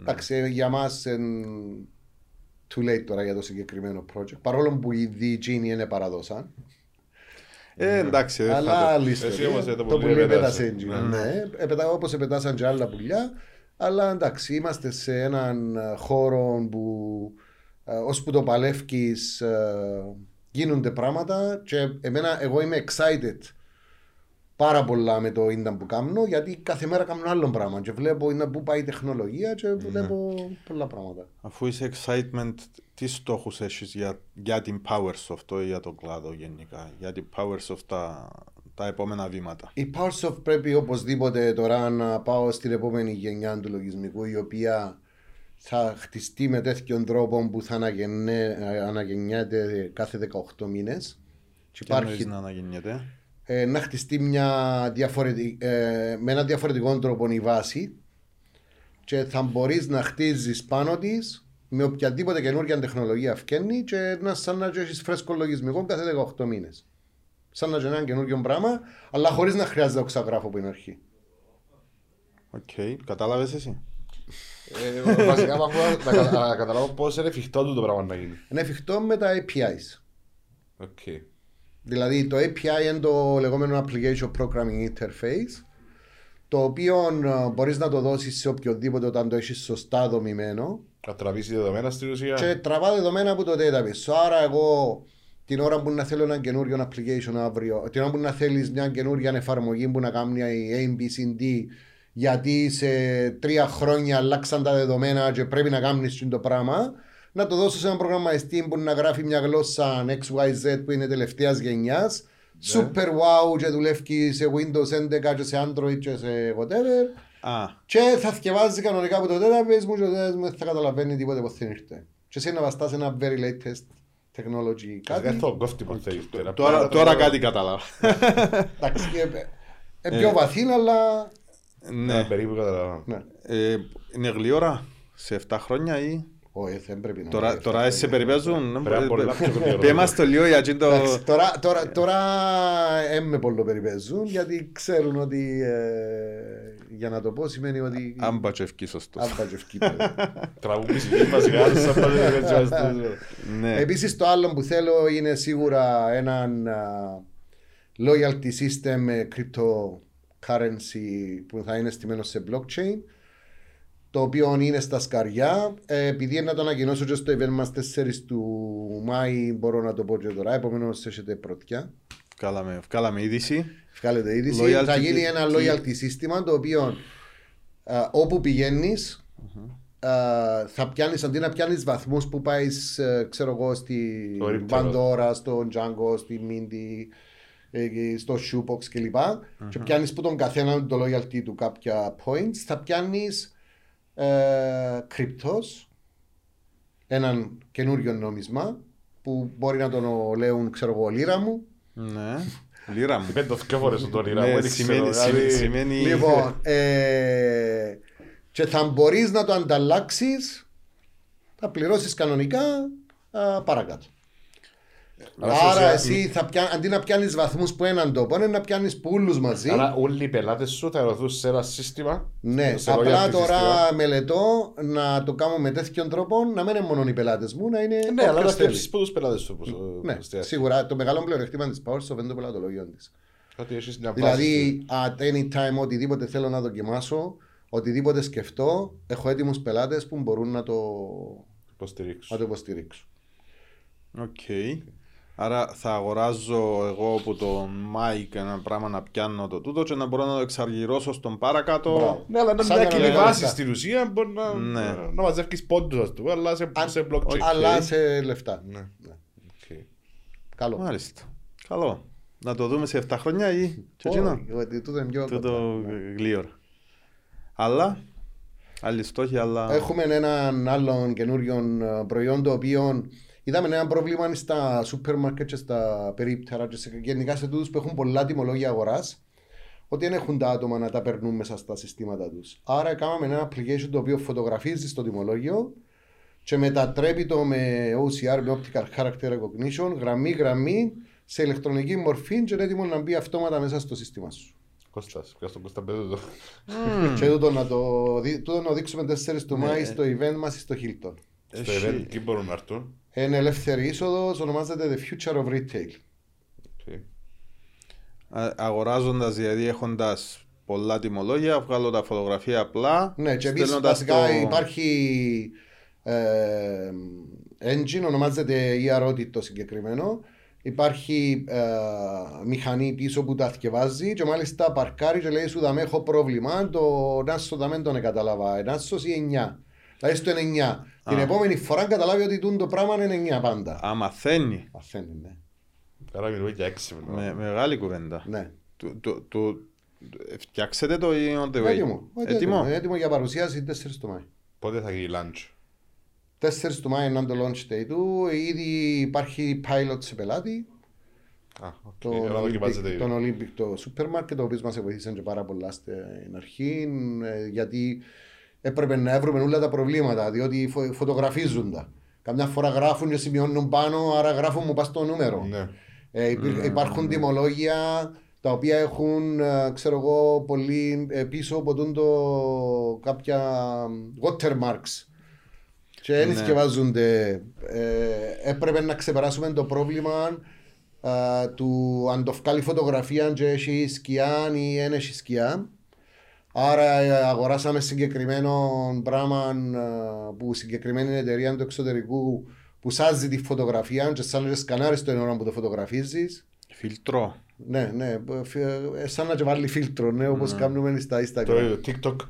Εντάξει, για μας too late τώρα για το συγκεκριμένο project. Παρόλο που ήδη οι Gini είναι παραδόσαν.
Ε, εντάξει, δεν
Αλλά
θα το...
άλλη
Εσύ
ιστορία.
όμως, ε, το
Το
πουλί
πουλί
επέτασε.
πέτασε Gini. Ναι, επέτα- όπως επετάσαν και άλλα πουλιά. Αλλά εντάξει, είμαστε σε έναν ε, χώρο που ε, ώσπου το παλεύκεις ε, γίνονται πράγματα και εμένα, εγώ είμαι excited πάρα πολλά με το ίνταν που κάνω γιατί κάθε μέρα κάνω άλλο πράγμα και βλέπω είναι πού πάει η τεχνολογία και βλέπω πολλά πράγματα.
Αφού είσαι excitement, τι στόχους έχεις για, για την PowerSoft ή για τον κλάδο γενικά, για την PowerSoft τα, τα επόμενα βήματα;
Η PowerSoft πρέπει οπωσδήποτε τώρα να πάω στην επόμενη γενιά του λογισμικού η οποία θα χτιστεί με τέτοιον τρόπο που θα αναγεννέ, αναγεννιέται κάθε 18 μήνες. Και
Τι εννοείς
υπάρχει
να αναγεννιέται;
Ε, να χτιστεί μια διαφορετική, ε, με έναν διαφορετικό τρόπο η βάση και θα μπορείς να χτίζεις πάνω της με οποιαδήποτε καινούργια τεχνολογία φκένει και να σαν να έχεις φρέσκο λογισμικό κάθε 18 μήνες. Σαν να έχει ένα καινούργιο πράγμα, αλλά χωρίς να χρειάζεται να ξαναγράφω που την αρχή.
Οκ, κατάλαβες εσύ;
Ε, Βασικά πάω να κατα- να καταλάβω πώς είναι εφικτό του το πράγμα να γίνει.
Είναι εφικτό με τα APIs.
OK.
Δηλαδή το API είναι το λεγόμενο Application Programming Interface το οποίο ε, μπορείς να το δώσεις σε οποιοδήποτε όταν το έχεις σωστά δομημένο
Να τραβήσεις δεδομένα στην ουσία.
και τραβά δεδομένα από το database. So, Άρα εγώ την ώρα που να θέλω ένα καινούριο application αύριο, την ώρα που να θέλεις μια καινούργια εφαρμογή που να κάνει η A, B, C, D γιατί σε τρία χρόνια αλλάξαν τα δεδομένα και πρέπει να κάνεις το πράγμα να το δώσω σε ένα προγραμματιστή που να γράφει μια γλώσσα XYZ που είναι τελευταίας γενιάς super wow και δουλεύει σε Windows 11 και σε Android και σε whatever
Α,
και θα θυκευάζει κανονικά από το database μου και το database μου δεν θα καταλαβαίνει τίποτε πώς δεν ήρθε. Και εσύ να βαστάς ένα very latest technology
Βασικά
κάτι.
θα κόφτει που θέλεις τώρα.
τώρα,
Πάρα
τώρα
το-
κάτι κατάλαβα.
Εντάξει, ε, ε, πιο βαθύ, αλλά
ναι.
Ναι, περίπου καταλαβαίνω.
ναι.
Ε, είναι γλυόρα σε 7 χρόνια ή.
Όχι, δεν πρέπει να
Τώρα,
είναι
τώρα
αυτά
σε
χρόνια.
περιπέζουν.
Πρέπει να πολλά πιο γλυόρα.
Πε μας το λίγο για εκείνο το...
Εντάξει, Τώρα, τώρα, τώρα έμε πολύ περιπέζουν γιατί ξέρουν ότι ε, για να το πω σημαίνει ότι
Αν πατσευκεί σωστός.
άμπα και ευκείται.
Τραβούν μουσική βασικά, άλλους σαν πάντα δεν έτσι βάζετε.
Ναι.
Επίσης το άλλο που θέλω είναι σίγουρα έναν α, loyalty system με cryptocurrency που θα είναι στημένο σε blockchain το οποίο είναι στα σκαριά. Ε, επειδή να το ανακοινώσω και στο event μας 4 του Μάη μπορώ να το πω και τώρα, επομένως έχετε πρωτιά.
Βγάλαμε, βγάλαμε είδηση.
Βγάλετε είδηση.
Loyalty
θα γίνει
και-
ένα
και-
loyalty σύστημα το οποίο α, όπου πηγαίνεις α, θα πιάνεις αντί να πιάνεις βαθμούς που πάεις ξέρω εγώ στη
Στο Riptide.
Pandora, στο Django, στη Mindy ε, στο Shoebox κλπ. Και πιάνεις που τον καθένα το loyalty του κάποια points θα πιάνεις ε, κρυπτός έναν καινούριο νόμισμα που μπορεί να τον λέουν ξέρω εγώ λίρα μου
Ναι. Λίρα μου.
Είπε το δυο φορές τον τώρα,
Ναι,
μου δεν ξέρω,
σημαίνει-
δηλαδή-
σημαίνει...
Λοιπόν, ε, και θα μπορείς να το ανταλλάξεις, θα πληρώσεις κανονικά α, παρακάτω.
Άρα, στην
Άρα
ουσία,
εσύ θα πια, αντί να πιάνεις βαθμούς που έναν τόπο, είναι να πιάνεις πουλούς μαζί.
Άρα όλοι οι πελάτες σου θα ερωθούν σε ένα σύστημα.
ναι,
σε
απλά
loyalty
τώρα
σύστημα.
μελετώ να το κάνω με τέτοιον τρόπο, να μην είναι μόνο οι πελάτες μου, να είναι
Ναι, αλλά να
όποιος θέλει.
σκέψεις που τους πελάτες σου. πώς, ε,
Ναι,
πώς εστιάζεις.
σίγουρα το μεγάλο πλεονεκτήμα της PowerSoft είναι το πελατολογιό της.
Ότι έχεις μια βάση.
Δηλαδή, at any time, οτιδήποτε θέλω να δοκιμάσω, οτιδήποτε σκεφτώ, έχω έτοιμους πελάτες που μπορούν να το,
υποστηρίξου.
να το υποστηρίξουν.
Οκ. Άρα θα αγοράζω εγώ από τον Μάικ ένα πράγμα να πιάνω το τούτο και να μπορώ να το εξαργυρώσω στον παρακάτω.
Μπράβο.
Ναι, αλλά είναι
Σαν
μια
να
κοινή
λέγαμε
βάση
λεφτά.
στην ουσία μπορεί να,
Ναι.
να μαζεύεις πόντους ας πούμε, αλλά σε,
Αν-
σε blockchain.
Αλλά σε λεφτά.
Ναι. Οκ.
Καλό.
Μάλιστα. Καλό. Να το δούμε σε 7 χρόνια ή και εκείνο.
Όχι, ότι τούτο είναι πιο
Τούτο
κοντά.
γλήορα. Αλλά, άλλοι στόχοι, αλλά...
Έχουμε έναν άλλον καινούριο ε, προϊόν το οποίο είδαμε ένα πρόβλημα στα σούπερ μάρκετ και στα περίπτερα και σε, γενικά σε τούτους που έχουν πολλά τιμολόγια αγοράς ότι δεν έχουν τα άτομα να τα περνούν μέσα στα συστήματα τους. Άρα κάναμε ένα application το οποίο φωτογραφίζεις στο τιμολόγιο και μετατρέπει το με OCR, με Optical Character Recognition, γραμμή-γραμμή, σε ηλεκτρονική μορφή και είναι έτοιμο να μπει αυτόματα μέσα στο σύστημα σου.
Κώστας, ευχαριστώ τον Κώστα Πέδο.
Και τούτο να το, δει- τούτο να δείξουμε 4 του
Ναι.
Μάη στο event μας στο Hilton.
Στο
Έχει-
event εκεί μπορούν να έρθουν;
Είναι ελεύθερη είσοδος, ονομάζεται The Future of Retail.
OK.
Α- αγοράζοντας, δηλαδή έχοντας πολλά τιμολόγια, βγάλω τα φωτογραφία απλά.
Ναι, και επίσης
στέλνοντας
βασικά
το-
υπάρχει ε, engine, ονομάζεται EROT το συγκεκριμένο. Υπάρχει ε, μηχανή πίσω που τα θκευάζει και μάλιστα παρκάρει και λέει σου δαμέ έχω πρόβλημα, το Νάσο δαμέ τον καταλάβα, Νάσος ή 9. Δηλαδή στο είναι 9. Την
Α.
επόμενη φορά καταλάβει ότι τούτο το πράγμα είναι 9 πάντα.
Α, μαθαίνει.
Μαθαίνει, ναι.
Άρα μιλούμε για έξυπνο.
Με, μεγάλη κουβέντα.
ναι.
Του, του, του, φτιάξετε το ή on the way.
Έτοιμο.
Έτοιμο;
Έτοιμο για παρουσίαση 4 του Μάη.
Πότε θα γίνει launch.
4 του Μάη είναι το launch day του. Ήδη υπάρχει pilot σε πελάτη.
Α, οκ.
Το
Άρα δοκιμάζετε
Olympic,
ήδη.
τον Olympic το σούπερ μάρκετ, ο οποίος μας βοήθησε και πάρα πολλά στην αρχή. ε, Γιατί έπρεπε να βρούμε όλα τα προβλήματα, διότι φω, φωτογραφίζουν τα. Καμιά φορά γράφουν και σημειώνουν πάνω, άρα γράφουν μου πας το νούμερο.
Ναι.
Ε, υπήρ- Υπάρχουν τιμολόγια τα οποία έχουν, ε, ξέρω εγώ, πολύ ε, πίσω από τον το κάποια watermarks και δεν
Ναι.
συσκευάζονται. Ε, έπρεπε να ξεπεράσουμε το πρόβλημα ε, του αν το βγάλει φωτογραφία και έχει σκιά ή δεν έχει σκιά. Άρα ε, αγοράσαμε συγκεκριμένο πράγμα ε, που συγκεκριμένη εταιρεία του εξωτερικού που σάζει τη φωτογραφία και σαν να σκανάρεις το ώρα που το φωτογραφίζεις.
Φιλτρό.
Ναι, ναι, φι- ε, σαν να και βάλει φίλτρο, ναι, όπως κάνουμε στα Instagram.
Το TikTok.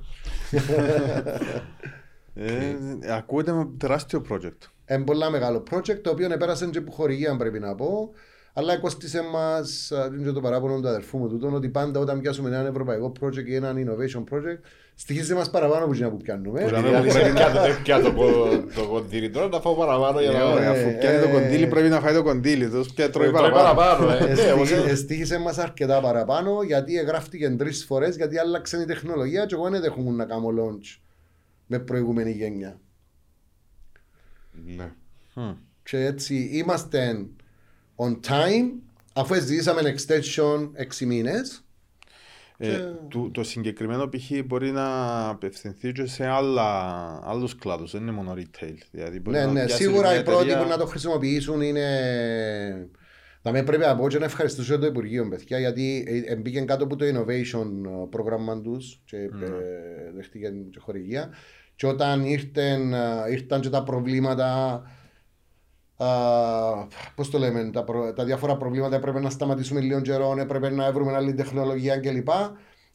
Ε, ακούγεται με τεράστιο project.
Είναι πολλά μεγάλο project το οποίο πέρασε και από χορηγία πρέπει να πω. Αλλά κόστησε μας, είναι και το παράπονο του αδερφού μου τούτον, ότι πάντα όταν πιάσουμε ένα ευρωπαϊκό project ή ένα innovation project, στοιχίζει μας παραπάνω από εκείνα που πιάνουμε.
Που
Γιατί
να
αν
πρέπει
είσαι
να-
πια- πια το κο- το κοντήρι τώρα να φάω παραπάνω για
Ε,
να...
ωραία,
ε,
Αφού πιάνει το
ε,
κοντήλι πρέπει να φάει το κοντήλι. Τους πια τρώει
Τρώει
παραπάνω.
παραπάνω, ε. Ναι, όμως, ε.
Στήχησε μας αρκετά παραπάνω γιατί εγγράφτηκε τρεις φορές γιατί άλλαξε η τεχνολογία και εγώ δεν δέχομαι να κάνω launch με προηγούμενη γενιά.
Ναι.
Μμ.
Και έτσι είμαστε on time αφού ζήσαμε extension 6 μήνες.
Ε, το, το συγκεκριμένο π.χ. μπορεί να απευθυνθεί και σε άλλα, άλλους κλάδους, δεν είναι μόνο retail. Δηλαδή μπορεί
Ναι,
να
ναι,
πιάσει
σίγουρα
μια
οι πρώτοι
εταιρεία-
που να το χρησιμοποιήσουν είναι. Θα με πρέπει να πω και να ευχαριστήσω το Υπουργείο, παιδιά, γιατί ε, μπήκε κάτω από το innovation ε, πρόγραμμα τους και ε, δέχτηκε και χορηγία. Και όταν ήρθαν, ε, ήρθαν και τα προβλήματα, πώς το λέμε, τα, προ- τα διάφορα προβλήματα έπρεπε να σταματήσουμε λίγο καιρό, έπρεπε να βρούμε άλλη τεχνολογία κλπ.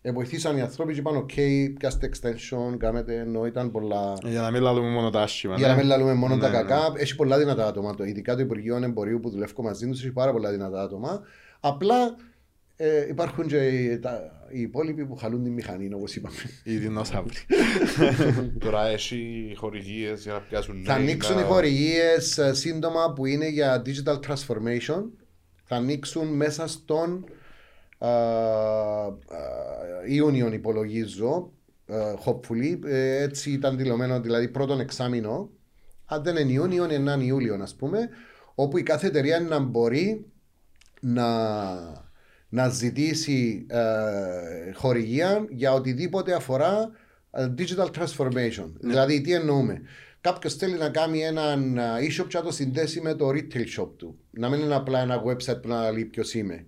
Ε, βοηθήσαν οι άνθρωποι και είπαν: OK, πιάστε extension, κάνετε ενώ ήταν πολλά.
Για να μην λαλούμε μόνο τα άσχημα.
Για
ναι.
να μην λαλούμε μόνο
Ναι,
τα
ναι.
κακά, έχει πολλά δυνατά άτομα. Το, ειδικά το Υπουργείο Εμπορίου που δουλεύω μαζί τους έχει πάρα πολλά δυνατά άτομα. Απλά ε, υπάρχουν και οι, τα, οι υπόλοιποι που χαλούν τη μηχανή, όπως είπαμε.
Οι δεινόσαυροι.
Τώρα έχει χορηγίες για να πιάσουν
Θα
νέοι,
ανοίξουν
να-
οι χορηγίες σύντομα που είναι για digital transformation. Θα ανοίξουν μέσα στον α, α, Ιούνιο, υπολογίζω. α, hopefully. Ε, έτσι ήταν δηλωμένο, δηλαδή πρώτον εξάμεινο. Αν δεν είναι Ιούνιο, είναι έναν Ιούλιο, ας πούμε. Όπου η κάθε εταιρεία να μπορεί να, να ζητήσει ε, χορηγία για οτιδήποτε αφορά ε, digital transformation. Δηλαδή, τι εννοούμε; Κάποιος θέλει να κάνει έναν ε, e-shop και να το συνδέσει με το retail shop του. Να μην είναι απλά ένα website που να λέει ποιος είμαι.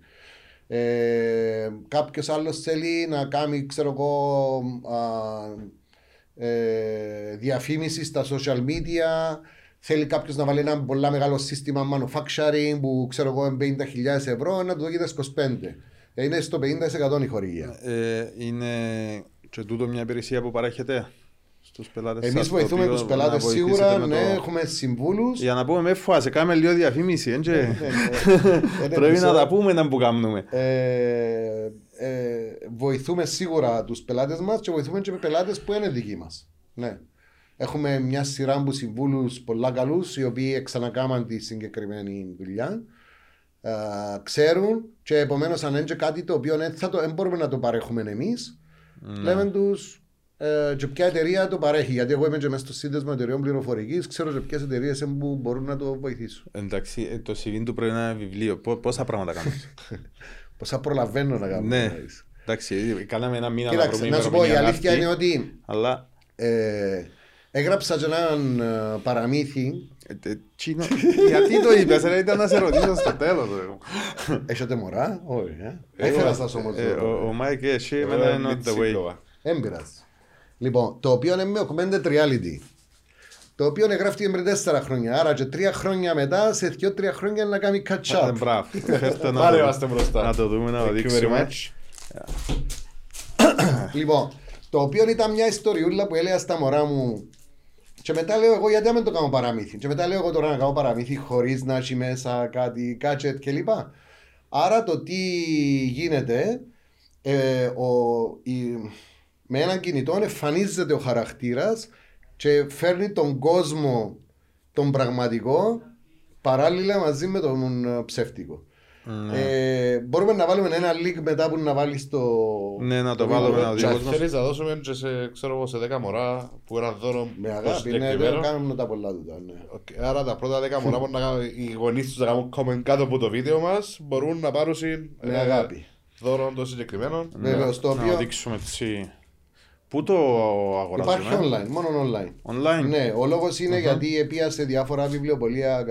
Ε, Κάποιος άλλος θέλει να κάνει, ξέρω εγώ, α, ε, διαφήμιση στα social media. Θέλει κάποιος να βάλει ένα πολύ μεγάλο σύστημα manufacturing που ξέρω εγώ είναι 50.000 ευρώ να του δώσει τα 25. Ε, Είναι στο 50% η χορηγία.
Ε, είναι και τούτο μια υπηρεσία που παρέχεται στους πελάτες
Εμείς
σας, το
βοηθούμε
οποίο
τους
να
πελάτε
βοηθήσετε
σίγουρα,
με
ναι,
το-
έχουμε συμβούλους.
Για να πούμε μες φάση, κάνουμε λίγο διαφήμιση, έτσι.
Ε,
Πρέπει να τα πούμε να που κάνουμε.
ε, ε, βοηθούμε σίγουρα τους πελάτες μας και βοηθούμε και με πελάτες που είναι δικοί μας. Ναι. Έχουμε μια σειρά από συμβούλους πολλά καλούς, οι οποίοι ξανακάμαν τη συγκεκριμένη δουλειά. Ε, ξέρουν και επομένως αν είναι και κάτι το οποίο δεν θα το, δεν μπορούμε να το παρέχουμε εμείς, λέμε τους ε, και ποια εταιρεία το παρέχει. Γιατί εγώ είμαι και μέσα στο σύνδεσμο εταιρεών πληροφορικής, ξέρω και ποιες εταιρείες που μπορούν να το βοηθήσουν.
Εντάξει, ε, το CV του πρέπει να είναι βιβλίο. Πο- Πόσα πράγματα κάνεις;
Πόσα προλαβαίνω να κάνω.
ναι.
δηλαδή.
Εντάξει, ε, κάναμε ένα μήνα να
Κοίταξε,
βρούμε
να σου πω, η
ημερομηνία
αλήθεια
αυτή,
είναι ότι
Αλλά
ε, έγραψα και έναν ε, παραμύθι.
ε, ε, τσίνο- γιατί το είπες, ρε, ήταν να σε ρωτήσω στο τέλος. ρε.
Έχετε μωρά, όχι. Ε.
Ε,
Έφερα
ε,
σας όμως.
Ε, ο- Ο Μάικ εσύ
Ε,
εμένα είναι
μην
on the way.
σύντομα.
Έμπειρας. Λοιπόν, το οποίο είναι με augmented reality. Το οποίο εγγράφτηκε πριν τέσσερα χρόνια. Άρα και τρία χρόνια μετά, σε δύο-τρία χρόνια να κάνει catch
Ε,
up.
Μπράβο. Φέρτε να
Πάλι
το-
είμαστε μπροστά.
Να το δούμε, να το
Thank you very
δείξουμε.
much.
Λοιπόν, το οποίο ήταν μια ιστοριούλα που έλεγα στα μωρά μου. Και μετά λέω εγώ γιατί να μην το κάνω παραμύθι. Και μετά λέω εγώ τώρα να κάνω παραμύθι χωρίς να έχει μέσα κάτι κάτσετ κλπ. Άρα το τι γίνεται, ε, ο, η- με έναν κινητό εμφανίζεται ο χαρακτήρας και φέρνει τον κόσμο τον πραγματικό παράλληλα μαζί με τον ε, ψεύτικο. Ε, μπορούμε να βάλουμε ένα link μετά που να βάλεις στο.
Ναι, να το
στο
βάλουμε,
βίντεο.
να
Και αν
δει ο κόσμος.
θέλεις να δώσουμε και σε, ξέρω εγώ, σε 10 μωρά που ένα δώρο
Με
το
αγάπη, ναι,
συγκεκριμένο.
δεν κάνουμε τα πολλά του. Ναι.
Οκ, Άρα τα πρώτα 10 μωρά που να κάνουν οι γονείς τους να κάνουν comment κάτω από το βίντεο μας μπορούν να πάρουν συν,
Με
ε,
αγάπη.
δώρο των συγκεκριμένων.
Βεβαίως, το
Να
οποίο
δείξουμε έτσι. Πού το
υπάρχει
αγοράζουμε.
online, μόνο online.
Online;
Ναι, ο λόγος είναι γιατί επία σε διάφορα βιβλιοπολία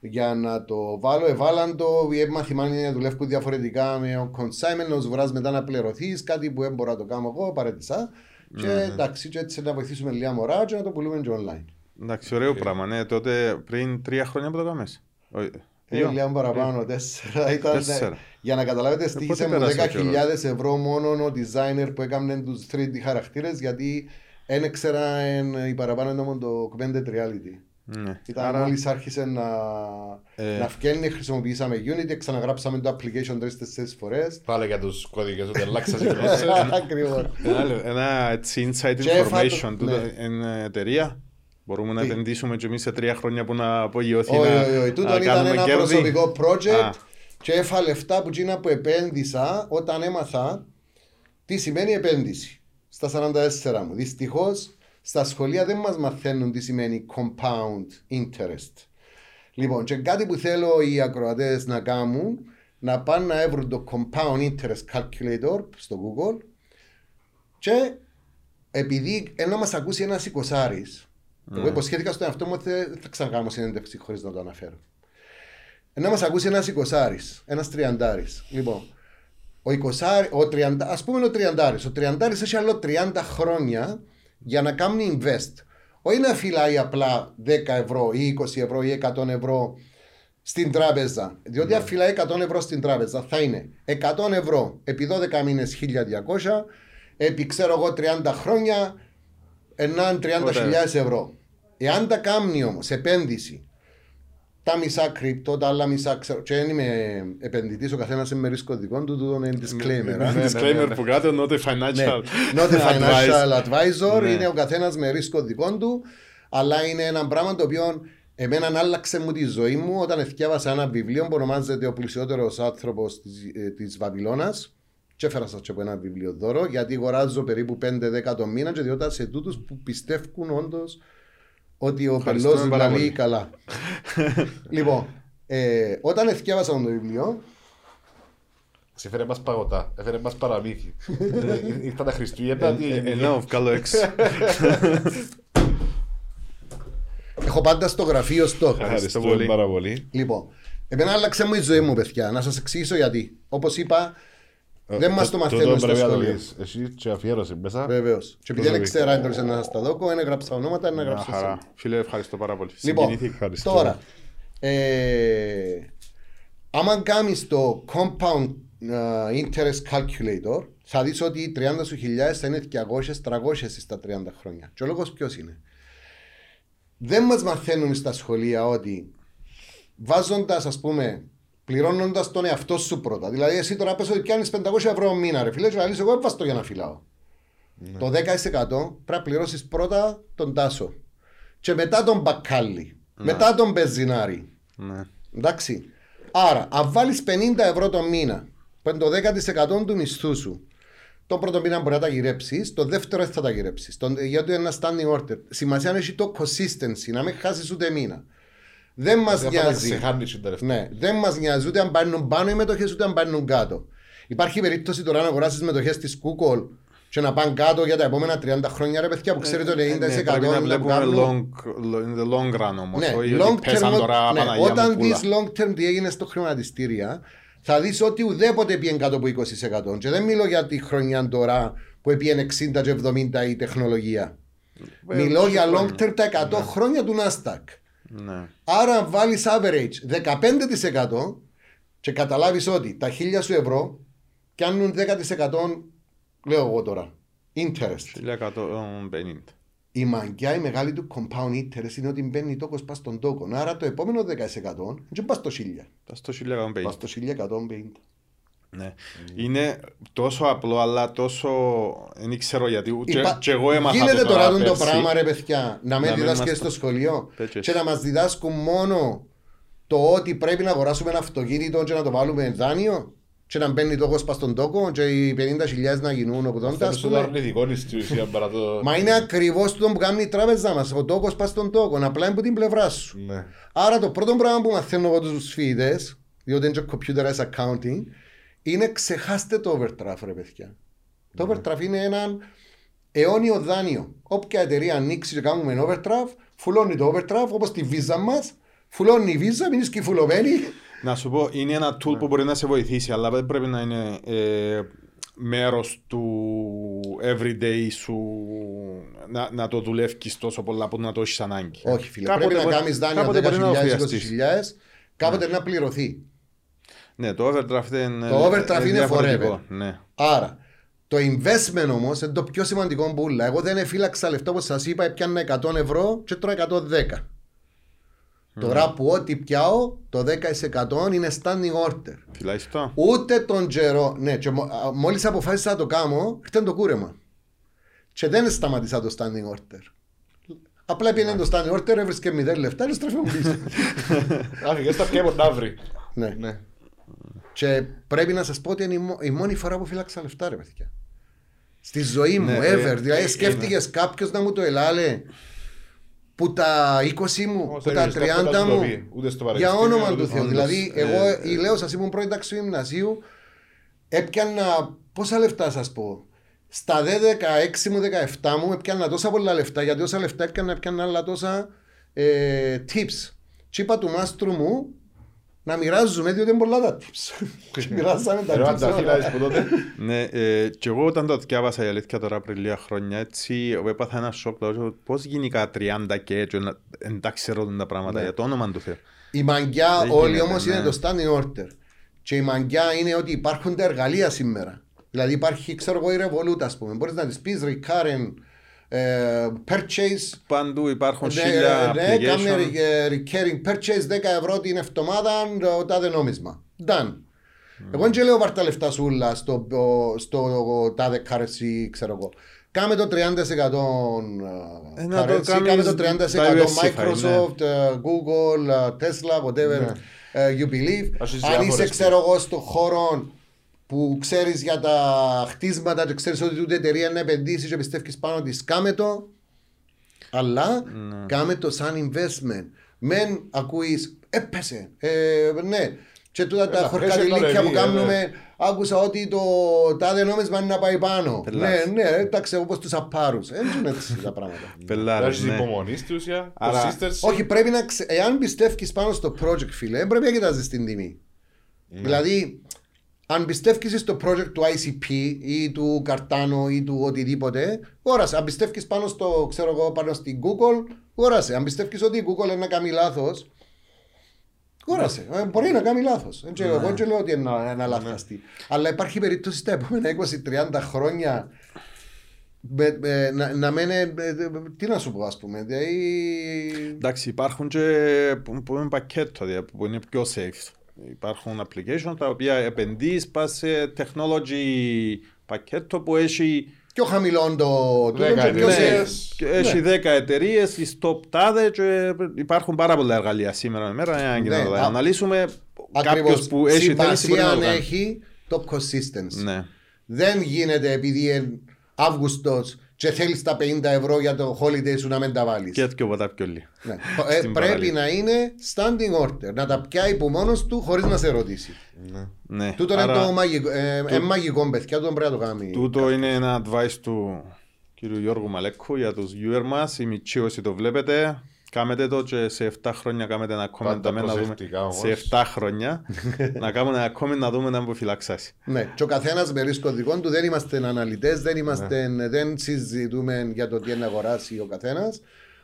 για να το βάλω. Εβάλαν το, έμαθη μάλλον να δουλεύω διαφορετικά με ο consignment, να σου βράζει μετά να πληρωθείς, κάτι που δεν μπορώ να το κάνω εγώ, παρέτησα. Και εντάξει, και έτσι να βοηθήσουμε λίγα μωρά και να το πουλούμε και online.
Εντάξει, ωραίο πράγμα. Ναι, τότε πριν τρία χρόνια που το κάνεις. Όχι,
Ε,
δύο.
λίγα παραπάνω, τέσσερα. Ήταν,
Τέσσερα.
για να καταλάβετε, στήχησε μου
πέρασε ο
10.000 ευρώ μόνο ο designer που έκανε τους 3D χαρακτήρες γιατί δεν ήξερα εν, η παραπάνω ήταν μόνο το augmented reality.
Ναι.
Ήταν
Άρα,
μόλις άρχισε να,
Ε.
να φκένει, χρησιμοποιήσαμε Unity, ξαναγράψαμε το application τρεις-τέσσερις φορές.
Πάλι για τους κώδικες ότι αλλάξα η γλώσσα.
Ακριβώς.
ένα, λε- ένα έτσι inside
Και έφα το-
information. Τούτο
ναι.
είναι εταιρεία. Μπορούμε να
Τι;
επενδύσουμε και εμείς σε τρία χρόνια που να απογειωθεί
Όχι,
να,
όχι, όχι. Τούτο
να
ήταν
κάνουμε
ένα
κέρδη.
προσωπικό project
Α.
και έφα λεφτά που εκείνα που επένδυσα όταν έμαθα τι σημαίνει επένδυση. Στα 44 μου. Δυστυχώς στα σχολεία δεν μας μαθαίνουν τι σημαίνει compound interest. Λοιπόν, και κάτι που θέλω οι ακροατές να κάνουν να πάνε να έβρουν το compound interest calculator στο Google και επειδή ενώ μας ακούσει ένας εικοσάρης, εγώ υποσχέθηκα στον εαυτό μου ότι δεν θα ξανακάνω συνέντευξη χωρίς να το αναφέρω. Ενώ μας ακούσει ένας εικοσάρης, ένας τριαντάρης. Λοιπόν, ο 20, ο 30, ας πούμε ο τριαντάρης. Ο τριαντάρης έχει άλλο 30 χρόνια για να κάνει invest. Όχι να φυλάει απλά 10 ευρώ ή 20 ευρώ ή 100 ευρώ στην τράπεζα. Διότι αν φυλάει 100 ευρώ στην τράπεζα θα είναι 100 ευρώ επί 12 μήνες 1200, επί ξέρω εγώ 30 χρόνια ενάν 30.000 ευρώ. Εάν τα κάνει όμως επένδυση τα μισά κρυπτο, τα άλλα μισά ξέρω. Και δεν είμαι επενδυτής, ο καθένας είναι με ρίσκο δικό του, τούτο είναι disclaimer. α.
ναι,
Disclaimer
ναι.
που κάτω, not a
Ναι,
financial
not a financial advisor,
Ναι.
είναι ο καθένας με ρίσκο δικό του, αλλά είναι ένα πράγμα το οποίο εμένα άλλαξε μου τη ζωή μου όταν εθιάβασα ένα βιβλίο που ονομάζεται Ο πλουσιότερο άνθρωπος της Βαβυλώνας. Και έφερα σας και από ένα βιβλίο δώρο, γιατί αγοράζω περίπου 5-10 το μήνα και διότι σε τούτους που πιστεύουν όντως ότι ο
Ευχαριστούμε
πελός
πάρα
λαλεί
πολύ.
καλά. λοιπόν, ε, όταν εθιάβασα το βιβλίο,
Σε έφερε μας παγωτά, έφερε μας παραμύθι. Ε, Ήρθαν τα Χριστούγεννα, τι
Ε,
έγινε;
Ενώ βγάλω έξω.
έχω πάντα στο γραφείο στόχο.
Ευχαριστούμε
πολύ.
πάρα πολύ.
Λοιπόν, εμένα άλλαξε μου η ζωή μου, παιδιά. Να σας εξηγήσω γιατί. Όπως είπα, δεν μας το μαθαίνουν στο
πρέπει να το
σχολείο.
πεις. Εσύ και αφιέρωση μέσα.
Βεβαίως. Και επειδή δεν ξέρα, έντρωσε να σα τα δω, δεν έγραψα ονόματα, να
Μια
γράψω.
χαρά.
εσένα.
Φίλε, ευχαριστώ πάρα πολύ.
Λοιπόν,
Συγκινήθηκα.
Ευχαριστώ.
τώρα, ε, άμα κάνεις το compound ε, interest calculator, θα δεις ότι οι 30 σου χιλιάδες θα είναι 200-300 στα 30 χρόνια. Και ο λόγος ποιος είναι; Δεν μας μαθαίνουν στα σχολεία ότι βάζοντας ας πούμε πληρώνοντας τον εαυτό σου πρώτα. Δηλαδή εσύ τώρα πες ότι πιάνεις 500 ευρώ μήνα ρε φίλε και να λες εγώ έβαστο για να φυλάω. Το 10% πρέπει να πληρώσεις πρώτα τον Τάσο και μετά τον Μπακάλι, μετά τον Μπεζινάρη.
Ναι.
Εντάξει. Άρα, αν βάλεις 50 ευρώ το μήνα, που είναι το 10% του μισθού σου, το πρώτο μήνα μπορεί να τα γυρέψεις, το δεύτερο δεν θα τα γυρέψεις. Γιατί είναι ένας standing order. Σημασία έχει το consistency, να μην χάσεις ούτε μήνα. Δεν μας
Δεν θα τα
νοιάζει.
ξεχάνεις τα λεφτά.
Ναι, δεν μας νοιάζει ούτε αν παίρνουν πάνω οι μετοχές ούτε αν παίρνουν κάτω. Υπάρχει περίπτωση τώρα να αγοράσεις μετοχές της Google και να πάνε κάτω για τα επόμενα 30 χρόνια, ρε παιδιά, που ξέρετε ότι 90%
Ναι, πρέπει να
είναι που
βλέπουμε
κάνουν.
long, in the long run όμως.
Ναι,
όχι
long
ότι πέσαν
term,
τώρα
ναι,
Παναγία μου
όταν
πουλά.
δεις long term τι έγινε στο χρηματιστήρια, θα δεις ότι ουδέποτε πήγαινε κάτω από 20%. Και δεν μιλώ για τη χρονιά τώρα που πήγαινε 60 και 70 η τεχνολογία. Μιλώ για long term τα 100 χρόνια του Nasdaq.
Ναι.
Άρα αν βάλεις average 15% και καταλάβεις ότι τα 1000 σου ευρώ κάνουν 10% λέω εγώ τώρα. Interest.
1150.
Η μαγκιά η μεγάλη του compound interest είναι ότι μπαίνει τόκος πας στον τόκο. Άρα το επόμενο 10% δεν πας στο 1000.
Τα στο 1150.
Πας στο 1150.
Ναι. Είναι τόσο απλό, αλλά τόσο. Δεν ξέρω γιατί. Ούτε
Υπά-
και εγώ έμαθα
Γίνεται
το
τώρα το
πέρσι.
πράγμα ρε παιδιά να με
Να μην
διδάσκεις
μας
στο
το-
σχολείο
Τέτοιο.
και να μας διδάσκουν μόνο το ότι πρέπει να αγοράσουμε ένα αυτοκίνητο και να το βάλουμε δάνειο και να μπαίνει τόκος πας στον τόκο και οι 50.000 να γίνουν 80
Θέλεις
ας
το
πούμε.
αρνητικό στην ουσία παρά το...
Μα είναι ακριβώς το που κάνει η τράπεζα μας. Ο τόκος πας στον τόκο, απλά είναι από την πλευρά σου.
Ναι.
Άρα το πρώτο πράγμα που μαθαίνω εγώ τους φοιτητές, διότι είναι και computerized accounting, είναι ξεχάστε το overdraft, ρε παιδιά. Το overdraft είναι ένα αιώνιο δάνειο. Όποια εταιρεία ανοίξει και κάνουμε overdraft, φουλώνει το overdraft όπως τη visa μας, φουλώνει η visa, μείνει και φουλωμένη.
Να σου πω, είναι ένα tool που μπορεί να σε βοηθήσει, αλλά δεν πρέπει να είναι ε, μέρος του everyday σου να, να το δουλεύει τόσο πολλά που να το έχεις ανάγκη.
Όχι, φίλε.
Κάποτε
πρέπει να
μπορεί-
κάνεις δάνεια
κάποτε μπορεί να
10.000, 20.000,
χρειαστείς.
κάποτε να πληρωθεί.
Ναι, το overdraft είναι.
Το overdraft είναι
διαφορετικό.
forever.
Ναι.
Άρα, το investment όμως είναι το πιο σημαντικό που όλα. Εγώ δεν εφύλαξα λεφτά όπως σας είπα, έπιανα 100 ευρώ και τώρα 110. Τώρα που ό,τι πιάω, το 10% είναι standing order.
Φυλάει το.
Ούτε τον καιρό. Ναι, και μόλις αποφάσισα να το κάνω, ήρθε το κούρεμα. Και δεν σταματήσα το standing order. Απλά πήγαινε το standing order, έβρισκε 0 λεφτά και στρέφε μου πίσω.
Άφηγες τα πιέμον να βρει.
ναι.
Ναι.
Και πρέπει να σας πω ότι είναι η, μο- η μόνη φορά που φύλαξα λεφτά, ρε παιδιά. Στη ζωή μου,
Ναι,
ever.
ε,
δηλαδή,
ε,
σκέφτηκες κάποιος να μου το ελάλε που τα 20 μου,
Όμως
που
δεν
τα
έχεις κάποιο να
30
σου το
μου.
πει, ούτε στο
Για
πανεπιστήμιο,
όνομα
ούτε
του
στο-
Θεού.
όντως,
Δηλαδή,
ε,
εγώ η λέω σα ήμουν πρώτη τάξη του γυμνασίου, έπιανα. Πόσα λεφτά σας πω. Στα 16 μου, 17 μου έπιανα τόσα πολλά λεφτά, γιατί όσα λεφτά έπιανα, έπιανα άλλα τόσα ε, tips. Και είπα του μάστρου μου να μοιράζουμε, διότι είναι πολλά τα tips. Και Μοιράζαμε τα
Ρε, αν
tips.
τα
όλα.
φυλάζεις που τότε.
Ναι, ε, και εγώ όταν το διάβασα η αλήθεια τώρα πριν λίγα χρόνια έτσι, εγώ έπαθα ένα σοκ. λέω, Πώς γενικά 30 και έτσι, να- εντάξει ξέρω τα πράγματα,
Ναι.
για το όνομα του Θεού.
Η μαγκιά
Δεν
όλοι
γίνεται,
όμως
ναι.
είναι το standing order. Και η μαγκιά είναι ότι υπάρχουν τα εργαλεία σήμερα. Δηλαδή υπάρχει, ξέρω εγώ, η Revolut, ας πούμε. Μπορείς να της πεις recurrent ε, purchase.
Παντού υπάρχουν
Ναι,
χίλια
ναι, κάνε
application.
ε, recurring purchase 10 ευρώ την εβδομάδα, το τάδε νόμισμα. Done. Εγώ δεν λέω πάρ' τα λεφτά σου όλα στο, στο τάδε currency, ξέρω εγώ. Κάμε το 30%
Ε, να το
currency, κάμε
κάνεις
το 30%
diversify,
Microsoft, ε, Google, ε, Tesla, whatever ε, you believe.
Ας είσαι
Αν είσαι,
διάφορες
ξέρω εγώ, στο χώρο που ξέρεις για τα χτίσματα και ξέρεις ότι ούτε εταιρεία να επενδύσεις και πιστεύεις πάνω της, κάμε το. Αλλά κάμε το σαν investment. Μεν ακούεις, έπεσε. Ε, ναι. Και τούτα τα
Έλα,
χορκατηλίκια
πέσει
που
το ρεβί,
κάνουμε, άκουσα ότι το τάδε νόμισμα είναι να πάει πάνω.
Πελάς.
Ναι, ναι, εντάξει, όπως τους απάρους. Δεν είναι έτσι τα πράγματα.
Πελάρες,
Έχεις
ναι.
υπομονής στη ουσία,
Άρα-
consistency.
Όχι, πρέπει να ξε... Εάν πιστεύεις πάνω στο project, φίλε, δεν πρέπει να κοιτάζεις την τιμή. Δηλαδή, αν πιστεύεις στο project του ICP ή του Cardano ή του οτιδήποτε, όρασε. Αν πιστεύεις πάνω στο, ξέρω εγώ, πάνω στην Google, όρασε. Αν πιστεύεις ότι η Google είναι να κάνει λάθος, όρασε. Ε, Μπορεί να κάνει λάθος. Εγώ δεν λέω ότι είναι ένα λάθαστη. Αλλά υπάρχει περίπτωση στα επόμενα 20-30 χρόνια με- με- να, να μένει. ε, ε, Τι να σου πω, ας πούμε. Δηλαδή,
Εντάξει, υπάρχουν και που, που είναι πακέτο, δηλαδή, που είναι πιο safe. Υπάρχουν application τα οποία επενδύεις πας σε technology πακέτο που έχει,
πιο χαμηλό το. τούτο
Δέκα
και πιο
εταιρείες.
safe.
και έχει 10 εταιρείες, οι top τάδε και υπάρχουν πάρα πολλά εργαλεία σήμερα μέρα για να
Ναι,
να
α-
αναλύσουμε κάποιος
Ακριβώς.
που έχει θέληση μπορεί
Σημασία
να
αν
το κάνει.
έχει το consistency.
Ναι.
Δεν γίνεται επειδή είναι Αύγουστος και θέλεις τα 50 ευρώ για το holiday σου να μην τα βάλεις.
Και έτσι ποτά πιο λίγο.
Ναι. Ε,
Στην
πρέπει
παραλία.
να είναι standing order. Να τα πιάει που μόνος του χωρίς να σε ρωτήσει.
Ναι.
Ναι.
Τούτο είναι
Άρα,
το μαγικό. Ε, ε, μαγικό, παιδιά, τούτο πρέπει να το κάνει.
Τούτο είναι ένα advice του κύριου Γιώργου Μαλέκου για τους viewer μας. Η Μιτσί όσοι το βλέπετε, κάμετε το και σε 7 χρόνια κάμετε ένα comment
Πάντα
να δούμε.
προσεκτικά όμως.
Σε 7 χρόνια να κάνουμε ένα comment να δούμε να αποφυλαξάσει.
Ναι, και ο καθένας με ρίσκο δικό του δεν είμαστε αναλυτές, δεν, είμαστε, δεν συζητούμε για το τι είναι να αγοράσει ο καθένας.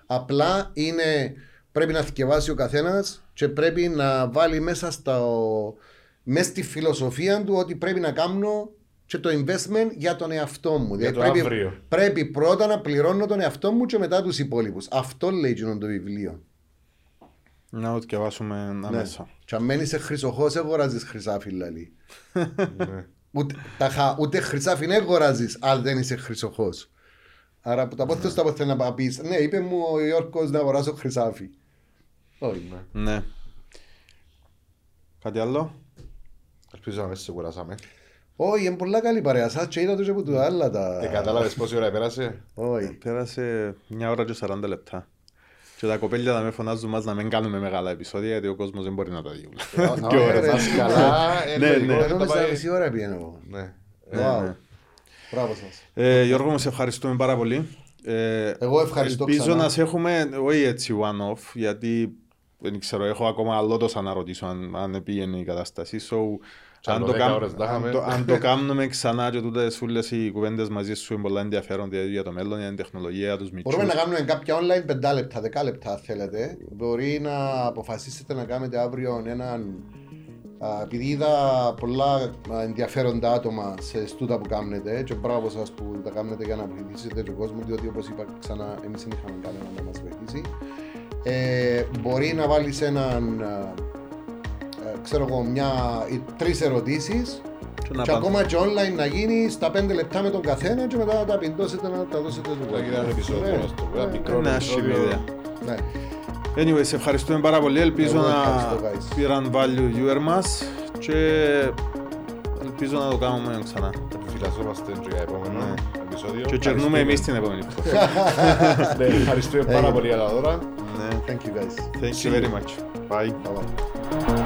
Απλά είναι, πρέπει να θυκευάσει ο καθένας και πρέπει να βάλει μέσα, στο, μέσα στη φιλοσοφία του ότι πρέπει να κάνω και το investment για τον εαυτό μου. Δηλαδή
το
πρέπει,
αύριο.
πρέπει πρώτα να πληρώνω τον εαυτό μου και μετά τους υπόλοιπους. Αυτό λέει εκείνο το βιβλίο.
Να το διαβάσουμε
Ναι.
αμέσα.
Και αν μένεις σε χρυσοχώ, αγοράζεις χρυσάφι, δηλαδή.
Ναι.
Ούτε, τα χα, ούτε χρυσάφι δεν αγοράζεις αν δεν είσαι χρυσοχώ. Άρα που τα πότε στα πότε να πεις, Ναι, είπε μου ο Ιόρκο να αγοράσω χρυσάφι. Όχι.
Ναι. Κάτι άλλο;
Ελπίζω να μην σε κουράσαμε.
Όχι, είναι πολλά καλή παρέα. Σα και είδα το και από του άλλα τα.
Ε, κατάλαβες πόση ώρα πέρασε.
Όχι.
Πέρασε μια ώρα και 40 λεπτά. Και τα κοπέλια θα με φωνάζουν μας να μην κάνουμε μεγάλα επεισόδια γιατί ο κόσμος δεν μπορεί να τα δει.
Α,
Και
ε,
ώρες.
ρε,
Δάσκαλα,
Ναι,
ε,
ναι.
λογικό,
Ενώ
να
μισά
πάει-
μισή ώρα πήγαινε εγώ.
Ναι.
Wow. Μπράβο σας.
Ε, Γιώργο μου, σε ευχαριστούμε πάρα πολύ. Ε,
Εγώ ευχαριστώ
Ελπίζω
ξανά.
να σε έχουμε, όχι έτσι one-off, γιατί δεν ξέρω, έχω ακόμα άλλο τόσο να ρωτήσω αν, αν πήγαινε η κατάσταση. So,
Και
αν,
άλλο
το
δέκα
κάμ-
ώρες να
αν,
είχαμε.
το, αν το κάνουμε ξανά και τούτες όλες οι κουβέντες μαζί σου είναι πολλά ενδιαφέρον δηλαδή, για το μέλλον, για την τεχνολογία, για τους μητσούς.
Μπορούμε να κάνουμε κάποια online πεντά λεπτά, δεκά λεπτά αν θέλετε. Μπορεί να αποφασίσετε να κάνετε αύριο έναν. α, Επειδή είδα πολλά α, ενδιαφέροντα άτομα σε στούτα που κάνετε και μπράβος σας που τα κάνετε για να βοηθήσετε τον κόσμο διότι όπως είπα ξανά εμείς δεν είχαμε κανένα να μας βοηθήσει ε, μπορεί να βάλεις έναν α, ε, ξέρω εγώ μια ή τρεις ερωτήσεις
Και να
και
πάμε.
ακόμα και online να γίνει στα 5 λεπτά με τον καθένα και μετά να τα πιντώσετε να τα δώσετε του
Θα γίνει ένα
κόσμου.
επεισόδιο,
Ναι,
ας το πούμε, ένα
ναι,
μικρό
Είναι άσχημη
επεισόδιο.
ιδέα.
ναι.
Anyway, σε ευχαριστούμε πάρα πολύ. Ελπίζω
Εγώ
να
ευχαριστώ, guys.
πήραν value viewer μας και ελπίζω να το κάνουμε ξανά.
Επιφυλασσόμαστε και για επόμενο
Ναι.
επεισόδιο.
Και κερνούμε εμείς την επόμενη φορά.
Ναι, Ευχαριστούμε πάρα πολύ για τα δώρα.
Ναι.
Thank you guys.
Thank you very much. Bye.
Bye bye.